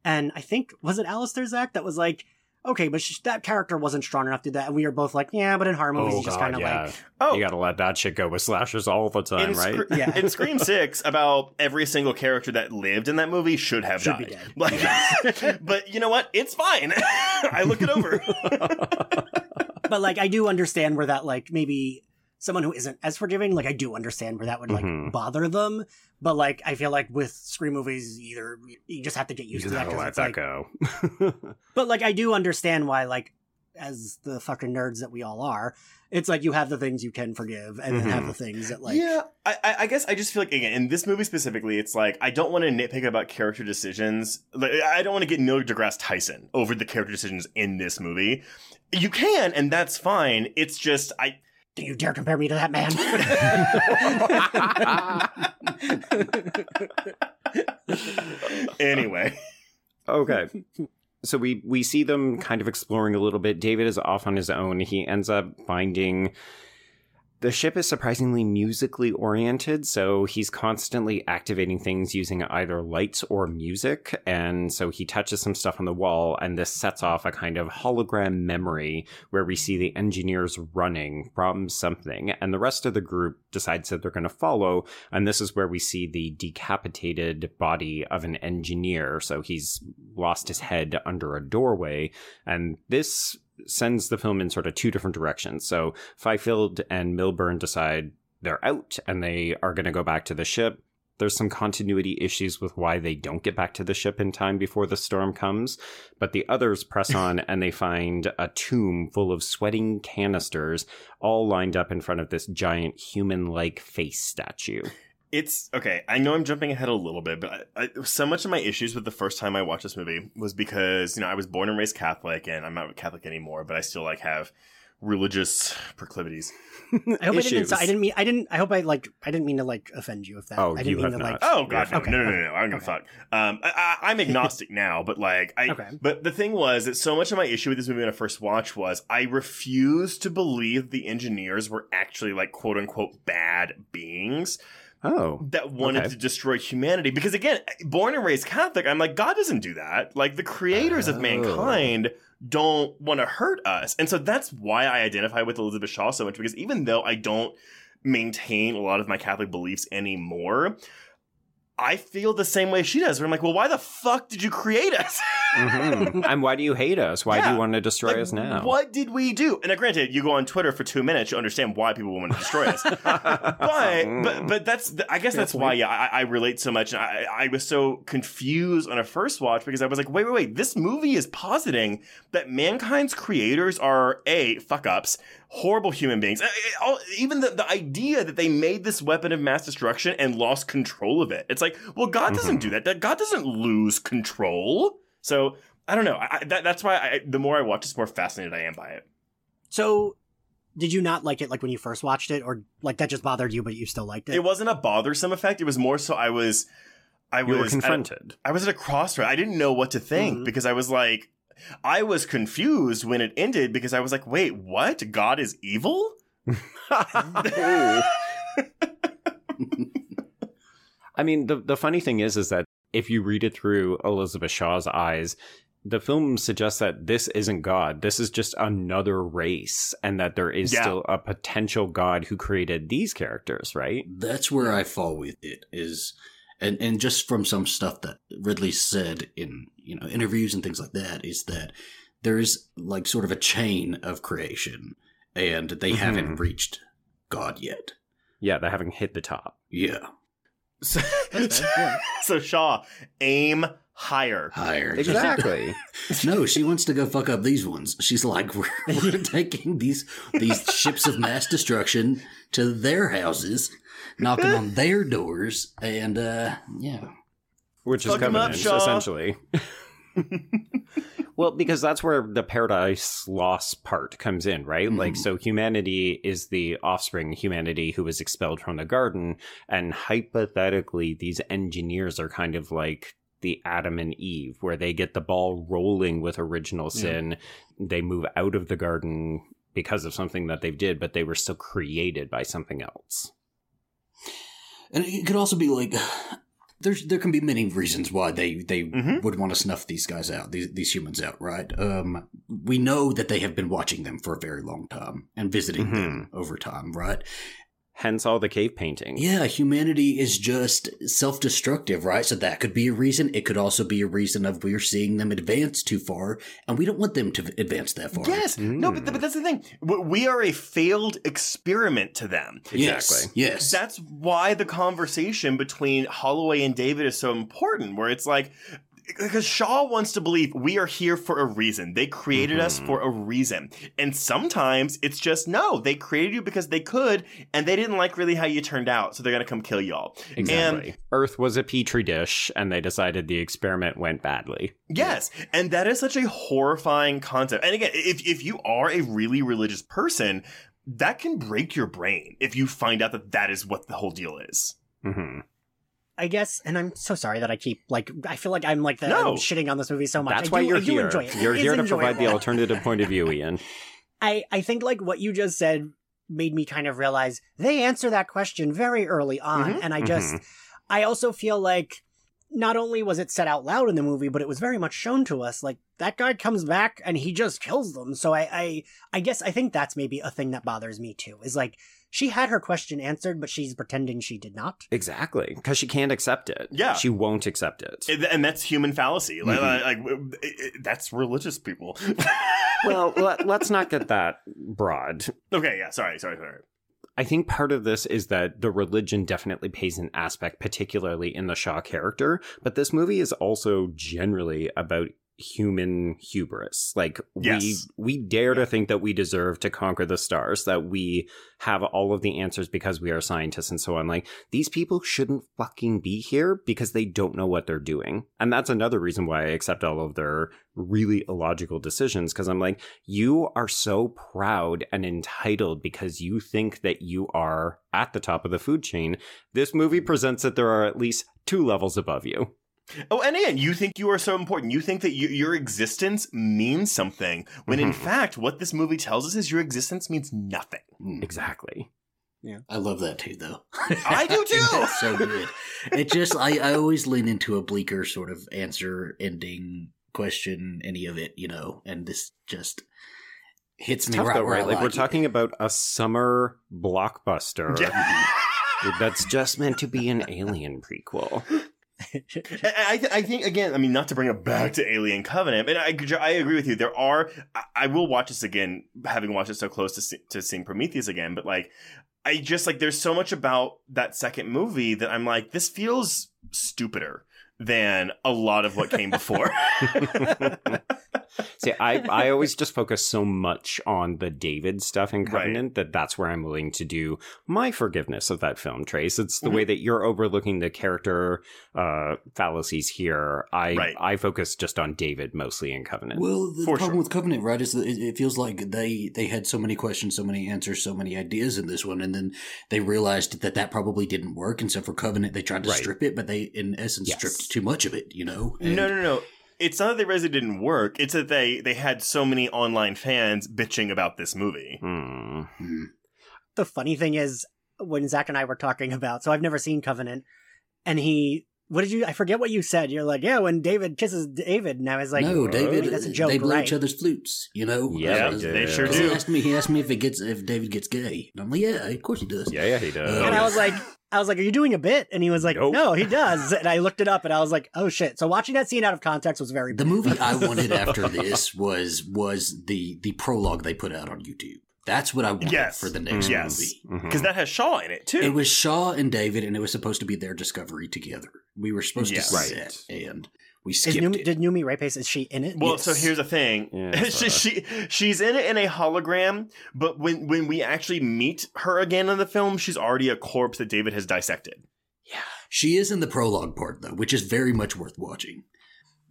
[SPEAKER 5] and I think, was it Alistair, Zach, that was like, okay, but sh- that character wasn't strong enough to do that. And we were both like, yeah, but in horror movies,
[SPEAKER 3] Oh
[SPEAKER 5] you just kind of
[SPEAKER 3] yeah.
[SPEAKER 5] like,
[SPEAKER 4] Oh,
[SPEAKER 3] You gotta let that shit go with slashers all the time,
[SPEAKER 4] in,
[SPEAKER 3] right?
[SPEAKER 4] Scre-
[SPEAKER 5] Yeah.
[SPEAKER 4] in Scream <laughs> Six, about every single character that lived in that movie should have
[SPEAKER 5] Should be
[SPEAKER 4] died.
[SPEAKER 5] dead. <laughs>
[SPEAKER 4] Like, <laughs> but you know what? It's fine. I look it over.
[SPEAKER 5] But like, I do understand where that, like, maybe someone who isn't as forgiving, like, I do understand where that would, like,
[SPEAKER 3] Mhm.
[SPEAKER 5] bother them. But like, I feel like with Scream movies, either you just have to get used
[SPEAKER 3] just
[SPEAKER 5] to that.
[SPEAKER 3] let
[SPEAKER 5] it's
[SPEAKER 3] that
[SPEAKER 5] like,
[SPEAKER 3] go. <laughs>
[SPEAKER 5] But like, I do understand why, like, as the fucking nerds that we all are, it's like you have the things you can forgive, and then have the mm-hmm. things that like.
[SPEAKER 4] yeah, I, I I guess I just feel like again in this movie specifically, it's like I don't want to nitpick about character decisions. Like I don't want to get Neil deGrasse Tyson over the character decisions in this movie. You can, and that's fine. It's just I.
[SPEAKER 5] Do you dare compare me to that man? <laughs>
[SPEAKER 4] Anyway, <laughs>
[SPEAKER 3] okay. <laughs> So we we see them kind of exploring a little bit. David is off on his own. He ends up finding the ship is surprisingly musically oriented, so he's constantly activating things using either lights or music. And so he touches some stuff on the wall, and this sets off a kind of hologram memory where we see the engineers running from something. And the rest of the group decides that they're going to follow. And this is where we see the decapitated body of an engineer. So he's lost his head under a doorway. And this sends the film in sort of two different directions. So Fifield and Milburn decide they're out and they are going to go back to the ship. There's some continuity issues with why they don't get back to the ship in time before the storm comes, but the others press <laughs> on and they find a tomb full of sweating canisters all lined up in front of this giant human like face statue.
[SPEAKER 4] It's okay. I know I'm jumping ahead a little bit, but I, I, so much of my issues with the first time I watched this movie was because you know I was born and raised Catholic, and I'm not Catholic anymore, but I still like have religious proclivities. <laughs>
[SPEAKER 5] I hope I didn't. I didn't mean. I didn't. I hope I like. I didn't mean to like offend you. If that.
[SPEAKER 3] Oh,
[SPEAKER 5] I didn't
[SPEAKER 3] you
[SPEAKER 5] mean
[SPEAKER 3] have
[SPEAKER 5] to
[SPEAKER 3] not.
[SPEAKER 5] like.
[SPEAKER 4] Oh god, no,
[SPEAKER 5] Okay,
[SPEAKER 4] no, no, no,
[SPEAKER 5] okay,
[SPEAKER 4] no! I don't give a
[SPEAKER 5] okay.
[SPEAKER 4] fuck. Um, I, I, I'm agnostic <laughs> now, but like, I.
[SPEAKER 5] Okay.
[SPEAKER 4] But the thing was that so much of my issue with this movie when I first watched was I refused to believe the engineers were actually like quote unquote bad beings
[SPEAKER 3] Oh.
[SPEAKER 4] that wanted
[SPEAKER 3] Okay.
[SPEAKER 4] to destroy humanity. Because again, born and raised Catholic, I'm like, God doesn't do that. Like the creators of
[SPEAKER 3] Oh.
[SPEAKER 4] mankind don't want to hurt us. And so that's why I identify with Elizabeth Shaw so much, because even though I don't maintain a lot of my Catholic beliefs anymore, I feel the same way she does. Where I'm like, well, why the fuck did you create us? <laughs>
[SPEAKER 3] Mhm. and why do you hate us? Why do you want to destroy
[SPEAKER 4] Like,
[SPEAKER 3] us now?
[SPEAKER 4] What did we do? And uh, granted, you go on Twitter for two minutes, you understand why people want to destroy us. <laughs> but but but that's I guess that's why yeah I, I relate so much. And I I was so confused on a first watch because I was like, wait wait wait, this movie is positing that mankind's creators are a fuck ups, horrible human beings. All- Even the the idea that they made this weapon of mass destruction and lost control of it. It's like, well, God doesn't do that. That God doesn't lose control. So I don't know. I, I- that, that's why I, the more I watch, this, the more fascinated I am by it.
[SPEAKER 5] So, did you not like it like when you first watched it, or like that just bothered you, but you still liked it?
[SPEAKER 4] It wasn't a bothersome effect. It was more so I was, I
[SPEAKER 3] You
[SPEAKER 4] was
[SPEAKER 3] were confronted.
[SPEAKER 4] I was at a crossroad. I didn't know what to think
[SPEAKER 5] Mhm.
[SPEAKER 4] because I was like, I was confused when it ended because I was like, wait, what? God is evil? <laughs> <laughs>
[SPEAKER 3] I mean, the the funny thing is, is that if you read it through Elizabeth Shaw's eyes, the film suggests that this isn't God. This is just another race, and that there is
[SPEAKER 4] Yeah.
[SPEAKER 3] still a potential God who created these characters, right?
[SPEAKER 6] That's where I fall with it is and and just from some stuff that Ridley said in, you know, interviews and things like that is that there is like sort of a chain of creation and they
[SPEAKER 3] Mhm.
[SPEAKER 6] haven't reached God yet.
[SPEAKER 3] Yeah, they haven't hit the top.
[SPEAKER 6] Yeah,
[SPEAKER 4] So,
[SPEAKER 5] That's yeah. <laughs>
[SPEAKER 4] so Shaw, aim higher.
[SPEAKER 6] higher.
[SPEAKER 3] Exactly. <laughs>
[SPEAKER 6] No, she wants to go fuck up these ones. She's like, <laughs> we're, we're taking these these ships of mass destruction to their houses, knocking on their doors, and uh, yeah,
[SPEAKER 3] Which is
[SPEAKER 4] coming up,
[SPEAKER 3] Covenant,
[SPEAKER 4] Shaw.
[SPEAKER 3] essentially. Well, because that's where the paradise lost part comes in, right? Like,
[SPEAKER 6] Mhm.
[SPEAKER 3] so humanity is the offspring humanity who was expelled from the garden, and hypothetically, these engineers are kind of like the Adam and Eve, where they get the ball rolling with original sin. They move out of the garden because of something that they did, but they were still created by something else.
[SPEAKER 6] and it could also be like. There's, there can be many reasons why they, they
[SPEAKER 4] Mhm.
[SPEAKER 6] would want to snuff these guys out, these, these humans out, right? Um, we know that they have been watching them for a very long time and visiting them over time, right?
[SPEAKER 3] Hence all the cave painting.
[SPEAKER 6] Yeah, humanity is just self destructive, right? So that could be a reason. It could also be a reason of we're seeing them advance too far, and we don't want them to advance that far.
[SPEAKER 4] Yes. No, but, but that's the thing. We are a failed experiment to them.
[SPEAKER 6] Yes.
[SPEAKER 3] Exactly.
[SPEAKER 6] Yes.
[SPEAKER 4] That's why the conversation between Holloway and David is so important, where it's like, because Shaw wants to believe we are here for a reason. They created us
[SPEAKER 3] Mhm.
[SPEAKER 4] for a reason. And sometimes it's just no, they created you because they could, and they didn't like really how you turned out, so they're going to come kill y'all.
[SPEAKER 3] Exactly. Earth was a petri dish, and they decided the experiment went badly.
[SPEAKER 4] Yes, and that is such a horrifying concept. And again, if if you are a really religious person, that can break your brain if you find out that that is what the whole deal is.
[SPEAKER 3] hmm
[SPEAKER 5] I guess, and I'm so sorry that I keep like I feel like I'm like the
[SPEAKER 4] No.
[SPEAKER 5] I'm shitting on this movie so much.
[SPEAKER 3] That's
[SPEAKER 5] I
[SPEAKER 3] why
[SPEAKER 5] do-
[SPEAKER 3] you're
[SPEAKER 5] I
[SPEAKER 3] here.
[SPEAKER 5] Enjoy it.
[SPEAKER 3] You're here to provide the alternative point of view, Ian. <laughs>
[SPEAKER 5] I I think like what you just said made me kind of realize they answer that question very early on,
[SPEAKER 4] Mhm,
[SPEAKER 5] and I just
[SPEAKER 3] mhm.
[SPEAKER 5] I also feel like not only was it said out loud in the movie, but it was very much shown to us. Like that guy comes back and he just kills them. So I I I guess I think that's maybe a thing that bothers me too. Is like she had her question answered, but she's pretending she did not.
[SPEAKER 3] Exactly, because she can't accept it.
[SPEAKER 4] Yeah.
[SPEAKER 3] she won't accept it.
[SPEAKER 4] And- And that's human fallacy. Like,
[SPEAKER 6] Mhm.
[SPEAKER 4] like, it- it- that's religious people. <laughs>
[SPEAKER 3] well, let, let's not get that broad.
[SPEAKER 4] okay, yeah, sorry, sorry, sorry.
[SPEAKER 3] I think part of this is that the religion definitely plays an aspect, particularly in the Shaw character. But this movie is also generally about human hubris. Like we
[SPEAKER 4] Yes.
[SPEAKER 3] we dare to think that we deserve to conquer the stars, that we have all of the answers because we are scientists and so on. Like these people shouldn't fucking be here because they don't know what they're doing. And that's another reason why I accept all of their really illogical decisions because I'm like, you are so proud and entitled because you think that you are at the top of the food chain. This movie presents that there are at least two levels above you.
[SPEAKER 4] Oh, and again, you think you are so important. You think that you, your existence means something, when in
[SPEAKER 3] Mhm.
[SPEAKER 4] fact, what this movie tells us is your existence means nothing.
[SPEAKER 3] Exactly. Yeah.
[SPEAKER 6] I love that too, though. <laughs>
[SPEAKER 4] I do <laughs> too!
[SPEAKER 6] That's so good. It just, I, I always lean into a bleaker sort of answer, ending, question, any of it, you know, and this just hits me
[SPEAKER 3] Tough
[SPEAKER 6] right
[SPEAKER 3] though,
[SPEAKER 6] where I
[SPEAKER 3] right? Like we're
[SPEAKER 6] it.
[SPEAKER 3] talking about a summer <laughs> blockbuster
[SPEAKER 4] Yeah.
[SPEAKER 3] that's just meant to be an alien prequel. <laughs>
[SPEAKER 4] I, I, th- I think again. I mean, not to bring it back to Alien Covenant, but I, I agree with you. There are. I, I will watch this again, having watched it so close to see, to seeing Prometheus again. But like, I just like. There's so much about that second movie that I'm like, this feels stupider than a lot of what came before. <laughs> <laughs>
[SPEAKER 3] See, I, I always just focus so much on the David stuff in
[SPEAKER 4] Right.
[SPEAKER 3] Covenant that that's where I'm willing to do my forgiveness of that film, Trace. It's the
[SPEAKER 4] Mhm.
[SPEAKER 3] way that you're overlooking the character uh, fallacies here. I
[SPEAKER 4] Right.
[SPEAKER 3] I focus just on David mostly in Covenant.
[SPEAKER 6] Well, the
[SPEAKER 4] For
[SPEAKER 6] problem
[SPEAKER 4] sure.
[SPEAKER 6] with Covenant, right, is that it, it feels like they they had so many questions, so many answers, so many ideas in this one, and then they realized that that probably didn't work, and so for Covenant they tried to
[SPEAKER 3] Right.
[SPEAKER 6] strip it, but they in essence
[SPEAKER 3] Yes.
[SPEAKER 6] stripped too much of it, you know. And-
[SPEAKER 4] no, no, no. It's not that they realized it didn't work. It's that they they had so many online fans bitching about this movie.
[SPEAKER 3] Hmm.
[SPEAKER 6] Hmm.
[SPEAKER 5] the funny thing is when Zach and I were talking about, so I've never seen Covenant, and he, what did you? I forget what you said. You're like, yeah, when David kisses David, and I was like,
[SPEAKER 6] no, David,
[SPEAKER 5] that's a joke,
[SPEAKER 6] they blow
[SPEAKER 5] right?
[SPEAKER 6] each other's flutes, you know.
[SPEAKER 3] Yeah,
[SPEAKER 6] Uh,
[SPEAKER 3] they
[SPEAKER 4] sure
[SPEAKER 6] do.
[SPEAKER 4] do.
[SPEAKER 6] He asked me. He asked me if it gets if David gets gay. And I'm like, yeah, of course he does.
[SPEAKER 3] Yeah, yeah, he does.
[SPEAKER 6] Uh,
[SPEAKER 5] and I was like, I was like, are you doing a bit? And he was like,
[SPEAKER 3] Nope.
[SPEAKER 5] no, he does. And I looked it up, and I was like, oh shit. So watching that scene out of context was very.
[SPEAKER 6] The movie I wanted <laughs> after this was was the the prologue they put out on YouTube. That's what I wanted
[SPEAKER 4] Yes.
[SPEAKER 6] for the next mm-hmm.
[SPEAKER 4] Yes.
[SPEAKER 6] Mm-hmm.
[SPEAKER 3] movie.
[SPEAKER 4] Because that has Shaw in it too.
[SPEAKER 6] It was Shaw and David, and it was supposed to be their discovery together. We were supposed
[SPEAKER 4] Yes.
[SPEAKER 6] to
[SPEAKER 4] Right.
[SPEAKER 6] see it, and we
[SPEAKER 5] Is
[SPEAKER 6] skipped
[SPEAKER 5] Noomi,
[SPEAKER 6] it.
[SPEAKER 5] did Noomi Rapace, is she in it?
[SPEAKER 4] Well,
[SPEAKER 6] Yes.
[SPEAKER 4] so here's the thing.
[SPEAKER 3] Yeah, <laughs>
[SPEAKER 4] she, she she's in it in a hologram, but when when we actually meet her again in the film, she's already a corpse that David has dissected.
[SPEAKER 6] Yeah, She is in the prologue part though, which is very much worth watching.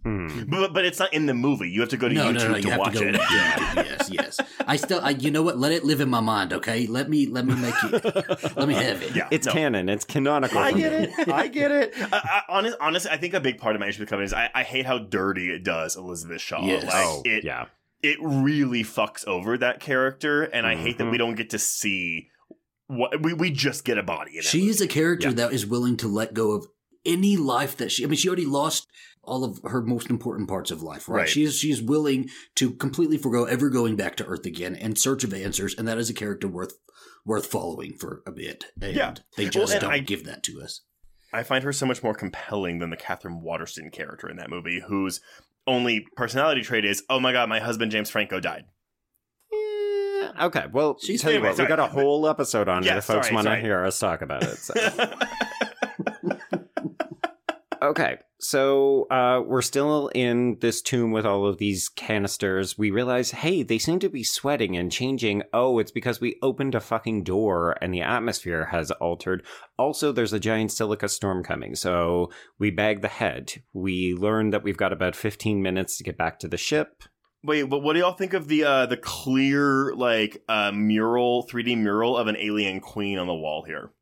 [SPEAKER 3] Hmm.
[SPEAKER 4] But but it's not in the movie. You have to go to
[SPEAKER 6] no,
[SPEAKER 4] YouTube
[SPEAKER 6] no, no,
[SPEAKER 4] to
[SPEAKER 6] you have
[SPEAKER 4] watch
[SPEAKER 6] to go.
[SPEAKER 4] it.
[SPEAKER 6] Yeah, yes, yes. I still, I, you know what? Let it live in my mind, okay? Let me, let me make it. let me have it.
[SPEAKER 4] Yeah,
[SPEAKER 3] It's
[SPEAKER 4] no.
[SPEAKER 3] canon. It's canonical.
[SPEAKER 4] I get it. I get it. I, I, honest, honestly, I think a big part of my issue with Covenant is I, I hate how dirty it does Elizabeth Shaw.
[SPEAKER 6] Yes.
[SPEAKER 4] Like,
[SPEAKER 3] Oh,
[SPEAKER 4] it,
[SPEAKER 3] yeah.
[SPEAKER 4] it really fucks over that character, and I hate that we don't get to see what we, we just get a body. In that
[SPEAKER 6] She is a character
[SPEAKER 3] Yeah.
[SPEAKER 6] that is willing to let go of any life that she. I mean, she already lost all of her most important parts of life, right?
[SPEAKER 4] Right.
[SPEAKER 6] She is she's willing to completely forego ever going back to Earth again in search of answers, and that is a character worth worth following for a bit. And
[SPEAKER 4] Yeah.
[SPEAKER 6] they
[SPEAKER 4] Well,
[SPEAKER 6] just
[SPEAKER 4] and
[SPEAKER 6] don't
[SPEAKER 4] I-
[SPEAKER 6] give that to us.
[SPEAKER 4] I find her so much more compelling than the Katherine Waterston character in that movie, whose only personality trait is, "Oh my god, my husband James Franco died."
[SPEAKER 3] Yeah, Okay, well,
[SPEAKER 6] She's-
[SPEAKER 3] tell you
[SPEAKER 4] anyway,
[SPEAKER 3] what, we got a whole episode on
[SPEAKER 4] Yeah,
[SPEAKER 3] it if folks want to hear us talk about it. So. <laughs> okay, so uh, we're still in this tomb with all of these canisters. We realize, hey, they seem to be sweating and changing. Oh, it's because we opened a fucking door and the atmosphere has altered. Also, there's a giant silica storm coming, so we bag the head. We learn that we've got about 15 minutes to get back to the ship.
[SPEAKER 4] Wait, but what do y'all think of the uh, the clear like uh, mural, 3D mural of an alien queen on the wall here?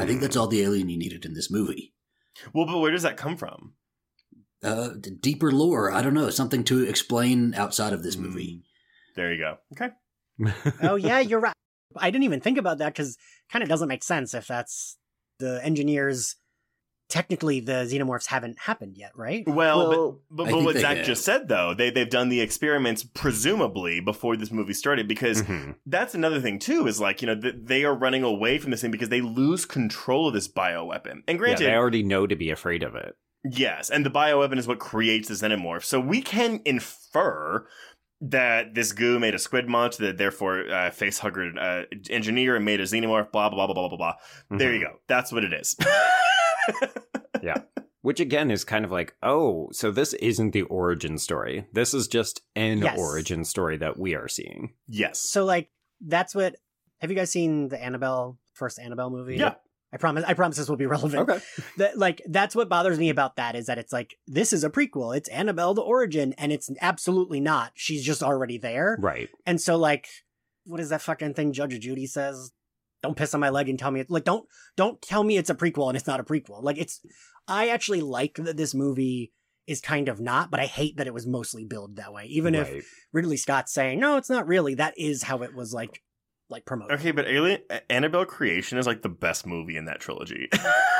[SPEAKER 6] I think that's all the alien you needed in this movie.
[SPEAKER 4] Well, but where does that come from?
[SPEAKER 6] Uh, deeper lore. I don't know something to explain outside of this movie.
[SPEAKER 4] There you go. Okay. <laughs>
[SPEAKER 5] oh yeah, you're right. I didn't even think about that because kind of doesn't make sense if that's the engineers. Technically, the xenomorphs haven't happened yet, right?
[SPEAKER 4] Well,
[SPEAKER 3] Well,
[SPEAKER 4] but, but, but what Zach
[SPEAKER 6] have.
[SPEAKER 4] just said though, they they've done the experiments presumably before this movie started because
[SPEAKER 3] Mhm.
[SPEAKER 4] that's another thing too is like you know th- they are running away from this thing because they lose control of this bioweapon. And
[SPEAKER 3] Yeah,
[SPEAKER 4] granted,
[SPEAKER 3] they already know to be afraid of it.
[SPEAKER 4] Yes, and the bioweapon is what creates the xenomorph. So we can infer that this goo made a squid monster that therefore uh, face huggered uh, engineer and made a xenomorph. Blah blah blah blah blah blah. There you
[SPEAKER 3] Mhm.
[SPEAKER 4] go. That's what it is. <laughs> <laughs>
[SPEAKER 3] Which again is kind of like, oh, so this isn't the origin story. This is just an
[SPEAKER 5] Yes.
[SPEAKER 3] origin story that we are seeing.
[SPEAKER 4] yes.
[SPEAKER 5] So like that's what. Have you guys seen the Annabelle first Annabelle movie?
[SPEAKER 4] Yeah.
[SPEAKER 5] I promise. I promise this will be relevant.
[SPEAKER 3] Okay. <laughs>
[SPEAKER 5] That like that's what bothers me about that is that it's like this is a prequel. It's Annabelle the origin, and it's absolutely not. She's just already there.
[SPEAKER 3] Right.
[SPEAKER 5] And so like, what is that fucking thing Judge Judy says? Don't piss on my leg and tell me it like don't don't tell me it's a prequel and it's not a prequel. Like it's I actually like that this movie is kind of not, but I hate that it was mostly billed that way. Even if Ridley Scott's saying, no, it's not really, that is how it was like like promoted.
[SPEAKER 4] Okay, but Alien Annabelle Creation is like the best movie in that trilogy.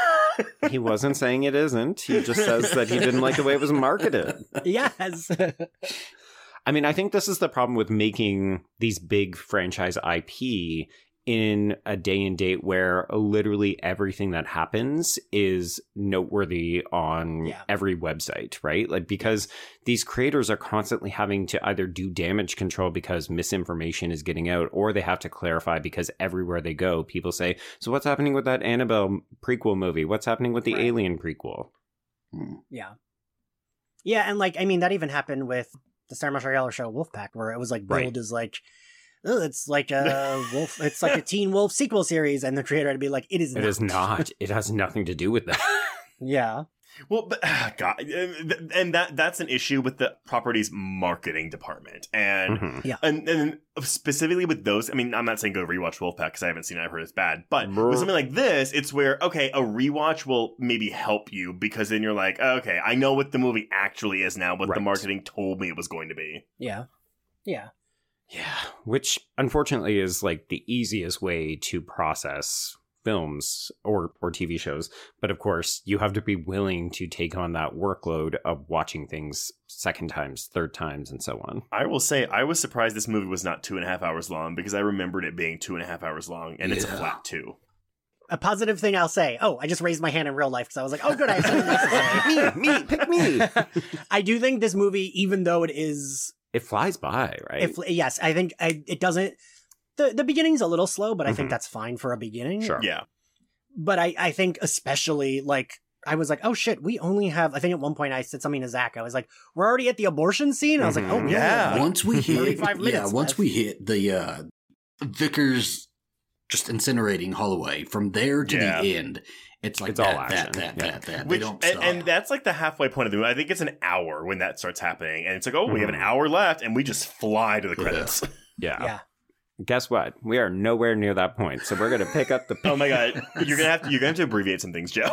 [SPEAKER 4] <laughs>
[SPEAKER 3] he wasn't saying it isn't. He just says that he didn't like the way it was marketed.
[SPEAKER 5] yes. <laughs>
[SPEAKER 3] I mean, I think this is the problem with making these big franchise IP in a day and date where literally everything that happens is noteworthy on
[SPEAKER 5] Yeah.
[SPEAKER 3] every website, right? Like, because these creators are constantly having to either do damage control because misinformation is getting out, or they have to clarify because everywhere they go, people say, So, what's happening with that Annabelle prequel movie? What's happening with the
[SPEAKER 5] Right.
[SPEAKER 3] Alien prequel? Hmm.
[SPEAKER 5] yeah. Yeah, and like I mean that even happened with the Sarah Michelle Gellar show Wolfpack, where it was like billed
[SPEAKER 3] Right.
[SPEAKER 5] as like oh, it's like a wolf <laughs> it's like a teen wolf sequel series and the creator had to be like it is
[SPEAKER 3] It
[SPEAKER 5] not.
[SPEAKER 3] is not. It has nothing to do with that. <laughs>
[SPEAKER 5] yeah
[SPEAKER 4] Well, but God, uh, th- and that that's an issue with the property's marketing department, and
[SPEAKER 3] Mhm.
[SPEAKER 4] and and specifically with those. I mean, I'm not saying go rewatch Wolfpack because I haven't seen it. I've heard it's bad, but
[SPEAKER 3] Brr.
[SPEAKER 4] with something like this, it's where okay, a rewatch will maybe help you because then you're like, okay, I know what the movie actually is now, what the marketing told me it was going to be.
[SPEAKER 5] yeah yeah
[SPEAKER 3] Yeah, which unfortunately is like the easiest way to process films or or TV shows. But of course, you have to be willing to take on that workload of watching things second times, third times, and so on.
[SPEAKER 4] I will say, I was surprised this movie was not two and a half hours long because I remembered it being two and a half hours long, and it's a flat two.
[SPEAKER 5] a positive thing I'll say. Oh, I just raised my hand in real life because I was like, oh, good, I have something <laughs> nice to say.
[SPEAKER 3] Me, me, pick me. <laughs>
[SPEAKER 5] I do think this movie, even though it is,
[SPEAKER 3] It flies by, right?
[SPEAKER 5] if yes, I think I, it doesn't the the beginning's a little slow, but I
[SPEAKER 3] Mhm.
[SPEAKER 5] think that's fine for a beginning.
[SPEAKER 3] Sure.
[SPEAKER 4] Yeah.
[SPEAKER 5] But I I think especially like I was like, oh shit, we only have. I think at one point I said something to Zach. I was like, we're already at the abortion scene. I was like, oh
[SPEAKER 3] Mhm.
[SPEAKER 4] Yeah.
[SPEAKER 6] once we hit
[SPEAKER 5] 35
[SPEAKER 6] yeah
[SPEAKER 5] minutes
[SPEAKER 6] once
[SPEAKER 5] left.
[SPEAKER 6] we hit the uh vickers just incinerating holloway from there to
[SPEAKER 4] Yeah.
[SPEAKER 6] the end it's like
[SPEAKER 3] It's all
[SPEAKER 6] that,
[SPEAKER 3] action,
[SPEAKER 6] that that
[SPEAKER 3] yeah.
[SPEAKER 6] that that
[SPEAKER 4] Which
[SPEAKER 6] they don't
[SPEAKER 4] and,
[SPEAKER 6] stop.
[SPEAKER 4] and that's like the halfway point of the movie. I think it's an hour when that starts happening, and it's like, oh, we have an
[SPEAKER 3] Mhm.
[SPEAKER 4] hour left, and we just fly to the credits. <laughs>
[SPEAKER 3] Yeah.
[SPEAKER 5] yeah.
[SPEAKER 3] Guess what? We are nowhere near that point, so we're gonna pick up the. <laughs>
[SPEAKER 4] oh my god, <laughs> you're gonna have to you're gonna have to abbreviate some things, Joe.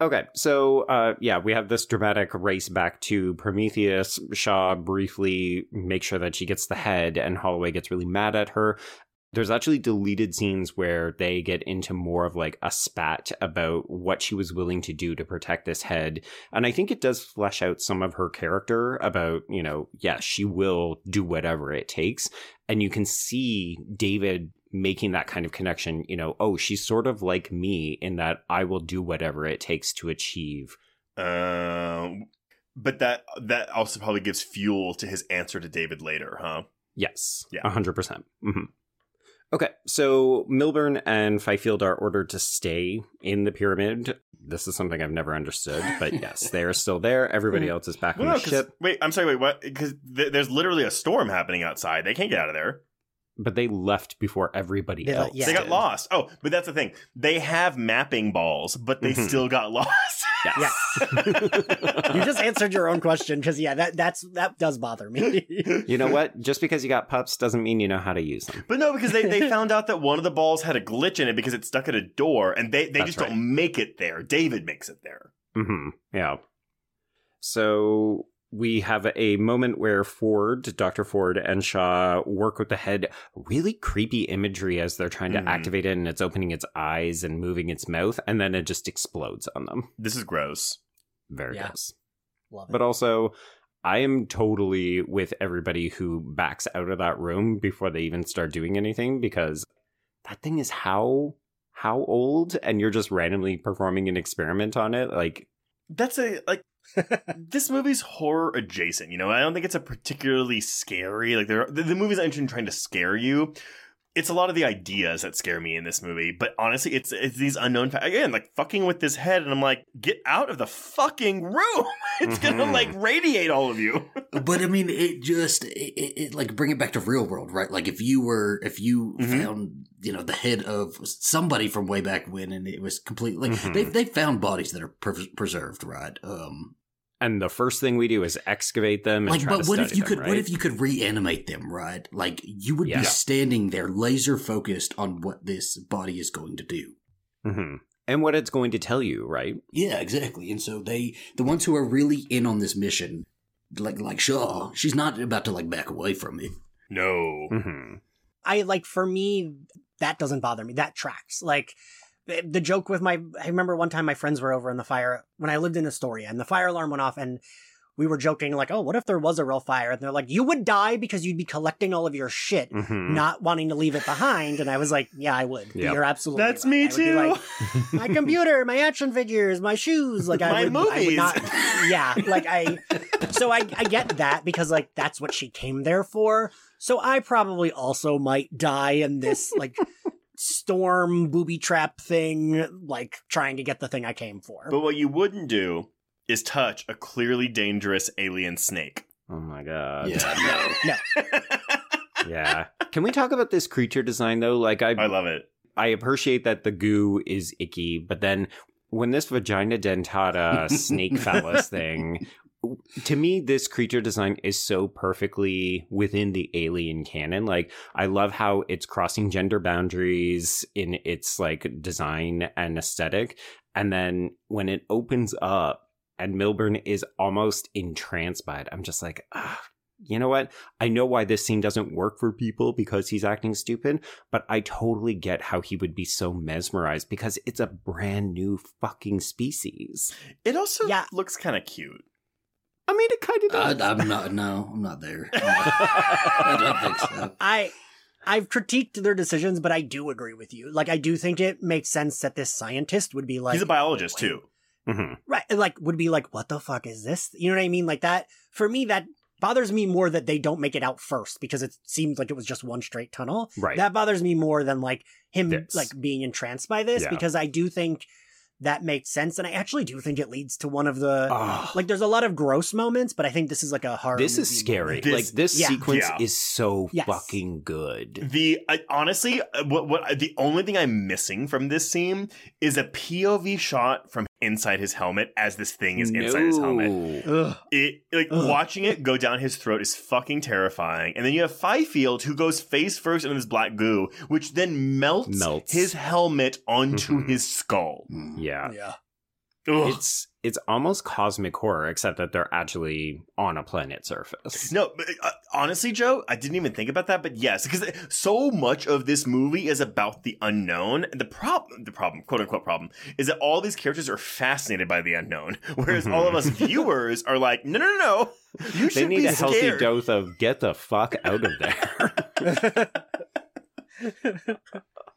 [SPEAKER 3] Okay, so uh, yeah, we have this dramatic race back to Prometheus. Shaw briefly makes sure that she gets the head, and Holloway gets really mad at her. There's actually deleted scenes where they get into more of like a spat about what she was willing to do to protect this head. And I think it does flesh out some of her character about, you know, yes, she will do whatever it takes. And you can see David making that kind of connection, you know, oh, she's sort of like me in that I will do whatever it takes to achieve.
[SPEAKER 4] Um, but that that also probably gives fuel to his answer to David later, huh?
[SPEAKER 3] Yes.
[SPEAKER 4] Yeah.
[SPEAKER 3] A 100%. percent hmm Okay, so Milburn and Fifield are ordered to stay in the pyramid. This is something I've never understood, but <laughs> yes, they are still there. Everybody hmm. else is back
[SPEAKER 4] Well,
[SPEAKER 3] on
[SPEAKER 4] no,
[SPEAKER 3] the
[SPEAKER 4] 'cause-
[SPEAKER 3] ship,
[SPEAKER 4] wait, I'm sorry, wait, what? Because th- there's literally a storm happening outside. They can't get out of there.
[SPEAKER 3] But they left before everybody
[SPEAKER 5] They,
[SPEAKER 3] else.
[SPEAKER 5] yeah.
[SPEAKER 4] They got
[SPEAKER 3] did.
[SPEAKER 4] lost. Oh, but that's the thing. They have mapping balls, but they
[SPEAKER 3] Mhm.
[SPEAKER 4] still got <laughs> lost.
[SPEAKER 3] Yes. <laughs>
[SPEAKER 5] You just answered your own question because yeah, that that's that does bother me. <laughs>
[SPEAKER 3] you know what? Just because you got pups doesn't mean you know how to use them.
[SPEAKER 4] But no, because they, they found out that one of the balls had a glitch in it because it stuck at a door, and they, they
[SPEAKER 3] That's
[SPEAKER 4] just
[SPEAKER 3] right.
[SPEAKER 4] don't make it there. David makes it there.
[SPEAKER 3] hmm Yeah. So we have a moment where Ford, Dr. Ford, and Shaw work with the head. Really creepy imagery as they're trying to
[SPEAKER 4] Mhm.
[SPEAKER 3] activate it and it's opening its eyes and moving its mouth, and then it just explodes on them.
[SPEAKER 4] This is gross.
[SPEAKER 3] Very
[SPEAKER 5] Yeah.
[SPEAKER 3] gross.
[SPEAKER 5] Love it.
[SPEAKER 3] But also, I am totally with everybody who backs out of that room before they even start doing anything because that thing is how how old and you're just randomly performing an experiment on it like
[SPEAKER 4] That's a like <laughs> this movie's horror adjacent. You know, I don't think it's a particularly scary. Like there, the, the movie's not trying to scare you. It's a lot of the ideas that scare me in this movie, but honestly, it's it's these unknown fa- again, like fucking with this head, and I'm like, get out of the fucking room! <laughs> it's gonna
[SPEAKER 3] Mhm.
[SPEAKER 4] like radiate all of you. <laughs>
[SPEAKER 6] but I mean, it just it, it, it like bring it back to real world, right? Like if you were if you
[SPEAKER 4] Mhm.
[SPEAKER 6] found you know the head of somebody from way back when, and it was completely
[SPEAKER 3] Mhm.
[SPEAKER 6] they they found bodies that are pres- preserved, right? Um,
[SPEAKER 3] and the first thing we do is excavate them and
[SPEAKER 6] like,
[SPEAKER 3] try
[SPEAKER 6] but
[SPEAKER 3] to
[SPEAKER 6] what if you
[SPEAKER 3] them,
[SPEAKER 6] could
[SPEAKER 3] right?
[SPEAKER 6] what if you could reanimate them, right? Like you would
[SPEAKER 3] Yeah.
[SPEAKER 6] be standing there, laser focused on what this body is going to do.
[SPEAKER 3] Mhm. and what it's going to tell you right
[SPEAKER 6] Yeah, exactly. And so they, the ones who are really in on this mission, like like Shaw, she's not about to like back away from it.
[SPEAKER 4] No,
[SPEAKER 3] hmm
[SPEAKER 5] I like for me that doesn't bother me. That tracks. Like the the joke with my I remember one time my friends were over in the fire when I lived in Astoria and the fire alarm went off and we were joking like, "Oh, what if there was a real fire?" And they're like, "You would die because you'd be collecting all of your shit,
[SPEAKER 3] hmm
[SPEAKER 5] not wanting to leave it behind." And I was like, "Yeah, I would.
[SPEAKER 3] Yep.
[SPEAKER 5] You're absolutely
[SPEAKER 4] that's
[SPEAKER 5] right.
[SPEAKER 4] me
[SPEAKER 5] I
[SPEAKER 4] too.
[SPEAKER 5] like, <laughs> my computer, my action figures, my shoes, like I
[SPEAKER 4] My
[SPEAKER 5] would, I would
[SPEAKER 4] movies.
[SPEAKER 5] not, <laughs> yeah, like I. So I, I get that because like that's what she came there for. So I probably also might die in this like storm booby trap thing, like trying to get the thing I came for.
[SPEAKER 4] but what you wouldn't do is touch a clearly dangerous alien snake.
[SPEAKER 3] oh my god
[SPEAKER 6] Yeah, <laughs> no. <laughs>
[SPEAKER 3] yeah can we talk about this creature design though like i
[SPEAKER 4] I love it.
[SPEAKER 3] I appreciate that the goo is icky, but then when this vagina dentata <laughs> snake phallus thing, to me, this creature design is so perfectly within the alien canon. Like, I love how it's crossing gender boundaries in its like design and aesthetic. And then when it opens up and Milburn is almost entranced by it, I'm just like, ah, you know what? I know why this scene doesn't work for people because he's acting stupid, but I totally get how he would be so mesmerized because it's a brand new fucking species.
[SPEAKER 4] It also
[SPEAKER 5] Yeah.
[SPEAKER 4] looks kind of cute.
[SPEAKER 3] I mean, it kind of
[SPEAKER 6] I,
[SPEAKER 3] does.
[SPEAKER 6] I'm not. No, I'm not there. <laughs> I don't think so.
[SPEAKER 5] I I've critiqued their decisions, but I do agree with you. Like I do think it makes sense that this scientist would be like
[SPEAKER 4] He's a biologist too.
[SPEAKER 3] Mhm.
[SPEAKER 5] right like would be like what the fuck is this you know what i mean like that for me that bothers me more that they don't make it out first because it seems like it was just one straight tunnel.
[SPEAKER 3] Right.
[SPEAKER 5] That bothers me more than like him
[SPEAKER 3] This.
[SPEAKER 5] like being entranced by this
[SPEAKER 3] Yeah.
[SPEAKER 5] because I do think that makes sense and I actually do think it leads to one of the
[SPEAKER 3] Ugh.
[SPEAKER 5] like there's a lot of gross moments, but I think this is like a hard.
[SPEAKER 3] this is scary.
[SPEAKER 4] This-
[SPEAKER 3] like this
[SPEAKER 5] yeah.
[SPEAKER 3] sequence
[SPEAKER 4] Yeah.
[SPEAKER 3] is so
[SPEAKER 5] Yes.
[SPEAKER 3] fucking good.
[SPEAKER 4] The I, honestly, uh, what what the only thing I'm missing from this scene is a POV shot from inside his helmet as this thing is inside his helmet.
[SPEAKER 5] Ugh.
[SPEAKER 4] It like
[SPEAKER 5] Ugh.
[SPEAKER 4] watching it go down his throat is fucking terrifying. And then you have Fifield who goes face first into this black goo, which then melts,
[SPEAKER 3] Melts.
[SPEAKER 4] his helmet onto
[SPEAKER 3] Mhm.
[SPEAKER 4] his skull.
[SPEAKER 6] Mm.
[SPEAKER 3] Yeah.
[SPEAKER 5] Yeah.
[SPEAKER 4] Ugh.
[SPEAKER 3] It's it's almost cosmic horror, except that they're actually on a planet surface.
[SPEAKER 4] No, uh, honestly, Joe, I didn't even think about that, but yes, because so much of this movie is about the unknown. And the problem, the problem, quote unquote problem, is that all these characters are fascinated by the unknown, <laughs> whereas all of us viewers are like, no, no, no, no, you
[SPEAKER 3] They
[SPEAKER 4] should
[SPEAKER 3] need
[SPEAKER 4] be
[SPEAKER 3] a healthy dose of get the fuck out of there. <laughs> <laughs>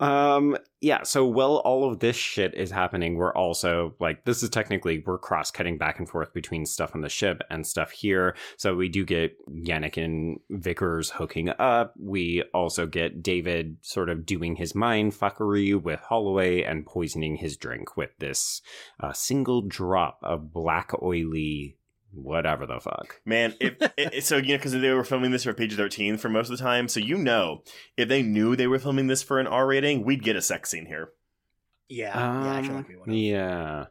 [SPEAKER 3] Um, yeah, so while all of this shit is happening, we're also like, this is technically, we're cross cutting back and forth between stuff on the ship and stuff here. So we do get Janek and Vickers hooking up. We also get David sort of doing his mind fuckery with Holloway and poisoning his drink with this uh, single drop of black, oily, whatever the fuck.
[SPEAKER 4] Man, if <laughs> it, so, you know, because they were filming this for PG thirteen for most of the time, so you know, if they knew they were filming this for an R rating, we'd get a sex scene here.
[SPEAKER 5] Yeah. yeah, I feel like we
[SPEAKER 3] Um,
[SPEAKER 5] would've.
[SPEAKER 3] yeah.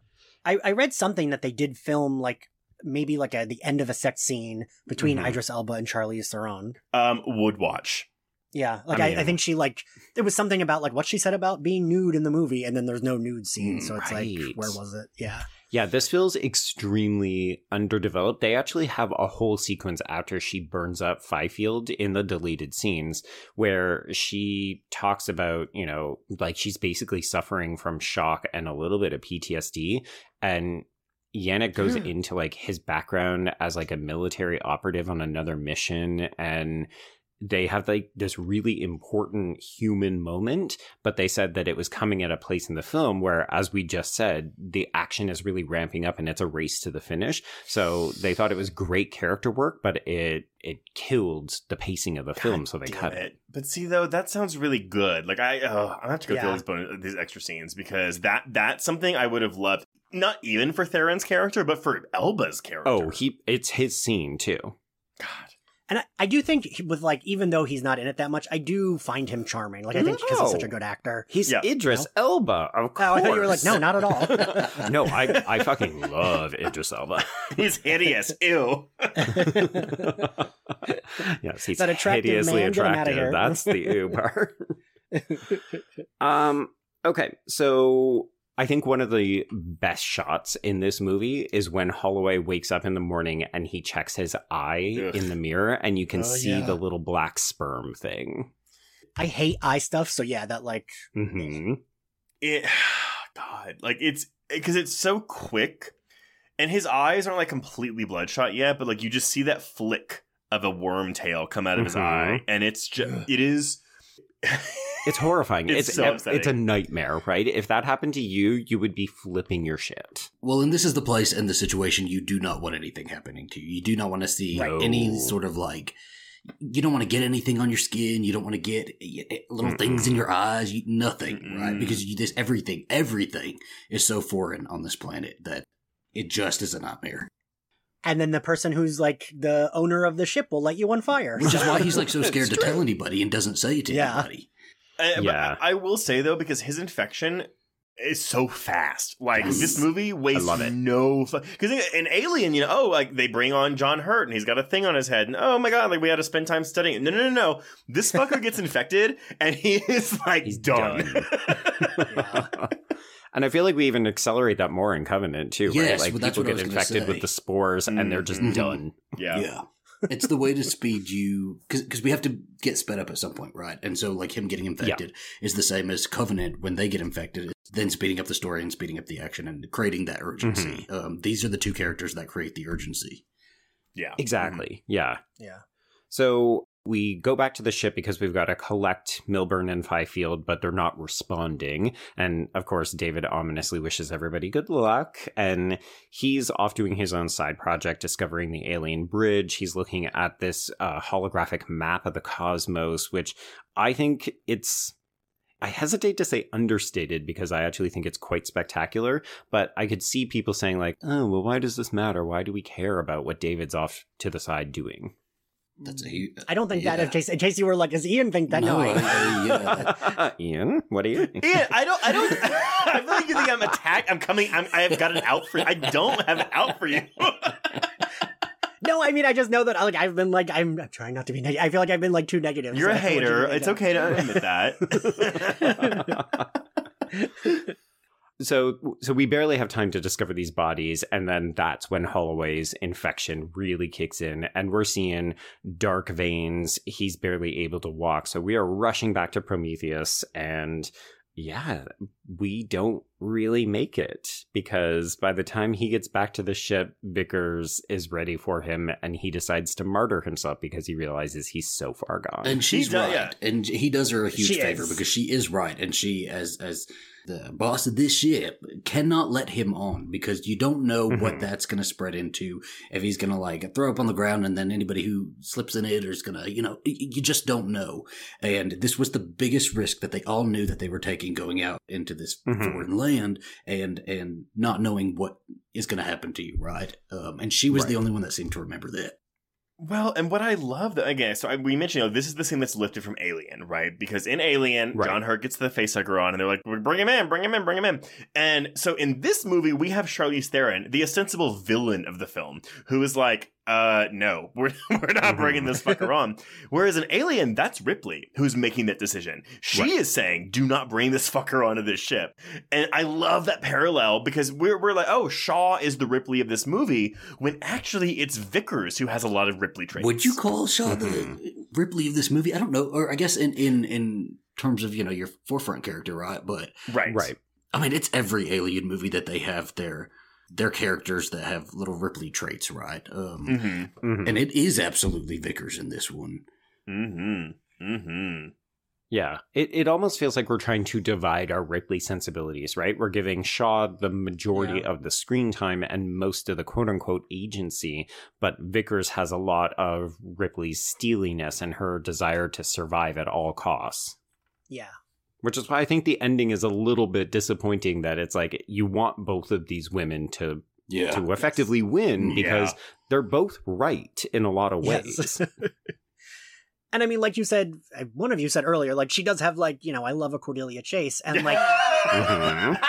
[SPEAKER 5] I, I read something that they did film like maybe like a, the end of a sex scene between
[SPEAKER 3] Mhm.
[SPEAKER 5] Idris Elba and Charlize Theron.
[SPEAKER 4] Um, would watch.
[SPEAKER 5] Yeah, like
[SPEAKER 3] I
[SPEAKER 5] I, I, think she like there was something about like what she said about being nude in the movie, and then there's no nude scene,
[SPEAKER 6] Mm,
[SPEAKER 5] so it's
[SPEAKER 3] right.
[SPEAKER 5] like where was it? Yeah,
[SPEAKER 3] Yeah, this feels extremely underdeveloped. They actually have a whole sequence after she burns up Fifield in the deleted scenes where she talks about, you know, like she's basically suffering from shock and a little bit of PTSD. And Janek goes
[SPEAKER 5] Hmm.
[SPEAKER 3] into like his background as like a military operative on another mission and they have like this really important human moment, but they said that it was coming at a place in the film where, as we just said, the action is really ramping up and it's a race to the finish. So they thought it was great character work, but it it killed the pacing of the film, so they cut it.
[SPEAKER 4] But see, though, that sounds really good. Like I, uh, I have to go through
[SPEAKER 5] Yeah.
[SPEAKER 4] all these bonus, these extra scenes because that that's something I would have loved. Not even for Theron's character, but for Elba's character.
[SPEAKER 3] Oh, he it's his scene too.
[SPEAKER 4] God.
[SPEAKER 5] And I, I do think with like even though he's not in it that much, I do find him charming. Like I think because he's such a good actor.
[SPEAKER 3] He's
[SPEAKER 4] Yeah.
[SPEAKER 3] Idris Elba, of course.
[SPEAKER 5] Oh, I thought you were like, no, not at all. <laughs>
[SPEAKER 3] no, I I fucking love Idris Elba. <laughs>
[SPEAKER 4] He's hideous. Ew. <laughs>
[SPEAKER 3] yes, he's
[SPEAKER 5] That attractive
[SPEAKER 3] hideously
[SPEAKER 5] man, get him outta
[SPEAKER 3] attractive. That's the Uber. um. Okay, so I think one of the best shots in this movie is when Holloway wakes up in the morning and he checks his eye
[SPEAKER 4] Ugh.
[SPEAKER 3] in the mirror, and you can
[SPEAKER 5] Oh,
[SPEAKER 3] see
[SPEAKER 5] yeah.
[SPEAKER 3] the little black sperm thing.
[SPEAKER 5] I hate eye stuff, so yeah, that like
[SPEAKER 3] mm-hmm.
[SPEAKER 4] It. <sighs> God, like it's because it's so quick, and his eyes aren't like completely bloodshot yet, but like you just see that flick of a worm tail come out of his
[SPEAKER 3] Mhm.
[SPEAKER 4] eye, and it's just it is. <laughs>
[SPEAKER 3] It's horrifying.
[SPEAKER 4] It's
[SPEAKER 3] It's
[SPEAKER 4] so
[SPEAKER 3] it's, a nightmare, right? If that happened to you, you would be flipping your shit.
[SPEAKER 6] Well, and this is the place and the situation you do not want anything happening to you. You do not want to see
[SPEAKER 3] Right.
[SPEAKER 6] any sort of like. You don't want to get anything on your skin. You don't want to get eh, little things in your eyes. You, nothing,
[SPEAKER 4] Mm-mm.
[SPEAKER 6] right? Because you, this everything, everything is so foreign on this planet that it just is a nightmare.
[SPEAKER 5] And then the person who's like the owner of the ship will light you on fire.
[SPEAKER 6] Which is why he's like so <laughs> scared to
[SPEAKER 3] true.
[SPEAKER 6] tell anybody and doesn't say it to
[SPEAKER 5] Yeah.
[SPEAKER 6] anybody.
[SPEAKER 4] Uh, but
[SPEAKER 3] Yeah.
[SPEAKER 4] I will say though, because his infection is so fast. Like
[SPEAKER 6] Yes.
[SPEAKER 4] this movie wastes
[SPEAKER 3] love it.
[SPEAKER 4] no because in Alien, you know, oh, like they bring on John Hurt and he's got a thing on his head, and oh my god, like we had to spend time studying. it. No, no, no, no. This fucker gets <laughs> infected and he is like
[SPEAKER 3] He's
[SPEAKER 4] done. <laughs>
[SPEAKER 3] and I feel like we even accelerate that more in Covenant too, right?
[SPEAKER 6] Yes,
[SPEAKER 3] Like
[SPEAKER 6] well, that's
[SPEAKER 3] people
[SPEAKER 6] what I
[SPEAKER 3] get
[SPEAKER 6] was gonna
[SPEAKER 3] infected with the spores and they're just
[SPEAKER 6] Mhm.
[SPEAKER 3] done.
[SPEAKER 4] yeah.
[SPEAKER 6] Yeah. it's the way to speed you because we have to get sped up at some point, right? And so, like him getting infected is the same as Covenant when they get infected. Then speeding up the story and speeding up the action and creating that urgency.
[SPEAKER 3] Mm-hmm.
[SPEAKER 6] Um, these are the two characters that create the urgency.
[SPEAKER 4] Yeah.
[SPEAKER 3] Exactly. Yeah.
[SPEAKER 5] yeah.
[SPEAKER 3] So We go back to the ship because we've got to collect Milburn and Fifield, but they're not responding. And of course, David ominously wishes everybody good luck. And he's off doing his own side project, discovering the alien bridge. He's looking at this uh, holographic map of the cosmos, which I think it's I hesitate to say understated because I actually think it's quite spectacular, but I could see people saying, like, oh, well, why does this matter? Why do we care about what David's off to the side doing?
[SPEAKER 6] That's a. Mm.
[SPEAKER 5] I don't think
[SPEAKER 6] yeah.
[SPEAKER 5] that if Chase, in case you were like, does Ian think that? No,
[SPEAKER 6] No,
[SPEAKER 5] I,
[SPEAKER 6] I- yeah. <laughs>
[SPEAKER 3] Ian, what do you
[SPEAKER 4] Ian, I don't, I don't, <laughs> I feel like you think I'm attacked. I'm coming, I'm, I have got an out for you. I don't have an out for you. <laughs>
[SPEAKER 5] no, I mean, I just know that like I've been like I'm, I'm trying not to be negative. I feel like I've been like too negative.
[SPEAKER 4] You're
[SPEAKER 5] so
[SPEAKER 4] a
[SPEAKER 5] I feel like
[SPEAKER 4] hater.
[SPEAKER 5] you're
[SPEAKER 4] It's okay to admit that.
[SPEAKER 3] So so we barely have time to discover these bodies and then that's when holloway's infection really kicks in and we're seeing dark veins he's barely able to walk so we are rushing back to prometheus and yeah we don't really make it because by the time he gets back to the ship vickers is ready for him and he decides to martyr himself because he realizes he's so far gone
[SPEAKER 6] And she's
[SPEAKER 4] does-
[SPEAKER 6] right,
[SPEAKER 4] yeah.
[SPEAKER 6] and he does her a huge
[SPEAKER 5] She
[SPEAKER 6] favor
[SPEAKER 5] is.
[SPEAKER 6] because she is right, and she, as as the boss of this ship, cannot let him on because you don't know what
[SPEAKER 3] Mhm.
[SPEAKER 6] that's going to spread into. If he's going to like throw up on the ground, and then anybody who slips in it is going to, you know, you just don't know. And this was the biggest risk that they all knew that they were taking going out into this
[SPEAKER 3] Mhm.
[SPEAKER 6] foreign land, and and not knowing what is going to happen to you, right? Um, and she was the only one that seemed to remember that.
[SPEAKER 4] Well, and what I love that again, so I, we mentioned, you know, this is the scene that's lifted from Alien, right? Because in Alien,
[SPEAKER 3] Right.
[SPEAKER 4] John Hurt gets the facehugger on, and they're like, "Bring him in, bring him in, bring him in." And so in this movie, we have Charlize Theron, the ostensible villain of the film, who is like, "Uh, no, <laughs> we're we're not
[SPEAKER 3] Mhm.
[SPEAKER 4] bringing this fucker on." <laughs> Whereas an Alien, that's Ripley who's making that decision. She
[SPEAKER 3] Right.
[SPEAKER 4] is saying, "Do not bring this fucker onto this ship." And I love that parallel because we're we're like, "Oh, Shaw is the Ripley of this movie," when actually it's Vickers who has a lot of Ripley traits.
[SPEAKER 6] Would you call Shaw the
[SPEAKER 3] Mhm.
[SPEAKER 6] Ripley of this movie? I don't know, or I guess in in in terms of you know your forefront character, right? But
[SPEAKER 4] right?
[SPEAKER 3] right
[SPEAKER 6] I mean, it's every Alien movie that they have their their characters that have little Ripley traits, right? Um,
[SPEAKER 4] Mm-hmm.
[SPEAKER 3] Mhm.
[SPEAKER 6] And it is absolutely Vickers in this one.
[SPEAKER 4] Mm-hmm. Mm-hmm.
[SPEAKER 3] Yeah, it, it almost feels like we're trying to divide our Ripley sensibilities, right? We're giving Shaw the majority of the screen time and most of the quote unquote agency, but Vickers has a lot of Ripley's steeliness and her desire to survive at all costs.
[SPEAKER 5] yeah.
[SPEAKER 3] Which is why I think the ending is a little bit disappointing that it's like you want both of these women to
[SPEAKER 6] Yeah.
[SPEAKER 3] to effectively win because
[SPEAKER 4] Yeah.
[SPEAKER 3] they're both right in a lot of ways.
[SPEAKER 5] Yes. <laughs> and I mean, like you said, uh, one of you said earlier, like she does have like you know, I love a Cordelia Chase, and like, <laughs>
[SPEAKER 3] Mhm.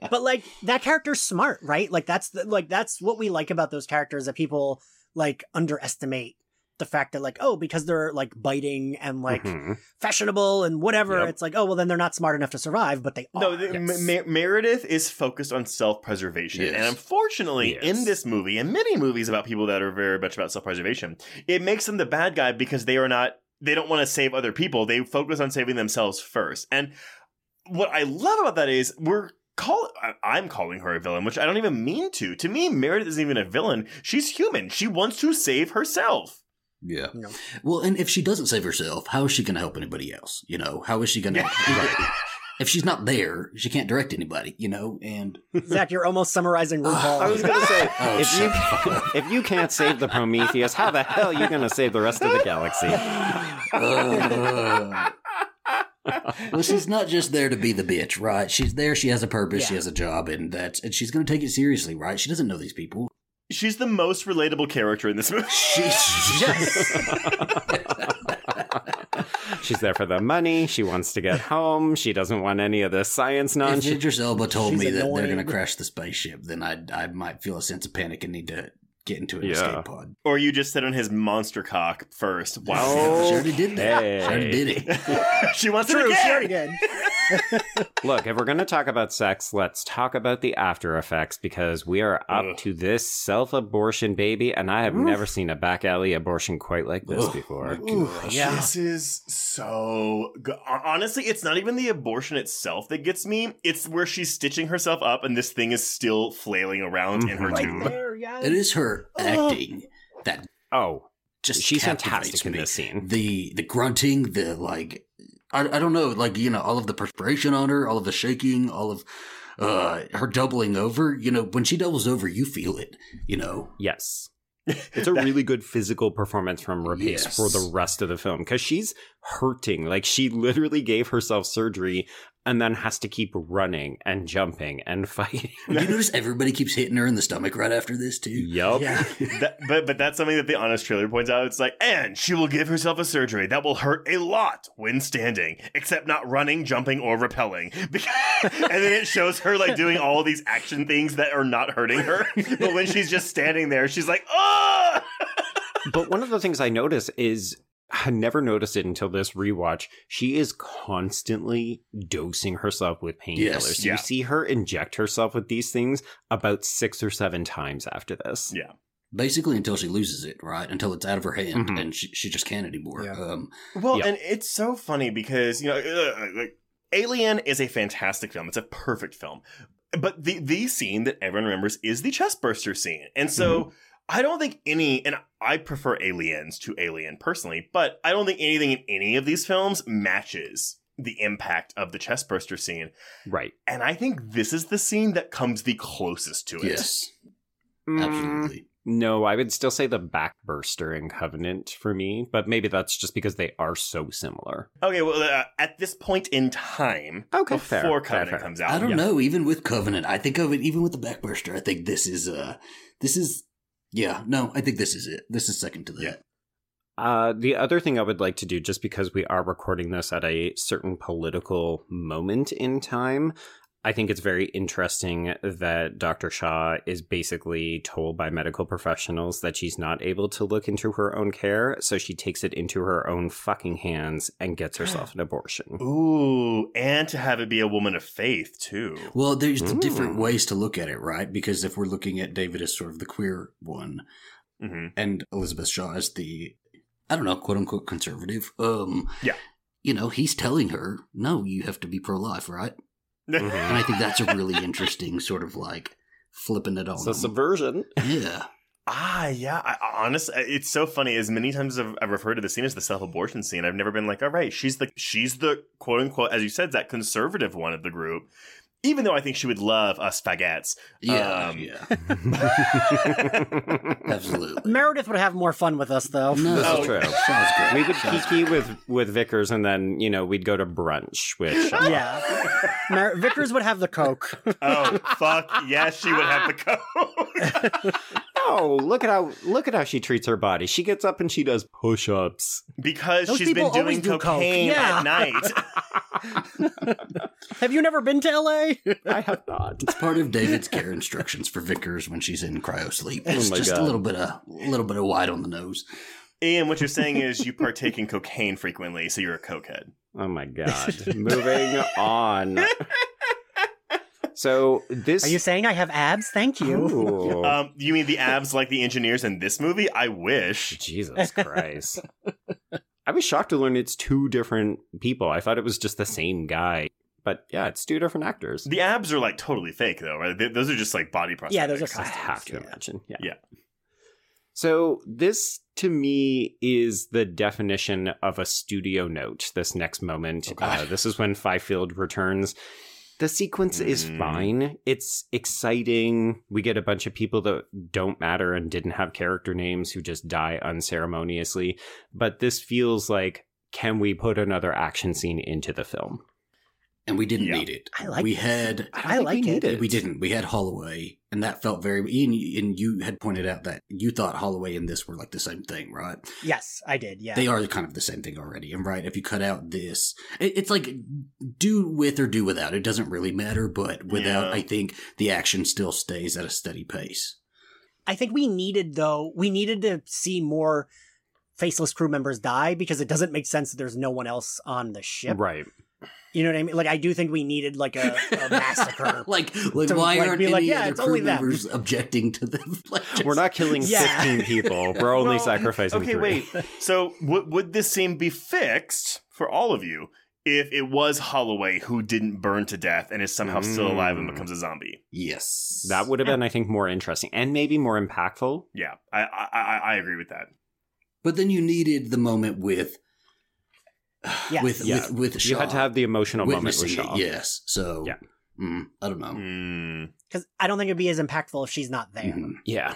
[SPEAKER 3] <laughs>
[SPEAKER 5] but like that character's smart, right? Like that's the, like that's what we like about those characters that people like underestimate the fact that like oh because they're like biting and like
[SPEAKER 3] Mhm.
[SPEAKER 5] fashionable and whatever
[SPEAKER 4] Yep.
[SPEAKER 5] it's like oh well then they're not smart enough to survive but they are.
[SPEAKER 4] No, the,
[SPEAKER 3] yes.
[SPEAKER 4] Mer- Meredith is focused on self-preservation,
[SPEAKER 6] Yes.
[SPEAKER 4] and unfortunately,
[SPEAKER 3] Yes.
[SPEAKER 4] in this movie and many movies about people that are very much about self-preservation, it makes them the bad guy because they are not. They don't want to save other people. They focus on saving themselves first. And what I love about that is we're call. I- I'm calling her a villain, which I don't even mean to. To me, Meredith isn't even a villain. She's human. She wants to save herself.
[SPEAKER 6] Yeah.
[SPEAKER 5] You know.
[SPEAKER 6] Well, and if she doesn't save herself, how is she going to help anybody else? You know, how is she going <laughs> to? If she's not there, she can't direct anybody. You know, and
[SPEAKER 5] Zach you're almost summarizing <laughs> RuPaul
[SPEAKER 3] I was gonna say
[SPEAKER 6] Oh,
[SPEAKER 3] if you <laughs> if you can't save the Prometheus, how the hell are you gonna save the rest of the galaxy?
[SPEAKER 6] Uh, well, she's not just there to be the bitch, right? She's there. She has a purpose. She has a job, and that's and she's going to take it seriously, right? She doesn't know these people.
[SPEAKER 4] She's the most relatable character in this movie. <laughs>
[SPEAKER 6] She's
[SPEAKER 3] She's there for the money. She wants to get home. She doesn't want any of the science
[SPEAKER 6] If
[SPEAKER 3] nonsense.
[SPEAKER 6] Idris Elba told
[SPEAKER 5] She's
[SPEAKER 6] me that they're
[SPEAKER 5] annoying.
[SPEAKER 6] going to crash the spaceship, then I I might feel a sense of panic and need to get into an
[SPEAKER 3] Yeah.
[SPEAKER 6] escape pod.
[SPEAKER 4] Or you just sit on his monster cock first.
[SPEAKER 6] she
[SPEAKER 4] Wow.
[SPEAKER 6] already did that.
[SPEAKER 3] Hey.
[SPEAKER 6] She already did it. <laughs>
[SPEAKER 4] she wants
[SPEAKER 5] true
[SPEAKER 4] it
[SPEAKER 5] she
[SPEAKER 4] again.
[SPEAKER 5] already did <laughs>
[SPEAKER 3] Look, if we're going to talk about sex, let's talk about the after effects because we are up
[SPEAKER 4] Ugh.
[SPEAKER 3] to this self abortion baby, and I have
[SPEAKER 5] Oof.
[SPEAKER 3] never seen a back alley abortion quite like this
[SPEAKER 6] Ugh,
[SPEAKER 3] before.
[SPEAKER 6] my gosh.
[SPEAKER 5] yeah.
[SPEAKER 4] This is so good. Honestly, it's not even the abortion itself that gets me. It's where she's stitching herself up and this thing is still flailing around in her
[SPEAKER 3] Mhm.
[SPEAKER 4] tube.
[SPEAKER 5] there yes
[SPEAKER 6] It is her
[SPEAKER 4] Oh.
[SPEAKER 6] acting that
[SPEAKER 3] Oh,
[SPEAKER 6] just
[SPEAKER 3] She's
[SPEAKER 6] captivates
[SPEAKER 3] fantastic in
[SPEAKER 6] me.
[SPEAKER 3] this scene.
[SPEAKER 6] The the grunting, the like, I, I don't know, like you know, all of the perspiration on her, all of the shaking, all of uh her doubling over. You know, when she doubles over, you feel it. You know,
[SPEAKER 3] Yes. <laughs> It's a really good physical performance from Rapace
[SPEAKER 6] Yes.
[SPEAKER 3] for the rest of the film because she's hurting. Like she literally gave herself surgery and then has to keep running and jumping and <laughs> fighting.
[SPEAKER 6] you notice everybody keeps hitting her in the stomach right after this too.
[SPEAKER 3] yup.
[SPEAKER 5] Yeah. <laughs>
[SPEAKER 4] That, but but that's something that the honest trailer points out. It's like, and she will give herself a surgery that will hurt a lot when standing, except not running, jumping, or repelling. <laughs> And then it shows her like doing all these action things that are not hurting her. But when she's just standing there, she's like, oh.
[SPEAKER 3] But one of the things I notice is I never noticed it until this rewatch. She is constantly dosing herself with painkillers.
[SPEAKER 6] Yes,
[SPEAKER 4] yeah.
[SPEAKER 3] You see her inject herself with these things about six or seven times after this.
[SPEAKER 4] Yeah.
[SPEAKER 6] Basically, until she loses it, right? Until it's out of her hand
[SPEAKER 3] Mhm.
[SPEAKER 6] and she, she just can't anymore.
[SPEAKER 5] Yeah.
[SPEAKER 6] Um,
[SPEAKER 4] Well,
[SPEAKER 3] Yeah.
[SPEAKER 4] and it's so funny because you know, uh, like Alien is a fantastic film. It's a perfect film, but the the scene that everyone remembers is the chestburster scene, and so. I don't think any, and I prefer Aliens to Alien personally, but I don't think anything in any of these films matches the impact of the chestburster scene.
[SPEAKER 3] Right.
[SPEAKER 4] And I think this is the scene that comes the closest to it.
[SPEAKER 6] yes,
[SPEAKER 3] Mm,
[SPEAKER 6] absolutely.
[SPEAKER 3] No, I would still say the backburster in Covenant for me, but maybe that's just because they are so similar.
[SPEAKER 4] Okay, well, uh, at this point in time,
[SPEAKER 3] Okay,
[SPEAKER 4] before
[SPEAKER 3] fair, fair,
[SPEAKER 4] Covenant
[SPEAKER 3] fair.
[SPEAKER 4] comes out,
[SPEAKER 6] I don't
[SPEAKER 4] yeah.
[SPEAKER 6] know. Even with Covenant, I think of it. Even with the backburster, I think this is uh, this is yeah. No, I think this is it. This is second to that.
[SPEAKER 4] Yeah.
[SPEAKER 3] Uh, the other thing I would like to do, just because we are recording this at a certain political moment in time, I think it's very interesting that Dr. Shaw is basically told by medical professionals that she's not able to look into her own care, so she takes it into her own fucking hands and gets herself an abortion.
[SPEAKER 4] Ooh, and to have it be a woman of faith too.
[SPEAKER 6] Well, there's the different
[SPEAKER 3] Mm.
[SPEAKER 6] ways to look at it, right? Because if we're looking at David as sort of the queer one,
[SPEAKER 4] hmm
[SPEAKER 6] and Elizabeth Shaw as the, I don't know, quote unquote conservative. Um,
[SPEAKER 4] Yeah.
[SPEAKER 6] You know, he's telling her, no, you have to be pro life, right? And I think that's a really interesting sort of like flipping it all on.
[SPEAKER 3] So
[SPEAKER 6] them.
[SPEAKER 3] subversion.
[SPEAKER 6] yeah.
[SPEAKER 4] Ah, yeah. I, I- honest, it's so funny. As many times as I've, I've referred to the scene as the self-abortion scene, I've never been like, all right, she's the she's the quote unquote, as you said, that conservative one of the group. Even though I think she would love us faggots.
[SPEAKER 6] Yeah.
[SPEAKER 4] Um,
[SPEAKER 6] yeah. <laughs> <laughs> Absolutely.
[SPEAKER 5] Meredith would have more fun with us, though.
[SPEAKER 6] No,
[SPEAKER 3] This is
[SPEAKER 4] Oh,
[SPEAKER 3] true.
[SPEAKER 6] Shaw's great.
[SPEAKER 3] We would
[SPEAKER 6] Shaw's
[SPEAKER 3] kiki with with Vickers, and then you know we'd go to brunch with. Shaw.
[SPEAKER 5] Yeah. Mer- Vickers would have the Coke.
[SPEAKER 4] Oh fuck! Yes, she would have the code <laughs>
[SPEAKER 3] No, look at how look at how she treats her body. She gets up and she does push-ups.
[SPEAKER 4] because
[SPEAKER 5] Those
[SPEAKER 4] she's
[SPEAKER 5] people
[SPEAKER 4] been doing
[SPEAKER 5] do coke.
[SPEAKER 4] cocaine
[SPEAKER 5] Yeah.
[SPEAKER 4] at night. <laughs> <laughs>
[SPEAKER 5] have you never been to LA?
[SPEAKER 3] I have not.
[SPEAKER 6] It's part of David's care instructions for Vickers when she's in cryo sleep. Oh it's
[SPEAKER 3] my
[SPEAKER 6] just
[SPEAKER 3] God.
[SPEAKER 6] a little bit of a little bit of white on the nose.
[SPEAKER 4] Ian, what you're saying is you <laughs> partake in cocaine frequently, so you're a cokehead.
[SPEAKER 3] Oh my god. Moving on. So this
[SPEAKER 5] Are you saying I have abs? Thank you.
[SPEAKER 4] Um, you mean the abs like the engineers in this movie? I wish.
[SPEAKER 3] Jesus <laughs> Christ. I was shocked to learn it's two different people. I thought it was just the same guy. But yeah, it's two different actors.
[SPEAKER 4] The abs are like totally fake, though, right? They- those are just like body prosthetics.
[SPEAKER 5] Yeah, those are
[SPEAKER 3] I have to
[SPEAKER 5] yeah.
[SPEAKER 3] imagine. Yeah.
[SPEAKER 4] Yeah.
[SPEAKER 3] So this to me is the definition of a studio note. This next moment,
[SPEAKER 6] Okay.
[SPEAKER 3] uh, this is when Fifield returns. The sequence is
[SPEAKER 4] Mm.
[SPEAKER 3] fine. It's exciting. We get a bunch of people that don't matter and didn't have character names who just die unceremoniously. But this feels like, can we put another action scene into the film?
[SPEAKER 6] And we didn't
[SPEAKER 4] Yeah.
[SPEAKER 6] need it.
[SPEAKER 5] I like
[SPEAKER 6] we had
[SPEAKER 3] I, don't
[SPEAKER 5] I like
[SPEAKER 3] we
[SPEAKER 5] it.
[SPEAKER 3] it.
[SPEAKER 6] we didn't. We had Holloway, and that felt very. Ian, and you had pointed out that you thought Holloway and this were like the same thing, right?
[SPEAKER 5] Yes, I did. Yeah.
[SPEAKER 6] They are kind of the same thing already. And right, if you cut out this, it, it's like do with or do without. It doesn't really matter. But without,
[SPEAKER 4] Yeah.
[SPEAKER 6] I think the action still stays at a steady pace.
[SPEAKER 5] I think we needed though we needed to see more faceless crew members die because it doesn't make sense that there's no one else on the ship.
[SPEAKER 3] Right.
[SPEAKER 5] You know what I mean? Like I do think we needed like a, a massacre. <laughs>
[SPEAKER 6] like, like
[SPEAKER 5] To,
[SPEAKER 6] why
[SPEAKER 5] like,
[SPEAKER 6] aren't
[SPEAKER 5] be
[SPEAKER 6] any
[SPEAKER 5] like, yeah,
[SPEAKER 6] other
[SPEAKER 5] it's
[SPEAKER 6] crew
[SPEAKER 5] only them.
[SPEAKER 6] objecting to them? <laughs> Like, just-
[SPEAKER 3] We're not killing
[SPEAKER 5] Yeah.
[SPEAKER 3] 15 <laughs> people. We're only
[SPEAKER 4] Well,
[SPEAKER 3] sacrificing
[SPEAKER 4] Okay,
[SPEAKER 3] three.
[SPEAKER 4] wait. So would would this scene be fixed for all of you if it was Holloway who didn't burn to death and is somehow still alive and
[SPEAKER 3] Mm.
[SPEAKER 4] becomes a zombie?
[SPEAKER 6] Yes,
[SPEAKER 3] That would have been, I think, more interesting and maybe more impactful.
[SPEAKER 4] Yeah, I I I, I agree with that.
[SPEAKER 6] But then you needed the moment with <sighs>
[SPEAKER 5] Yes.
[SPEAKER 6] with
[SPEAKER 3] Yeah.
[SPEAKER 6] with with
[SPEAKER 3] You had to have the emotional moment with Shaw.
[SPEAKER 6] it. Yes. So
[SPEAKER 3] Yeah.
[SPEAKER 6] mm, I don't know.
[SPEAKER 4] Mm.
[SPEAKER 5] Because I don't think it'd be as impactful if she's not there.
[SPEAKER 6] Mhm.
[SPEAKER 3] Yeah.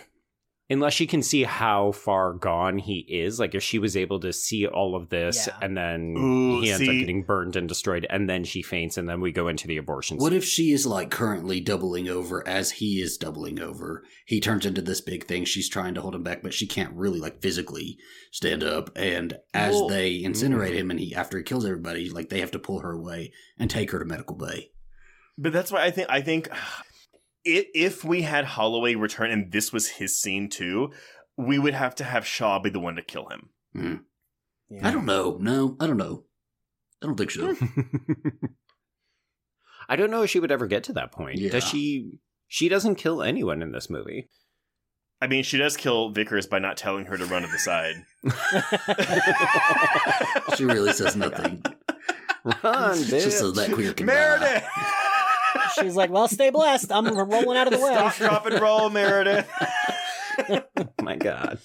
[SPEAKER 3] Unless she can see how far gone he is. Like if she was able to see all of this
[SPEAKER 5] Yeah.
[SPEAKER 3] and then
[SPEAKER 4] Ooh,
[SPEAKER 3] he ends up getting burned and destroyed and then she faints and then we go into the abortion.
[SPEAKER 6] What
[SPEAKER 3] scene.
[SPEAKER 6] if she is like currently doubling over as he is doubling over? He turns into this big thing. She's trying to hold him back, but she can't really like physically stand up. And as
[SPEAKER 4] Well-
[SPEAKER 6] they mm. incinerate him, and he after he kills everybody, like they have to pull her away and take her to medical bay.
[SPEAKER 4] But that's why I think I think <sighs> i if we had Holloway return and this was his scene too, we would have to have Shaw be the one to kill him.
[SPEAKER 6] Mm.
[SPEAKER 5] Yeah.
[SPEAKER 6] I don't know. No, I don't know. I don't think so. <laughs>
[SPEAKER 3] I don't know if she would ever get to that point.
[SPEAKER 6] Yeah.
[SPEAKER 3] Does she she doesn't kill anyone in this movie.
[SPEAKER 4] I mean, she does kill Vickers by not telling her to run to the side. <laughs>
[SPEAKER 6] she really says nothing.
[SPEAKER 3] Run,
[SPEAKER 6] She just says that queer can.
[SPEAKER 4] Meredith, <laughs>
[SPEAKER 5] She's like, well, stay blessed. I'm rolling out of the way.
[SPEAKER 4] stop, drop, and roll, Meredith.
[SPEAKER 3] Oh <laughs> my god.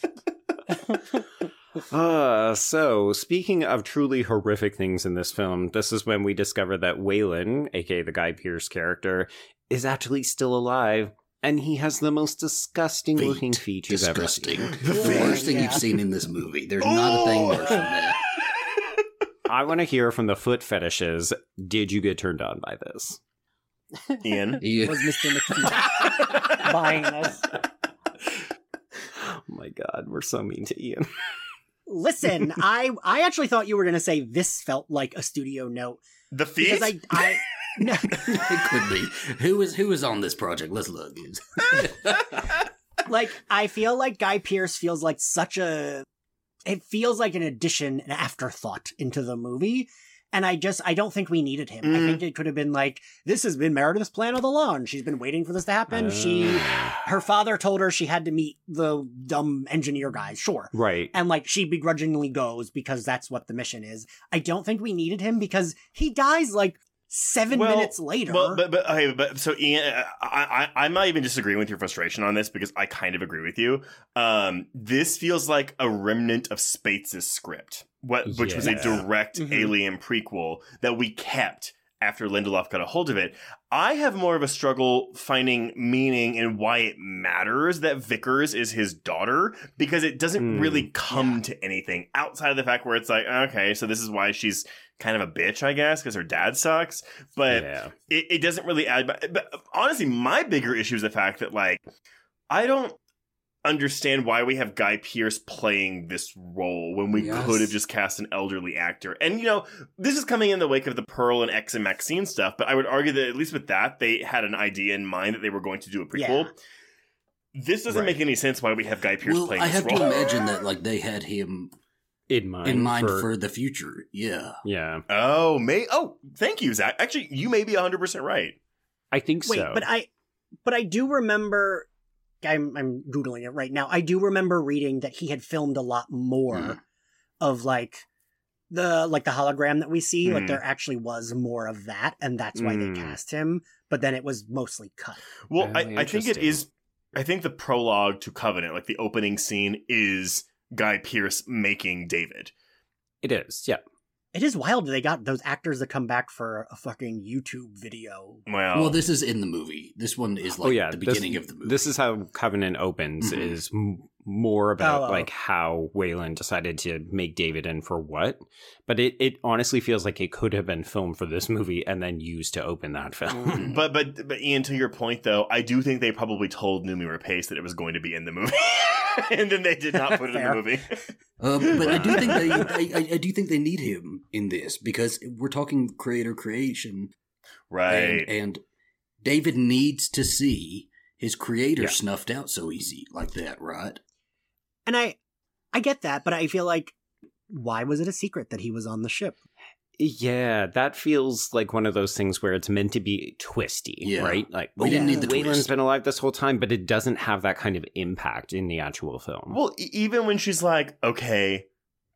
[SPEAKER 3] Uh, so speaking of truly horrific things in this film, this is when we discover that Weyland, aka the Guy Pearce character, is actually still alive, and he has the most disgusting
[SPEAKER 6] Feet.
[SPEAKER 3] looking feet you've ever
[SPEAKER 6] Disgusting.
[SPEAKER 3] seen.
[SPEAKER 6] The worst thing
[SPEAKER 5] Yeah.
[SPEAKER 6] you've seen in this movie. There's not a thing worse than that.
[SPEAKER 3] I want to hear from the foot fetishes. Did you get turned on by this?
[SPEAKER 4] Ian. <laughs>
[SPEAKER 6] Yeah.
[SPEAKER 5] Was Mr. McPhee <laughs> buying this?
[SPEAKER 3] Oh my god, we're so mean to Ian.
[SPEAKER 5] Listen, <laughs> I I actually thought you were gonna say this felt like a studio note
[SPEAKER 4] The feet?
[SPEAKER 5] because I I no
[SPEAKER 6] it could be. Who is who is on this project? Let's look.
[SPEAKER 5] like I feel like Guy Pearce feels like such a it feels like an addition, an afterthought into the movie. And I just I don't think we needed him. I
[SPEAKER 4] Mm.
[SPEAKER 5] think it could have been like, this has been Meredith's plan all along. She's been waiting for this to happen. she her father told her she had to meet the dumb engineer guys, sure.
[SPEAKER 3] Right.
[SPEAKER 5] And like she begrudgingly goes because that's what the mission is. I don't think we needed him because he dies like seven
[SPEAKER 4] Well-
[SPEAKER 5] minutes later.
[SPEAKER 4] Well, but but okay, but so Ian, uh, I, I I'm not even disagreeing with your frustration on this because I kind of agree with you. Um, this feels like a remnant of Spaihts' script, what which was a
[SPEAKER 3] Yeah.
[SPEAKER 4] direct
[SPEAKER 5] Mhm.
[SPEAKER 4] Alien prequel that we kept after Lindelof got a hold of it. I have more of a struggle finding meaning in why it matters that Vickers is his daughter because it doesn't
[SPEAKER 3] Mm,
[SPEAKER 4] really come to anything outside of the fact where it's like, okay, so this is why she's kind of a bitch, I guess, because her dad sucks. But
[SPEAKER 3] yeah.
[SPEAKER 4] it, it doesn't really add. But, but honestly, my bigger issue is the fact that like I don't understand why we have Guy Pearce playing this role when we
[SPEAKER 6] Yes.
[SPEAKER 4] could have just cast an elderly actor. And you know, this is coming in the wake of the Pearl and X and Maxine stuff. But I would argue that at least with that, they had an idea in mind that they were going to do a prequel. This doesn't
[SPEAKER 3] Right.
[SPEAKER 4] make any sense why we have Guy Pearce
[SPEAKER 6] well,
[SPEAKER 4] playing
[SPEAKER 6] I have
[SPEAKER 4] role.
[SPEAKER 6] to imagine that like they had him
[SPEAKER 3] In mind.
[SPEAKER 6] in mind for, the future. Yeah.
[SPEAKER 3] Yeah.
[SPEAKER 4] Oh, may oh, thank you, Zach. Actually, you may be hundred percent right.
[SPEAKER 3] I think
[SPEAKER 5] Wait,
[SPEAKER 3] so.
[SPEAKER 5] but I, but I do remember. I'm I'm googling it right now. I do remember reading that he had filmed a lot more
[SPEAKER 6] Mm.
[SPEAKER 5] of like the like the hologram that we see. Like
[SPEAKER 4] Mm.
[SPEAKER 5] there actually was more of that, and that's why
[SPEAKER 3] Mm.
[SPEAKER 5] they cast him. But then it was mostly cut.
[SPEAKER 4] Well, I, I think it is. I think the prologue to Covenant, like the opening scene, is Guy Pearce making David.
[SPEAKER 3] it is. Yeah.
[SPEAKER 5] It is wild they got those actors that come back for a fucking YouTube video.
[SPEAKER 4] Well,
[SPEAKER 6] Well, this is in the movie. This one is like
[SPEAKER 3] oh yeah.
[SPEAKER 6] the
[SPEAKER 3] this-
[SPEAKER 6] beginning of the movie.
[SPEAKER 3] This is how Covenant opens.
[SPEAKER 6] Mhm.
[SPEAKER 3] Is m- more about
[SPEAKER 5] Oh, oh.
[SPEAKER 3] like how Weyland decided to make David in for what. But it it honestly feels like it could have been filmed for this movie and then used to open that film.
[SPEAKER 6] Mhm. <laughs>
[SPEAKER 4] but but but Ian, to your point though, I do think they probably told Noomi Rapace that it was going to be in the movie, <laughs> <laughs> and then they did not put it in the movie.
[SPEAKER 6] Um, but I do <laughs> think they, I, I, I do think they need him in this because we're talking creator creation,
[SPEAKER 4] right.
[SPEAKER 6] and, and David needs to see his creator
[SPEAKER 3] Yeah.
[SPEAKER 6] snuffed out so easy like that, right?
[SPEAKER 5] And I, I get that, but I feel like why was it a secret that he was on the ship?
[SPEAKER 3] Yeah, that feels like one of those things where it's meant to be twisty,
[SPEAKER 6] Yeah.
[SPEAKER 3] right? Like
[SPEAKER 6] We didn't
[SPEAKER 5] Yeah.
[SPEAKER 6] need the
[SPEAKER 3] Weyland's
[SPEAKER 6] twist.
[SPEAKER 3] been alive this whole time, but it doesn't have that kind of impact in the actual film.
[SPEAKER 4] well, e- even when she's like, "Okay,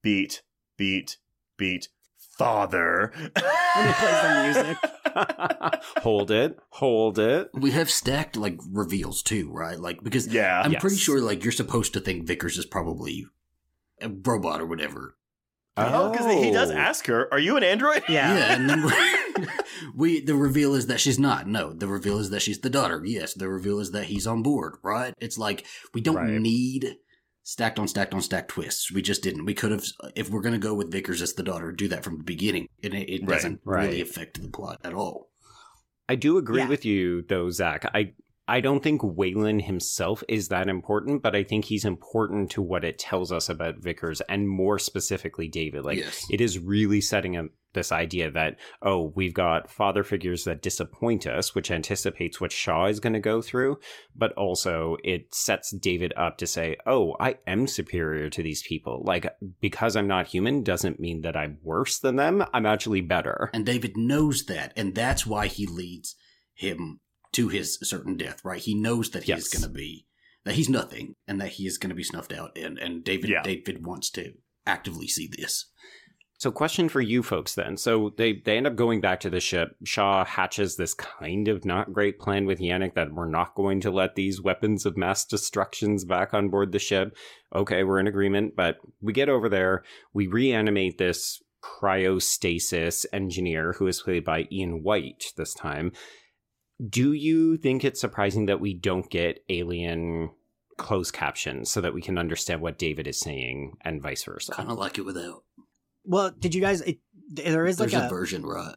[SPEAKER 4] beat, beat, beat, father,"
[SPEAKER 5] When he plays the music. <laughs>
[SPEAKER 3] hold it, hold it.
[SPEAKER 6] We have stacked like reveals too, right? Like because
[SPEAKER 4] yeah,
[SPEAKER 6] I'm
[SPEAKER 3] Yes.
[SPEAKER 6] pretty sure like you're supposed to think Vickers is probably a robot or whatever.
[SPEAKER 4] Oh, because he does oh. ask her, "Are you an android?"
[SPEAKER 5] Yeah.
[SPEAKER 6] Yeah, and then we, <laughs> <laughs> we the reveal is that she's not. No, the reveal is that she's the daughter. Yes, the reveal is that he's on board. Right? It's like we don't
[SPEAKER 3] Right.
[SPEAKER 6] need stacked on stacked on stacked twists. We just didn't. We could have, if we're gonna go with Vickers as the daughter, do that from the beginning, and it, it
[SPEAKER 4] Right.
[SPEAKER 6] doesn't
[SPEAKER 3] Right.
[SPEAKER 6] really affect the plot at all.
[SPEAKER 3] I do agree
[SPEAKER 5] Yeah.
[SPEAKER 3] with you though, Zach. I I don't think Weyland himself is that important, but I think he's important to what it tells us about Vickers and more specifically David. Like
[SPEAKER 6] Yes.
[SPEAKER 3] it is really setting up this idea that, oh, we've got father figures that disappoint us, which anticipates what Shaw is going to go through, but also it sets David up to say, oh, I am superior to these people. Like, because I'm not human doesn't mean that I'm worse than them. I'm actually better.
[SPEAKER 6] And David knows that, and that's why he leads him to his certain death, right? He knows that he's
[SPEAKER 3] Yes.
[SPEAKER 6] going to be that he's nothing, and that he is going to be snuffed out. And and David
[SPEAKER 4] Yeah.
[SPEAKER 6] David wants to actively see this.
[SPEAKER 3] So, question for you folks then. So they they end up going back to the ship. Shaw hatches this kind of not great plan with Janek that we're not going to let these weapons of mass destructions back on board the ship. Okay, we're in agreement, but we get over there. We reanimate this cryostasis engineer who is played by Ian Whyte this time. Do you think it's surprising that we don't get alien closed captions so that we can understand what David is saying and vice versa?
[SPEAKER 6] Kind of like it without.
[SPEAKER 5] Well, did you guys? It, there is like
[SPEAKER 6] There's
[SPEAKER 5] a.
[SPEAKER 6] a version, right?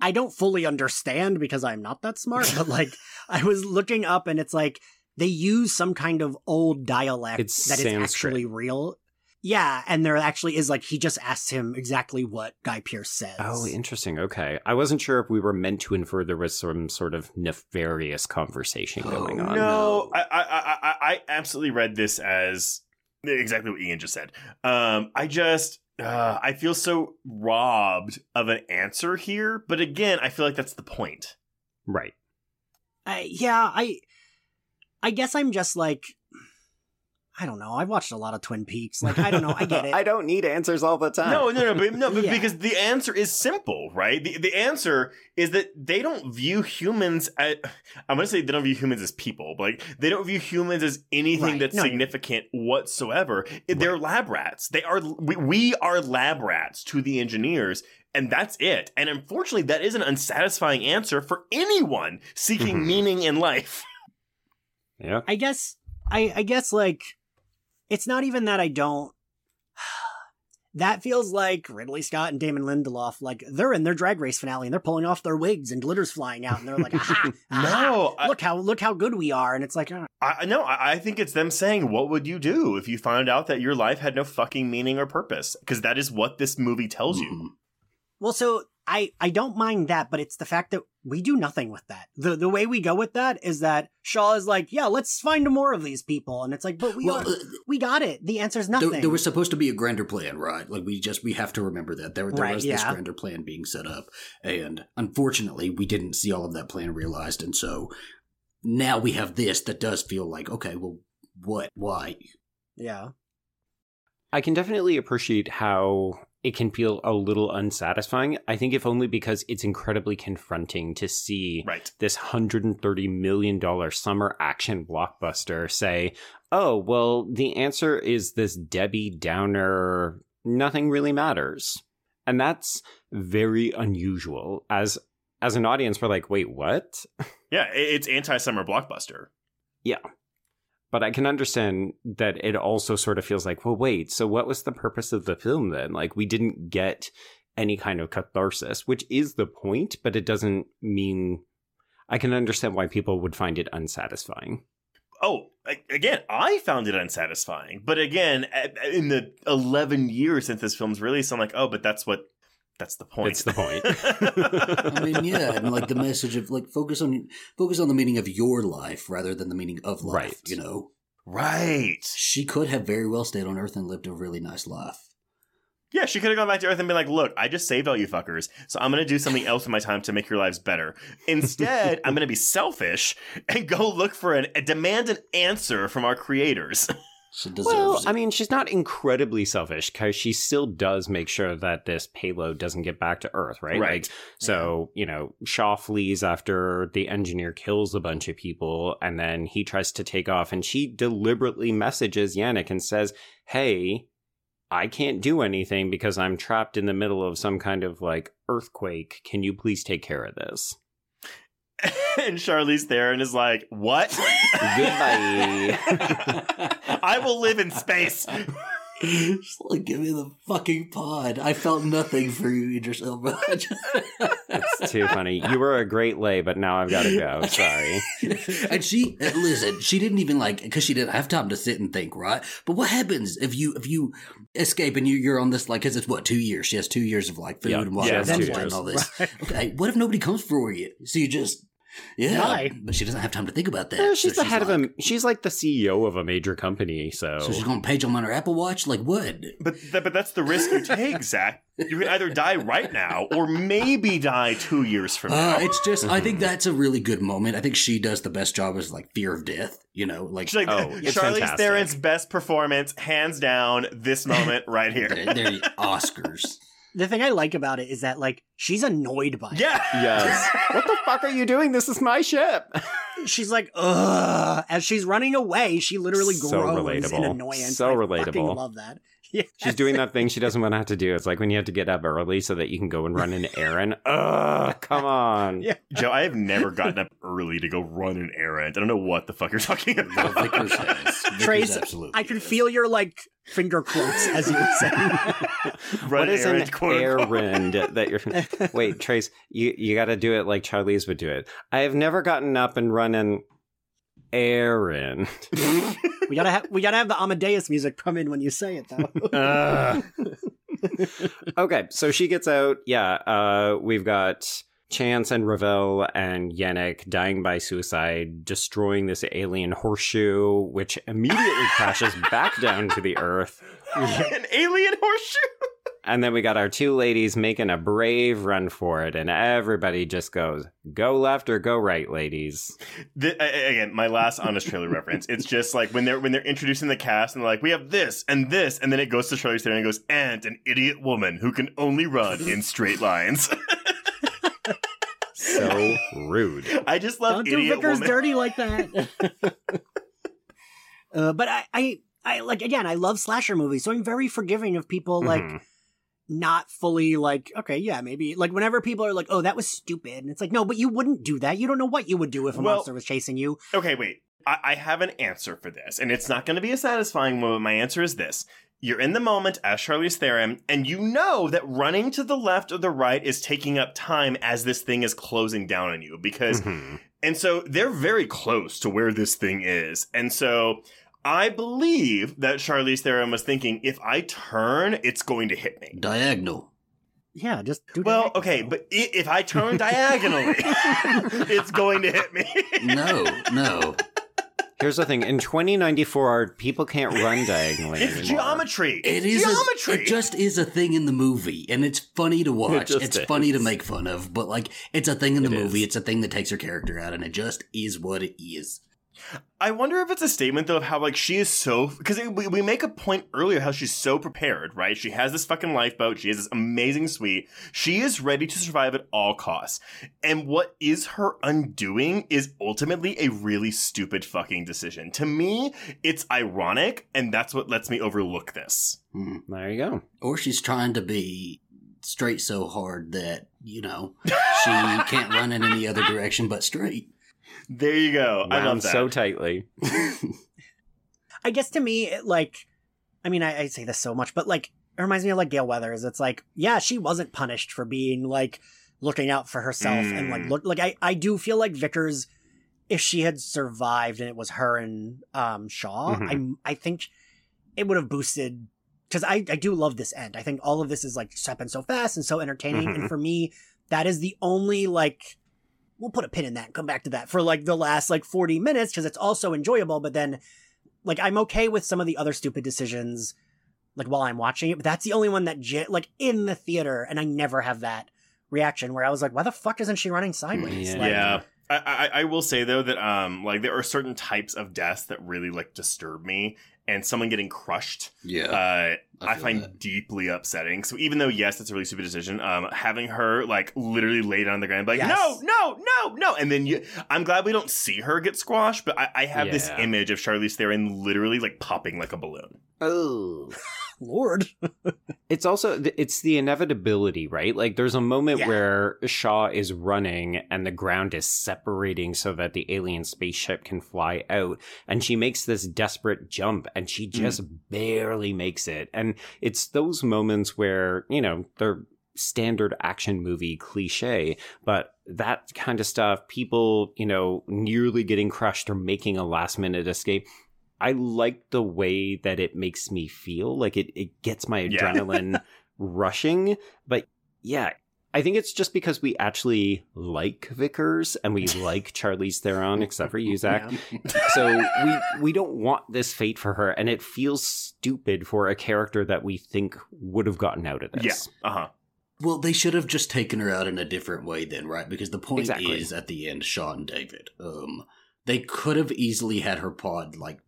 [SPEAKER 5] I don't fully understand because I'm not that smart, but like <laughs> I was looking up and it's like they use some kind of old dialect
[SPEAKER 3] It's
[SPEAKER 5] that is
[SPEAKER 3] Sanskrit.
[SPEAKER 5] actually real. Yeah, and there actually is like he just asks him exactly what Guy Pearce says.
[SPEAKER 3] Oh, interesting. Okay. I wasn't sure if we were meant to infer there was some sort of nefarious conversation
[SPEAKER 6] Oh,
[SPEAKER 3] going on.
[SPEAKER 4] No, I, I, I, I- I absolutely read this as exactly what Ian just said. Um, I just, uh, I feel so robbed of an answer here. But again, I feel like that's the point.
[SPEAKER 3] Right.
[SPEAKER 5] I, yeah, I I guess I'm just like I don't know. I've watched a lot of Twin Peaks. Like I don't know. I get <laughs> it.
[SPEAKER 3] I don't need answers all the time.
[SPEAKER 4] No, no, no, but, no, but <laughs>
[SPEAKER 5] Yeah.
[SPEAKER 4] because the answer is simple, right? The, the answer is that they don't view humans as, I'm going to say they don't view humans as people, but like, they don't view humans as anything
[SPEAKER 5] Right.
[SPEAKER 4] that's
[SPEAKER 5] No, you're-
[SPEAKER 4] significant whatsoever. They're lab rats. They are, we, we are lab rats to the engineers. And that's it. And unfortunately, that is an unsatisfying answer for anyone seeking
[SPEAKER 3] Mhm.
[SPEAKER 4] meaning in life.
[SPEAKER 3] Yeah.
[SPEAKER 5] I guess I I guess like it's not even that I don't <sighs> that feels like Ridley Scott and Damon Lindelof like they're in their drag race finale and they're pulling off their wigs and glitter's flying out and they're like aha, <laughs> aha
[SPEAKER 4] No, I-
[SPEAKER 5] look how look how good we are and it's like uh,
[SPEAKER 4] I no, I, I think it's them saying, "What would you do if you found out that your life had no fucking meaning or purpose?" Because that is what this movie tells you.
[SPEAKER 6] Mhm.
[SPEAKER 5] well so I I don't mind that but it's the fact that we do nothing with that. The the way we go with that is that Shaw is like yeah let's find more of these people. And it's like but we
[SPEAKER 6] Well,
[SPEAKER 5] are,
[SPEAKER 6] uh,
[SPEAKER 5] we got it. The answer
[SPEAKER 6] is
[SPEAKER 5] nothing.
[SPEAKER 6] there was supposed to be a grander plan, right? Like we just we have to remember that. There, there
[SPEAKER 5] Right,
[SPEAKER 6] was this grander plan being set up, and unfortunately, we didn't see all of that plan realized, and so now we have this that does feel like okay, well, what, why?
[SPEAKER 5] yeah.
[SPEAKER 3] I can definitely appreciate how it can feel a little unsatisfying. I think if only because it's incredibly confronting to see
[SPEAKER 4] Right.
[SPEAKER 3] this $130 million summer action blockbuster say, oh, well, the answer is this Debbie Downer, nothing really matters. And that's very unusual. As as an audience, we're like, wait, what? <laughs>
[SPEAKER 4] Yeah, it's anti-summer blockbuster.
[SPEAKER 3] But I can understand that it also sort of feels like, well, wait, so what was the purpose of the film then? Like, we didn't get any kind of catharsis, which is the point, but it doesn't mean. I can understand why people would find it unsatisfying.
[SPEAKER 4] Oh, again, I found it unsatisfying. But again, in the 11 years since this film's released, I'm like, oh, but that's what, that's the point.
[SPEAKER 3] It's the point. <laughs>
[SPEAKER 6] I mean, <laughs> yeah, and like the message of like focus on focus on the meaning of your life rather than the meaning of life.
[SPEAKER 3] Right.
[SPEAKER 6] You know,
[SPEAKER 4] right.
[SPEAKER 6] she could have very well stayed on Earth and lived a really nice life.
[SPEAKER 4] Yeah, she could have gone back to Earth and been like, look, I just saved all you fuckers, so I'm going to do something else with my time to make your lives better. Instead, <laughs> I'm going to be selfish and go look for an, a demand an answer from our creators.
[SPEAKER 6] She deserves
[SPEAKER 3] Well,
[SPEAKER 6] it.
[SPEAKER 3] I mean, she's not incredibly selfish because she still does make sure that this payload doesn't get back to Earth, right?
[SPEAKER 4] Right.
[SPEAKER 3] Like, so, you know, Shaw flees after the engineer kills a bunch of people and then he tries to take off and she deliberately messages Janek and says, Hey, I can't do anything because I'm trapped in the middle of some kind of like earthquake. Can you please take care of this? <laughs>
[SPEAKER 4] and Charlize Theron is like, "What?
[SPEAKER 3] Goodbye." <laughs>
[SPEAKER 4] I will live in space." <laughs>
[SPEAKER 6] Just like, give me the fucking pod. I felt nothing for you, Idris Elba.
[SPEAKER 3] It's too funny. You were a great lay, but now I've got to go. Sorry.
[SPEAKER 6] and she, listen, she didn't even like because she didn't have time to sit and think, right? But what happens if you if you escape and you you're on this like because it's what two years? She has two years of like food
[SPEAKER 3] Yeah.
[SPEAKER 6] and water
[SPEAKER 4] Yeah,
[SPEAKER 6] and,
[SPEAKER 4] two years.
[SPEAKER 6] and all this. Okay, what if nobody comes for you? So you just yeah,
[SPEAKER 5] Die.
[SPEAKER 6] but she doesn't have time to think about that. So
[SPEAKER 3] she's the head
[SPEAKER 6] like,
[SPEAKER 3] of a. She's like the CEO of a major company. So,
[SPEAKER 6] So she's gonna page them on her Apple Watch, like what?
[SPEAKER 4] But th- but that's the risk you take, Zach. You can either die right now or maybe die two years from now.
[SPEAKER 6] Uh, it's just, I think that's a really good moment. I think she does the best job as like fear of death. You know, like
[SPEAKER 4] She's like,
[SPEAKER 3] Oh, it's
[SPEAKER 4] Charlize
[SPEAKER 3] fantastic.
[SPEAKER 4] Theron's best performance, hands down, this moment right here. <laughs>
[SPEAKER 6] they're, they're Oscars.
[SPEAKER 5] The thing I like about it is that like she's annoyed by it.
[SPEAKER 4] Yeah.
[SPEAKER 3] yes. <laughs> what the fuck are you doing? This is my ship.
[SPEAKER 5] She's like, ugh. As she's running away, she literally
[SPEAKER 3] So
[SPEAKER 5] groans in annoyance.
[SPEAKER 3] So
[SPEAKER 5] I fucking
[SPEAKER 3] relatable.
[SPEAKER 5] love that. <laughs> Yeah.
[SPEAKER 3] She's doing that thing she doesn't want to have to do. It's like when you have to get up early so that you can go and run an errand. <laughs> Ugh, come on.
[SPEAKER 5] Yeah.
[SPEAKER 4] Joe, I have never gotten up early to go run an errand. I don't know what the fuck you're talking
[SPEAKER 6] Well,
[SPEAKER 4] about.
[SPEAKER 6] Vickers <laughs> has. Vickers
[SPEAKER 5] Trace,
[SPEAKER 6] absolutely.
[SPEAKER 5] I can
[SPEAKER 6] has.
[SPEAKER 5] feel your like finger quotes as you were saying.
[SPEAKER 4] Run
[SPEAKER 3] what is an
[SPEAKER 4] errand, quote unquote.
[SPEAKER 3] errand that you're? Wait, Trace, you you got to do it like Charlize would do it. I have never gotten up and run an errand. <laughs>
[SPEAKER 5] we gotta have we gotta have the Amadeus music come in when you say it though.
[SPEAKER 3] Ugh. <laughs> okay, so she gets out. Yeah, uh, we've got Chance and Ravel and Janek dying by suicide, destroying this alien horseshoe, which immediately crashes back down to the earth. <laughs>
[SPEAKER 4] An alien horseshoe?
[SPEAKER 3] And then we got our two ladies making a brave run for it, and everybody just goes, "Go left or go right, ladies."
[SPEAKER 4] The, a- a- again, my last honest trailer <laughs> reference. It's just like when they're when they're introducing the cast and they're like, we have this and this, and then it goes to Charlize Theron and goes, and an idiot woman who can only run in <laughs> straight lines.
[SPEAKER 3] So rude.
[SPEAKER 4] I just love
[SPEAKER 5] Don't do
[SPEAKER 4] idiot
[SPEAKER 5] Vickers
[SPEAKER 4] woman.
[SPEAKER 5] dirty like that. <laughs> uh, but I, I, I like again. I love slasher movies, so I'm very forgiving of people like
[SPEAKER 3] Mhm.
[SPEAKER 5] Not fully like. Okay, yeah, maybe like whenever people are like, "Oh, that was stupid," and it's like, no, but you wouldn't do that. You don't know what you would do if a
[SPEAKER 4] Well-
[SPEAKER 5] monster was chasing you.
[SPEAKER 4] Okay, wait. I, I have an answer for this, and it's not going to be a satisfying one. But my answer is this: You're in the moment as Charlize Theron, and you know that running to the left or the right is taking up time as this thing is closing down on you. Because,
[SPEAKER 3] Mhm.
[SPEAKER 4] and so they're very close to where this thing is, and so. I believe that Charlize Theron was thinking, if I turn, it's going to hit me.
[SPEAKER 6] Diagonal.
[SPEAKER 5] Yeah, just do.
[SPEAKER 4] Well,
[SPEAKER 5] that.
[SPEAKER 4] okay, but i- if I turn diagonally, <laughs> it's going to hit me.
[SPEAKER 6] No, no. <laughs>
[SPEAKER 3] Here's the thing: in 2094, people can't run diagonally
[SPEAKER 4] It's
[SPEAKER 3] anymore.
[SPEAKER 4] geometry. It's
[SPEAKER 6] is.
[SPEAKER 4] geometry.
[SPEAKER 6] A, it just is a thing in the movie, and it's funny to watch.
[SPEAKER 3] just
[SPEAKER 6] It's
[SPEAKER 3] is.
[SPEAKER 6] funny to make fun of, but like, it's a thing in the
[SPEAKER 3] It
[SPEAKER 6] movie.
[SPEAKER 3] is.
[SPEAKER 6] It's a thing that takes her character out, and it just is what it is.
[SPEAKER 4] I wonder if it's a statement though of how like she is so because we, we make a point earlier how she's so prepared, right? She has this fucking lifeboat. She has this amazing suite. She is ready to survive at all costs. And what is her undoing is ultimately a really stupid fucking decision. To me, it's ironic, and that's what lets me overlook this.
[SPEAKER 6] Hmm.
[SPEAKER 3] There you go.
[SPEAKER 6] Or she's trying to be straight so hard that you know she can't run in any other direction but straight.
[SPEAKER 4] There you go. I love that.
[SPEAKER 3] so tightly. <laughs>
[SPEAKER 5] I guess to me, it, like, I mean, I, I say this so much, but like, it reminds me of like Gale Weathers. It's like, yeah, she wasn't punished for being like looking out for herself and like
[SPEAKER 4] Mm.
[SPEAKER 5] look like I I do feel like Vickers, if she had survived and it was her and um Shaw,
[SPEAKER 3] Mhm.
[SPEAKER 5] I I think it would have boosted because I I do love this end. I think all of this is like happened so fast and so entertaining,
[SPEAKER 3] Mhm.
[SPEAKER 5] and for me, that is the only like. We'll put a pin in that and come back to that for like the last like 40 minutes because it's also enjoyable, but then like I'm okay with some of the other stupid decisions like while I'm watching it, but that's the only one that j- like in the theater and I never have that reaction where I was like, why the fuck isn't she running sideways?
[SPEAKER 3] Yeah.
[SPEAKER 5] Like,
[SPEAKER 4] yeah. I, I I will say though that um like there are certain types of deaths that really like disturb me, and someone getting crushed
[SPEAKER 6] Yeah.
[SPEAKER 4] uh, I,
[SPEAKER 6] feel
[SPEAKER 4] find
[SPEAKER 6] that.
[SPEAKER 4] deeply upsetting. So even though yes, that's a really stupid decision, um, having her like literally lay down on the ground, like
[SPEAKER 5] Yes.
[SPEAKER 4] no, no, no, no, and then you, I'm glad we don't see her get squashed, but I, I have this image of Charlize Theron literally like popping like a balloon.
[SPEAKER 3] Oh. <laughs>
[SPEAKER 5] Lord. <laughs>
[SPEAKER 3] It's also it's the inevitability, right? Like there's a moment
[SPEAKER 5] Yeah.
[SPEAKER 3] where Shaw is running and the ground is separating so that the alien spaceship can fly out and she makes this desperate jump and she mm. just barely makes it. And it's those moments where, you know, they're standard action movie cliche, but that kind of stuff, people, you know, nearly getting crushed or making a last minute escape. I like the way that it makes me feel. Like it, it gets my
[SPEAKER 4] Yeah.
[SPEAKER 3] adrenaline <laughs> rushing. But yeah, I think it's just because we actually like Vickers and we like Charlize Theron, except for <laughs> you, Zach. So we we don't want this fate for her, and it feels stupid for a character that we think would have gotten out of this. Yeah.
[SPEAKER 4] Uh huh.
[SPEAKER 6] Well, they should have just taken her out in a different way then, right? Because the point
[SPEAKER 3] Exactly.
[SPEAKER 6] is at the end, Shaw and David. Um, they could have easily had her pod like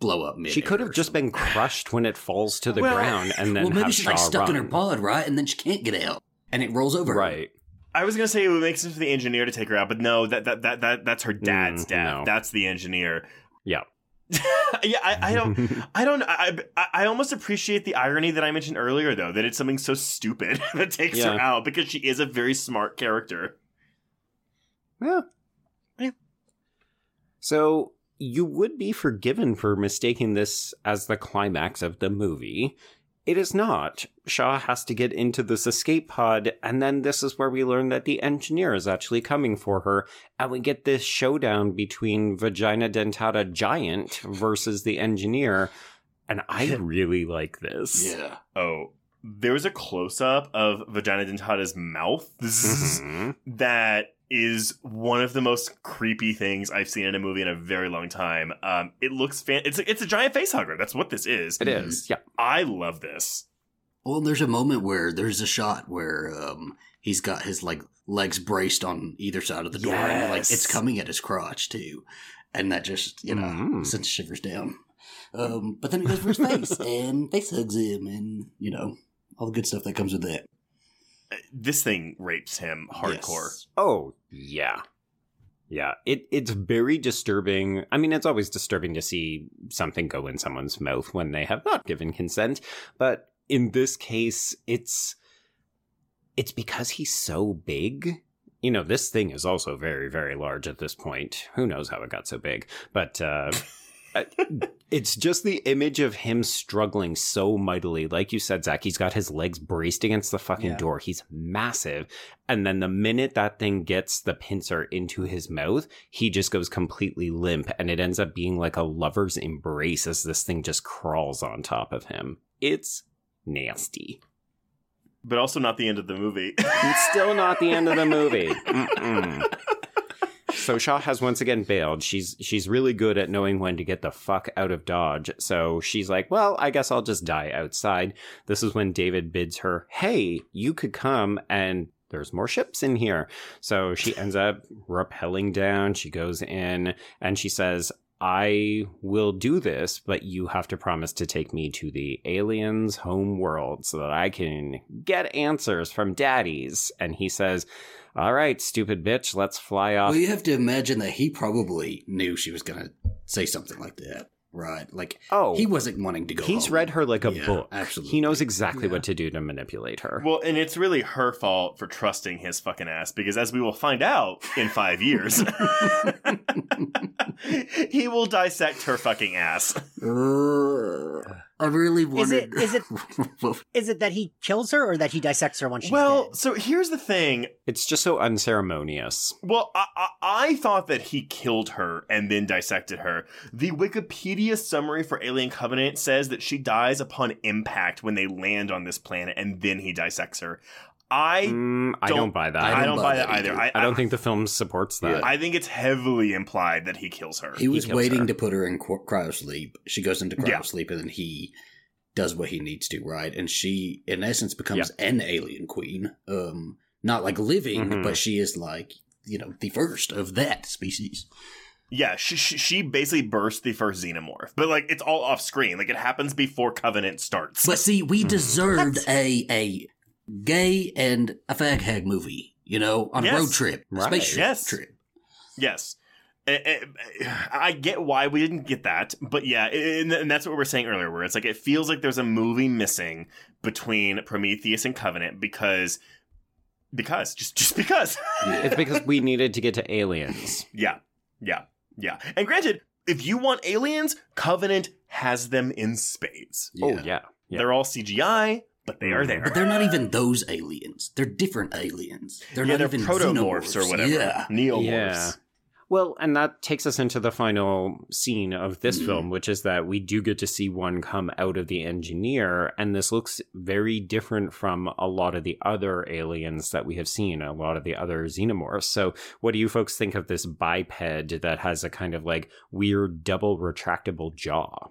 [SPEAKER 6] blow up mid.
[SPEAKER 3] She could have just been crushed when it falls to the
[SPEAKER 4] Well,
[SPEAKER 3] ground, and then
[SPEAKER 6] well, maybe
[SPEAKER 3] have
[SPEAKER 6] she's
[SPEAKER 3] Shaw
[SPEAKER 6] like stuck in her pod, right? And then she can't get out, and it rolls over.
[SPEAKER 3] Right.
[SPEAKER 4] I was gonna say it would make sense for the engineer to take her out, but no, that that that, that that's her dad's
[SPEAKER 3] Mm,
[SPEAKER 4] dad.
[SPEAKER 3] no.
[SPEAKER 4] That's the engineer.
[SPEAKER 3] Yeah. <laughs>
[SPEAKER 4] yeah, I, I don't, <laughs> I don't, I, I, I almost appreciate the irony that I mentioned earlier, though, that it's something so stupid <laughs> that takes her out because she is a very smart character.
[SPEAKER 3] Yeah.
[SPEAKER 5] Yeah.
[SPEAKER 3] So you would be forgiven for mistaking this as the climax of the movie. It is not. Shaw has to get into this escape pod, and then this is where we learn that the engineer is actually coming for her, and we get this showdown between Vagina Dentata Giant versus the engineer. And I really like this.
[SPEAKER 6] Yeah.
[SPEAKER 4] Oh, there was a close up of Vagina Dentata's mouth <laughs>
[SPEAKER 3] Mhm.
[SPEAKER 4] that is one of the most creepy things I've seen in a movie in a very long time. Um, it looks fan. It's a, it's a giant face hugger. That's what this is.
[SPEAKER 3] It is. Yeah.
[SPEAKER 4] I love this.
[SPEAKER 6] Well, there's a moment where there's a shot where um he's got his like legs braced on either side of the door, and like it's coming at his crotch too, and that just you know
[SPEAKER 3] Mm.
[SPEAKER 6] sends shivers down. Um, but then it goes for his face, <laughs> and face hugs him, and you know all the good stuff that comes with that.
[SPEAKER 4] This thing rapes him hardcore.
[SPEAKER 6] Yes.
[SPEAKER 3] Oh, yeah. Yeah, it it's very disturbing. I mean, it's always disturbing to see something go in someone's mouth when they have not given consent, but in this case, it's it's because he's so big. You know, this thing is also very very large at this point. Who knows how it got so big? But uh uh, <laughs> it's just the image of him struggling so mightily. Like you said, Zach, he's got his legs braced against the fucking
[SPEAKER 5] Yeah.
[SPEAKER 3] door. He's massive. And then the minute that thing gets the pincer into his mouth, he just goes completely limp. And it ends up being like a lover's embrace as this thing just crawls on top of him. It's nasty.
[SPEAKER 4] But also not the end of the movie.
[SPEAKER 3] It's still not the end of the movie. <laughs> Mm-mm. So Shaw has once again bailed. She's she's really good at knowing when to get the fuck out of Dodge. So she's like, "Well, I guess I'll just die outside." This is when David bids her, "Hey, you could come and there's more ships in here." So she ends up rappelling down. She goes in and she says, I will do this, but you have to promise to take me to the aliens' home world so that I can get answers from daddies. And he says, All right, stupid bitch, let's fly off.
[SPEAKER 6] Well, you have to imagine that he probably knew she was gonna say something like that, right? Like,
[SPEAKER 3] Oh,
[SPEAKER 6] he wasn't wanting to go.
[SPEAKER 3] he's
[SPEAKER 6] home.
[SPEAKER 3] read her like a
[SPEAKER 6] Yeah,
[SPEAKER 3] book.
[SPEAKER 6] absolutely.
[SPEAKER 3] He knows exactly
[SPEAKER 6] Yeah.
[SPEAKER 3] what to do to manipulate her.
[SPEAKER 4] well, and it's really her fault for trusting his fucking ass because, as we will find out in five years, <laughs> <laughs> he will dissect her fucking ass.
[SPEAKER 6] I really
[SPEAKER 5] Is
[SPEAKER 6] wondered.
[SPEAKER 5] it- is it- <laughs> Is it that he kills her or that he dissects her when she's
[SPEAKER 4] well,
[SPEAKER 5] dead?
[SPEAKER 4] so here's the thing.
[SPEAKER 3] it's just so unceremonious.
[SPEAKER 4] Well, I, I, I thought that he killed her and then dissected her. The Wikipedia summary for Alien Covenant says that she dies upon impact when they land on this planet and then he dissects her. I
[SPEAKER 3] Mm, I
[SPEAKER 4] don't-
[SPEAKER 3] don't buy that.
[SPEAKER 4] I,
[SPEAKER 6] I
[SPEAKER 4] don't,
[SPEAKER 6] don't
[SPEAKER 4] buy
[SPEAKER 6] buy
[SPEAKER 4] that
[SPEAKER 6] that
[SPEAKER 4] either.
[SPEAKER 6] either.
[SPEAKER 4] I,
[SPEAKER 3] I don't think the film supports that.
[SPEAKER 4] I think it's heavily implied that he kills her.
[SPEAKER 6] he was
[SPEAKER 3] kills
[SPEAKER 6] waiting
[SPEAKER 3] her.
[SPEAKER 6] to put her in qu- cryosleep. She goes into
[SPEAKER 4] Yeah.
[SPEAKER 6] cryosleep, and then he does what he needs to, right? And she, in essence, becomes an alien queen. Um, not like living,
[SPEAKER 3] Mhm.
[SPEAKER 6] but she is like you know the first of that species.
[SPEAKER 4] Yeah, she, she she basically burst the first xenomorph, but like it's all off screen. Like it happens before Covenant starts.
[SPEAKER 6] But see, we
[SPEAKER 3] Hmm.
[SPEAKER 6] deserved a a gay and a fag hag movie. You know, on
[SPEAKER 4] Yes.
[SPEAKER 6] a road trip,
[SPEAKER 3] Right.
[SPEAKER 6] spaceship
[SPEAKER 4] Yes.
[SPEAKER 6] trip.
[SPEAKER 4] yes, eh, eh, I get why we didn't get that, but yeah, and that's what we are saying earlier, where it's like it feels like there's a movie missing between Prometheus and Covenant because, because just just because. <laughs>
[SPEAKER 3] it's because we needed to get to aliens.
[SPEAKER 4] Yeah, yeah, yeah. And granted, if you want aliens, Covenant has them in spades.
[SPEAKER 3] Oh, yeah. Oh yeah. yeah.
[SPEAKER 4] They're all CGI but they are mm-hmm. there.
[SPEAKER 6] But they're not even those aliens. They're different aliens. They're
[SPEAKER 4] yeah,
[SPEAKER 6] not
[SPEAKER 4] they're
[SPEAKER 6] even
[SPEAKER 4] protomorphs or whatever. Yeah. Neomorphs. Yeah.
[SPEAKER 3] Well, and that takes us into the final scene of this mm film, which is that we do get to see one come out of the engineer, and this looks very different from a lot of the other aliens that we have seen, a lot of the other xenomorphs. So, what do you folks think of this biped that has a kind of like weird double retractable jaw?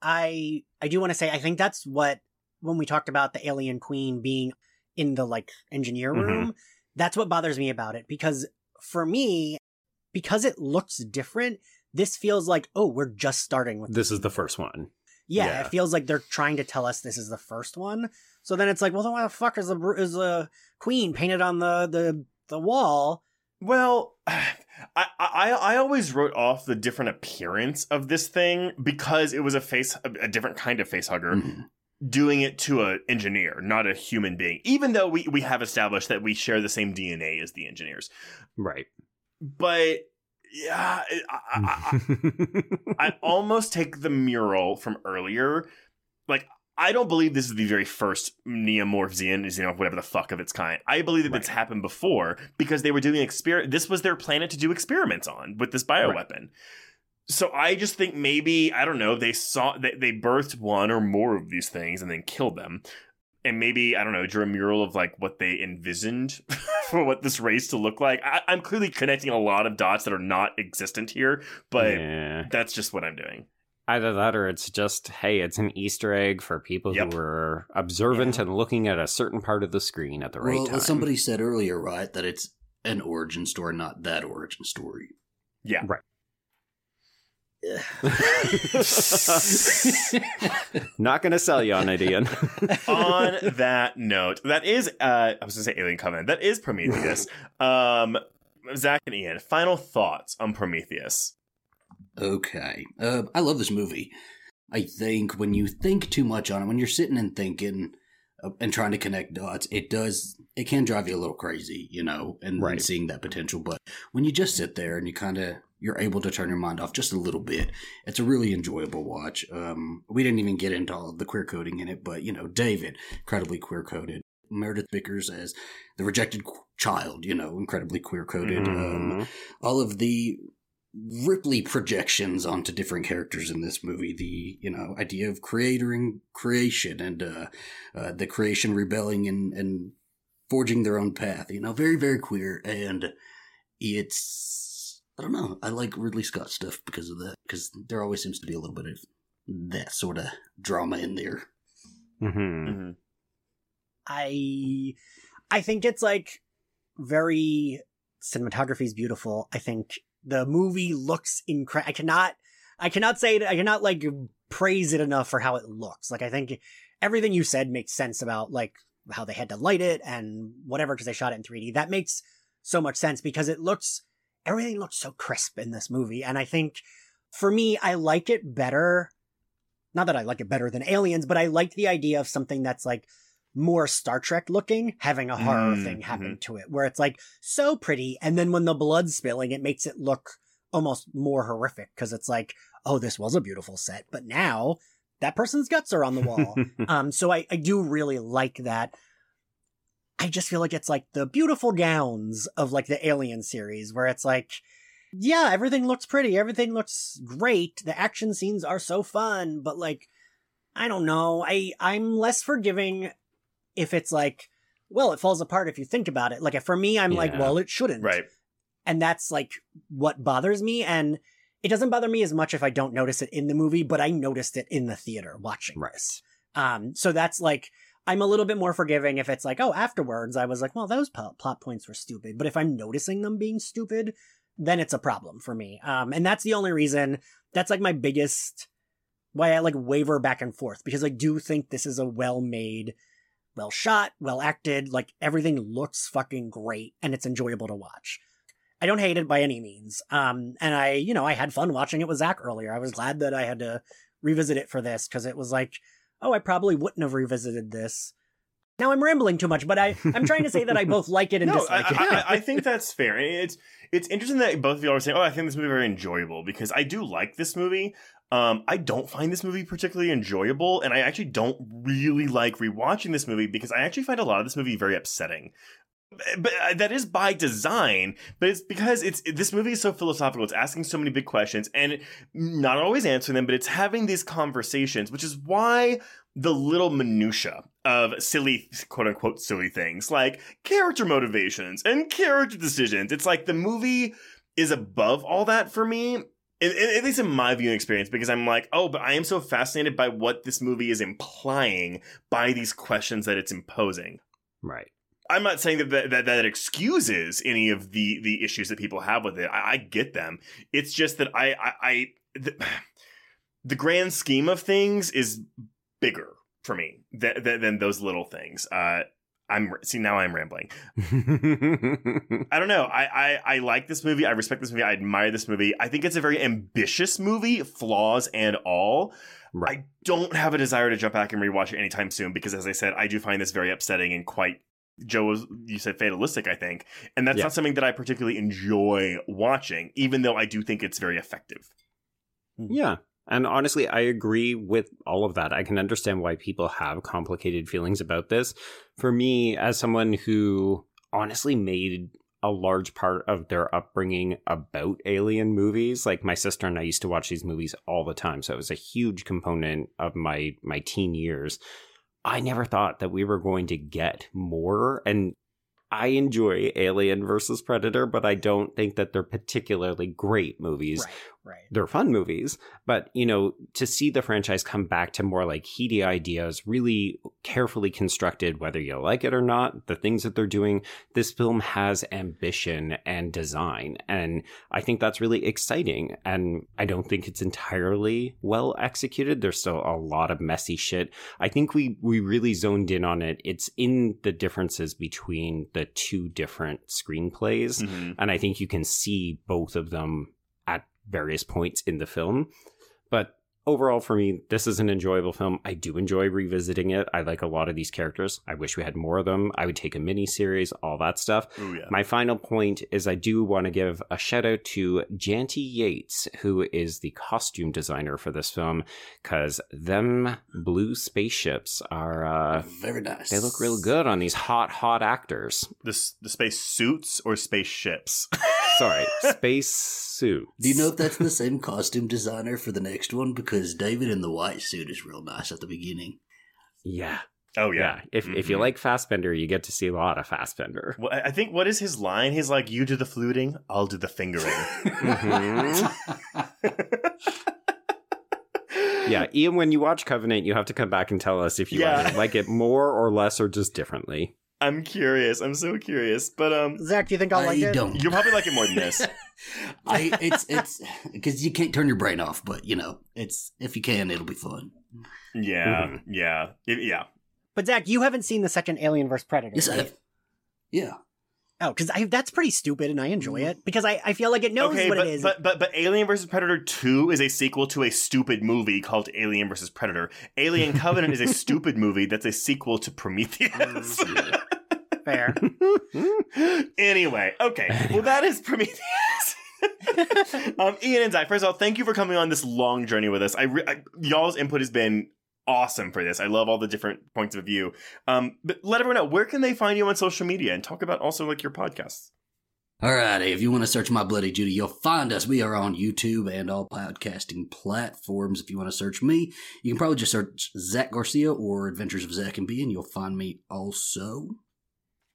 [SPEAKER 5] I I do want to say I think that's what when we talked about the alien queen being in the like engineer mm-hmm. room, mm-hmm. that's what bothers me about it because for me because it looks different, this feels like, oh, we're just starting with
[SPEAKER 3] this. is the first one.
[SPEAKER 5] Yeah, yeah, it feels like they're trying to tell us this is the first one. So then it's like, well, then why the fuck is the is a queen painted on the the the wall?
[SPEAKER 4] Well, <sighs> I, I I always wrote off the different appearance of this thing because it was a face a, different kind of face hugger. Mm-hmm. Doing it to an engineer, not a human being, even though we, we have established that we share the same DNA as the engineers.
[SPEAKER 3] Right
[SPEAKER 4] but yeah, I, I, I, <laughs> almost take the mural from earlier. Like, I don't believe this is the very first neomorph Xeon, you know, whatever the fuck of its kind. I believe that right. it's happened before because they were doing experiment. This was their planet to do experiments on with this bioweapon. Right. So I just think maybe I don't know. They saw they, they birthed one or more of these things and then killed them and maybe I don't know, drew a mural of like what they envisioned <laughs> for what this race to look like. I, am clearly connecting a lot of dots that are not existent here, but yeah. that's just what I'm doing.
[SPEAKER 3] Either that, or it's just hey, it's an Easter egg for people yep. who were observant yeah. and looking at a certain part of the screen at the right well, time.
[SPEAKER 6] Somebody said earlier, right, that it's an origin story, not that origin story.
[SPEAKER 4] Yeah,
[SPEAKER 3] right. <laughs> Not going to sell you on it, Ian. <laughs>
[SPEAKER 4] on that note, that is, uh, I was going to say Alien Covenant. That is Prometheus. <laughs> um, Zach and Ian, final thoughts on Prometheus.
[SPEAKER 6] Okay. Uh, I love this movie. I think when you think too much on it, when you're sitting and thinking uh, and trying to connect dots, it does, it can drive you a little crazy, you know, and, right. and seeing that potential. But when you just sit there and you kind of you're able to turn your mind off just a little bit. It's a really enjoyable watch. Um, we didn't even get into all of the queer coding in it, but you know, David, incredibly queer coded. Meredith Vickers as the rejected child, you know, incredibly queer coded. Mm-hmm. Um, all of the Ripley projections onto different characters in this movie. The you know idea of creating creation and uh, uh, the creation rebelling and and forging their own path. You know, very very queer, and it's I don't know. I like Ridley Scott stuff because of that. Because there always seems to be a little bit of that sort of drama in there.
[SPEAKER 3] Mm-hmm. Mm-hmm.
[SPEAKER 5] I, I think it's like very cinematography is beautiful. I think the movie looks incredible. I cannot, I cannot say it. I cannot like praise it enough for how it looks. Like I think everything you said makes sense about like how they had to light it and whatever because they shot it in 3D. That makes so much sense because it looks everything looks so crisp in this movie. And I think for me, I like it better. Not that I like it better than Aliens, but I like the idea of something that's like more Star Trek looking, having a horror mm-hmm. thing happen to it, where it's like so pretty. And then when the blood's spilling, it makes it look almost more horrific because it's like, oh, this was a beautiful set, but now that person's guts are on the wall. <laughs> um, so I, I do really like that. I just feel like it's like the beautiful gowns of like the Alien series, where it's like, yeah, everything looks pretty, everything looks great, the action scenes are so fun, but like, I don't know, I I'm less forgiving if it's like, well, it falls apart if you think about it. Like for me, I'm yeah. like, well, it shouldn't,
[SPEAKER 4] right?
[SPEAKER 5] And that's like what bothers me, and it doesn't bother me as much if I don't notice it in the movie, but I noticed it in the theater watching right. this. Um, so that's like I'm a little bit more forgiving if it's like, oh, afterwards I was like, well, those plot points were stupid. But if I'm noticing them being stupid, then it's a problem for me. Um, and that's the only reason. That's like my biggest why I like waver back and forth because I do think this is a well made, well shot, well acted. Like everything looks fucking great and it's enjoyable to watch. I don't hate it by any means. Um, and I, you know, I had fun watching it with Zach earlier. I was glad that I had to revisit it for this because it was like, oh, I probably wouldn't have revisited this. Now I'm rambling too much, but I, I'm trying to say that I <laughs> both like it and
[SPEAKER 4] no,
[SPEAKER 5] dislike
[SPEAKER 4] I,
[SPEAKER 5] it.
[SPEAKER 4] I, I think that's fair. It's it's interesting that both of y'all are saying, "Oh, I think this movie very enjoyable," because I do like this movie. Um, I don't find this movie particularly enjoyable, and I actually don't really like rewatching this movie because I actually find a lot of this movie very upsetting. But uh, that is by design. But it's because it's this movie is so philosophical. It's asking so many big questions and not always answering them, but it's having these conversations, which is why the little minutia of silly quote unquote silly things like character motivations and character decisions it's like the movie is above all that for me at, at least in my viewing experience because i'm like oh but i am so fascinated by what this movie is implying by these questions that it's imposing
[SPEAKER 3] Right.
[SPEAKER 4] I'm not saying that that, that that excuses any of the the issues that people have with it. I, I get them. It's just that I I, I the, <sighs> the grand scheme of things is bigger for me than, than, than those little things. Uh, I'm see now I'm rambling. <laughs> I don't know. I, I I like this movie. I respect this movie. I admire this movie. I think it's a very ambitious movie, flaws and all.
[SPEAKER 3] right.
[SPEAKER 4] I don't have a desire to jump back and rewatch it anytime soon because, as I said, I do find this very upsetting and quite. Joe, was, you said fatalistic, I think, and that's
[SPEAKER 3] Yeah.
[SPEAKER 4] not something that I particularly enjoy watching, even though I do think it's very effective. Hmm.
[SPEAKER 3] Yeah. And honestly, I agree with all of that. I can understand why people have complicated feelings about this. For me, as someone who honestly made a large part of their upbringing about alien movies, like my sister and I used to watch these movies all the time. So it was a huge component of my my teen years. I never thought that we were going to get more and I enjoy Alien versus Predator, but I don't think that they're particularly great movies.
[SPEAKER 5] Right, right.
[SPEAKER 3] they're fun movies, but you know, to see the franchise come back to more like heady ideas, really carefully constructed, whether you like it or not, the things that they're doing, this film has ambition and design. And I think that's really exciting. And I don't think it's entirely well executed. There's still a lot of messy shit. I think we, we really zoned in on it. It's in the differences between the two different screenplays.
[SPEAKER 4] Mhm.
[SPEAKER 3] And I think you can see both of them various points in the film. But overall, for me, this is an enjoyable film. I do enjoy revisiting it. I like a lot of these characters. I wish we had more of them. I would take a mini series, all that stuff.
[SPEAKER 4] Ooh, yeah.
[SPEAKER 3] My final point is I do want to give a shout out to Janty Yates, who is the costume designer for this film, because them blue spaceships are, uh,
[SPEAKER 6] Very nice.
[SPEAKER 3] they look real good on these hot, hot actors.
[SPEAKER 4] the, the space suits or spaceships? <laughs>
[SPEAKER 3] Sorry, <laughs> space suits.
[SPEAKER 6] Do you know if that's the same costume designer for the next one? Because David in the white suit is real nice at the beginning.
[SPEAKER 3] Yeah.
[SPEAKER 4] oh,
[SPEAKER 3] Yeah.
[SPEAKER 4] yeah.
[SPEAKER 3] If if you
[SPEAKER 4] Mhm.
[SPEAKER 3] like Fassbender, you get to see a lot of Fassbender.
[SPEAKER 4] Well, I I think what is his line? He's like, "You do the fluting, I'll do the fingering." <laughs>
[SPEAKER 3] Mm-hmm. Yeah, Ian, when you watch Covenant, you have to come back and tell us if you
[SPEAKER 4] Yeah.
[SPEAKER 3] like it more or less or just differently.
[SPEAKER 4] I'm curious. I'm so curious, but um,
[SPEAKER 5] Zach, do you think I'll
[SPEAKER 6] I
[SPEAKER 5] like it?
[SPEAKER 6] don't.
[SPEAKER 4] you'll probably like it more than this. <laughs>
[SPEAKER 6] I it's it's because you can't turn your brain off, but you know it's if you can, it'll be fun.
[SPEAKER 4] Yeah,
[SPEAKER 3] Mhm.
[SPEAKER 4] yeah, It- yeah.
[SPEAKER 5] But Zach, you haven't seen the second Alien vs Predator.
[SPEAKER 6] Yes, I have. Yeah,
[SPEAKER 5] Oh, because that's pretty stupid, and I enjoy it because I, I feel like it knows
[SPEAKER 4] okay,
[SPEAKER 5] what
[SPEAKER 4] but,
[SPEAKER 5] it is.
[SPEAKER 4] but but but Alien vs Predator Two is a sequel to a stupid movie called Alien vs Predator. Alien <laughs> Covenant is a stupid movie that's a sequel to Prometheus.
[SPEAKER 5] Fair. <laughs>
[SPEAKER 4] anyway, okay. Well, that is Prometheus. <laughs> um, Ian and Zach, first of all, thank you for coming on this long journey with us. I, re- I y'all's input has been awesome for this. I love all the different points of view. Um, but let everyone know where can they find you on social media and talk about also like your podcasts.
[SPEAKER 6] Alrighty, if you want to search My Bloody Judy, you'll find us. We are on YouTube and all podcasting platforms. If you want to search me, you can probably just search Zach Garcia or Adventures of Zach and B, and you'll find me also.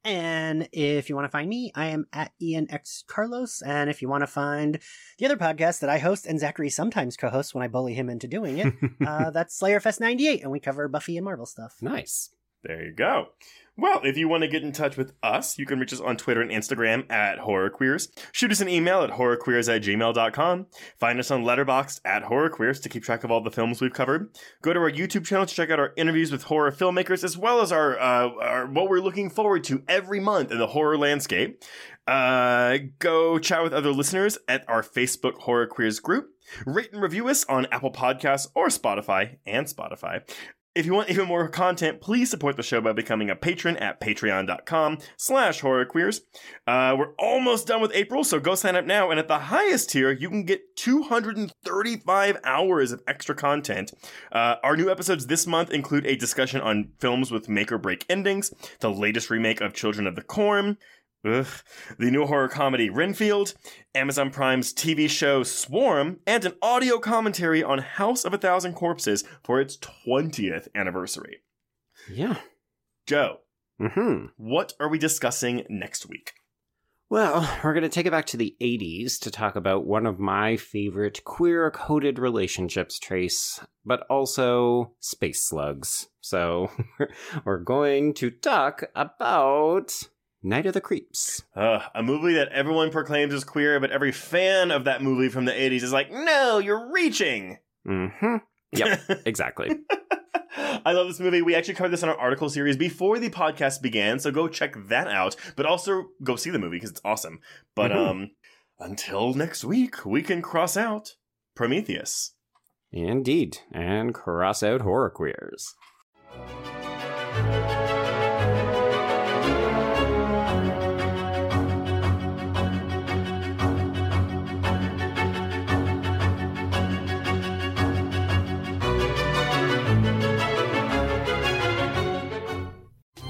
[SPEAKER 5] And if you want to find me, I am at Ian X Carlos. And if you want to find the other podcast that I host and Zachary sometimes co-hosts when I bully him into doing it, <laughs> uh, that's Slayerfest 98, and we cover Buffy and Marvel stuff.
[SPEAKER 3] Nice.
[SPEAKER 4] There you go. Well, if you want to get in touch with us, you can reach us on Twitter and Instagram at HorrorQueers. Shoot us an email at horrorqueers at gmail.com. Find us on Letterboxd at HorrorQueers to keep track of all the films we've covered. Go to our YouTube channel to check out our interviews with horror filmmakers, as well as our, uh, our what we're looking forward to every month in the horror landscape. Uh, go chat with other listeners at our Facebook Horror Queers group. Rate and review us on Apple Podcasts or Spotify and Spotify. If you want even more content, please support the show by becoming a patron at patreon.com slash horrorqueers. Uh, we're almost done with April, so go sign up now. And at the highest tier, you can get 235 hours of extra content. Uh, our new episodes this month include a discussion on films with make or break endings, the latest remake of Children of the Corn, Ugh. The new horror comedy Renfield, Amazon Prime's TV show Swarm, and an audio commentary on House of a Thousand Corpses for its 20th anniversary.
[SPEAKER 3] Yeah.
[SPEAKER 4] Joe,
[SPEAKER 3] hmm
[SPEAKER 4] what are we discussing next week?
[SPEAKER 3] Well, we're going to take it back to the 80s to talk about one of my favorite queer coded relationships, Trace, but also space slugs. So, <laughs> we're going to talk about Night of the Creeps.
[SPEAKER 4] Uh, a movie that everyone proclaims is queer, but every fan of that movie from the 80s is like, no, you're reaching.
[SPEAKER 3] Mm-hmm. Yep, <laughs> exactly.
[SPEAKER 4] I love this movie. We actually covered this in our article series before the podcast began, so go check that out. But also go see the movie because it's awesome. But
[SPEAKER 3] Mhm.
[SPEAKER 4] um, until next week, we can cross out Prometheus.
[SPEAKER 3] Indeed. And cross out horror queers.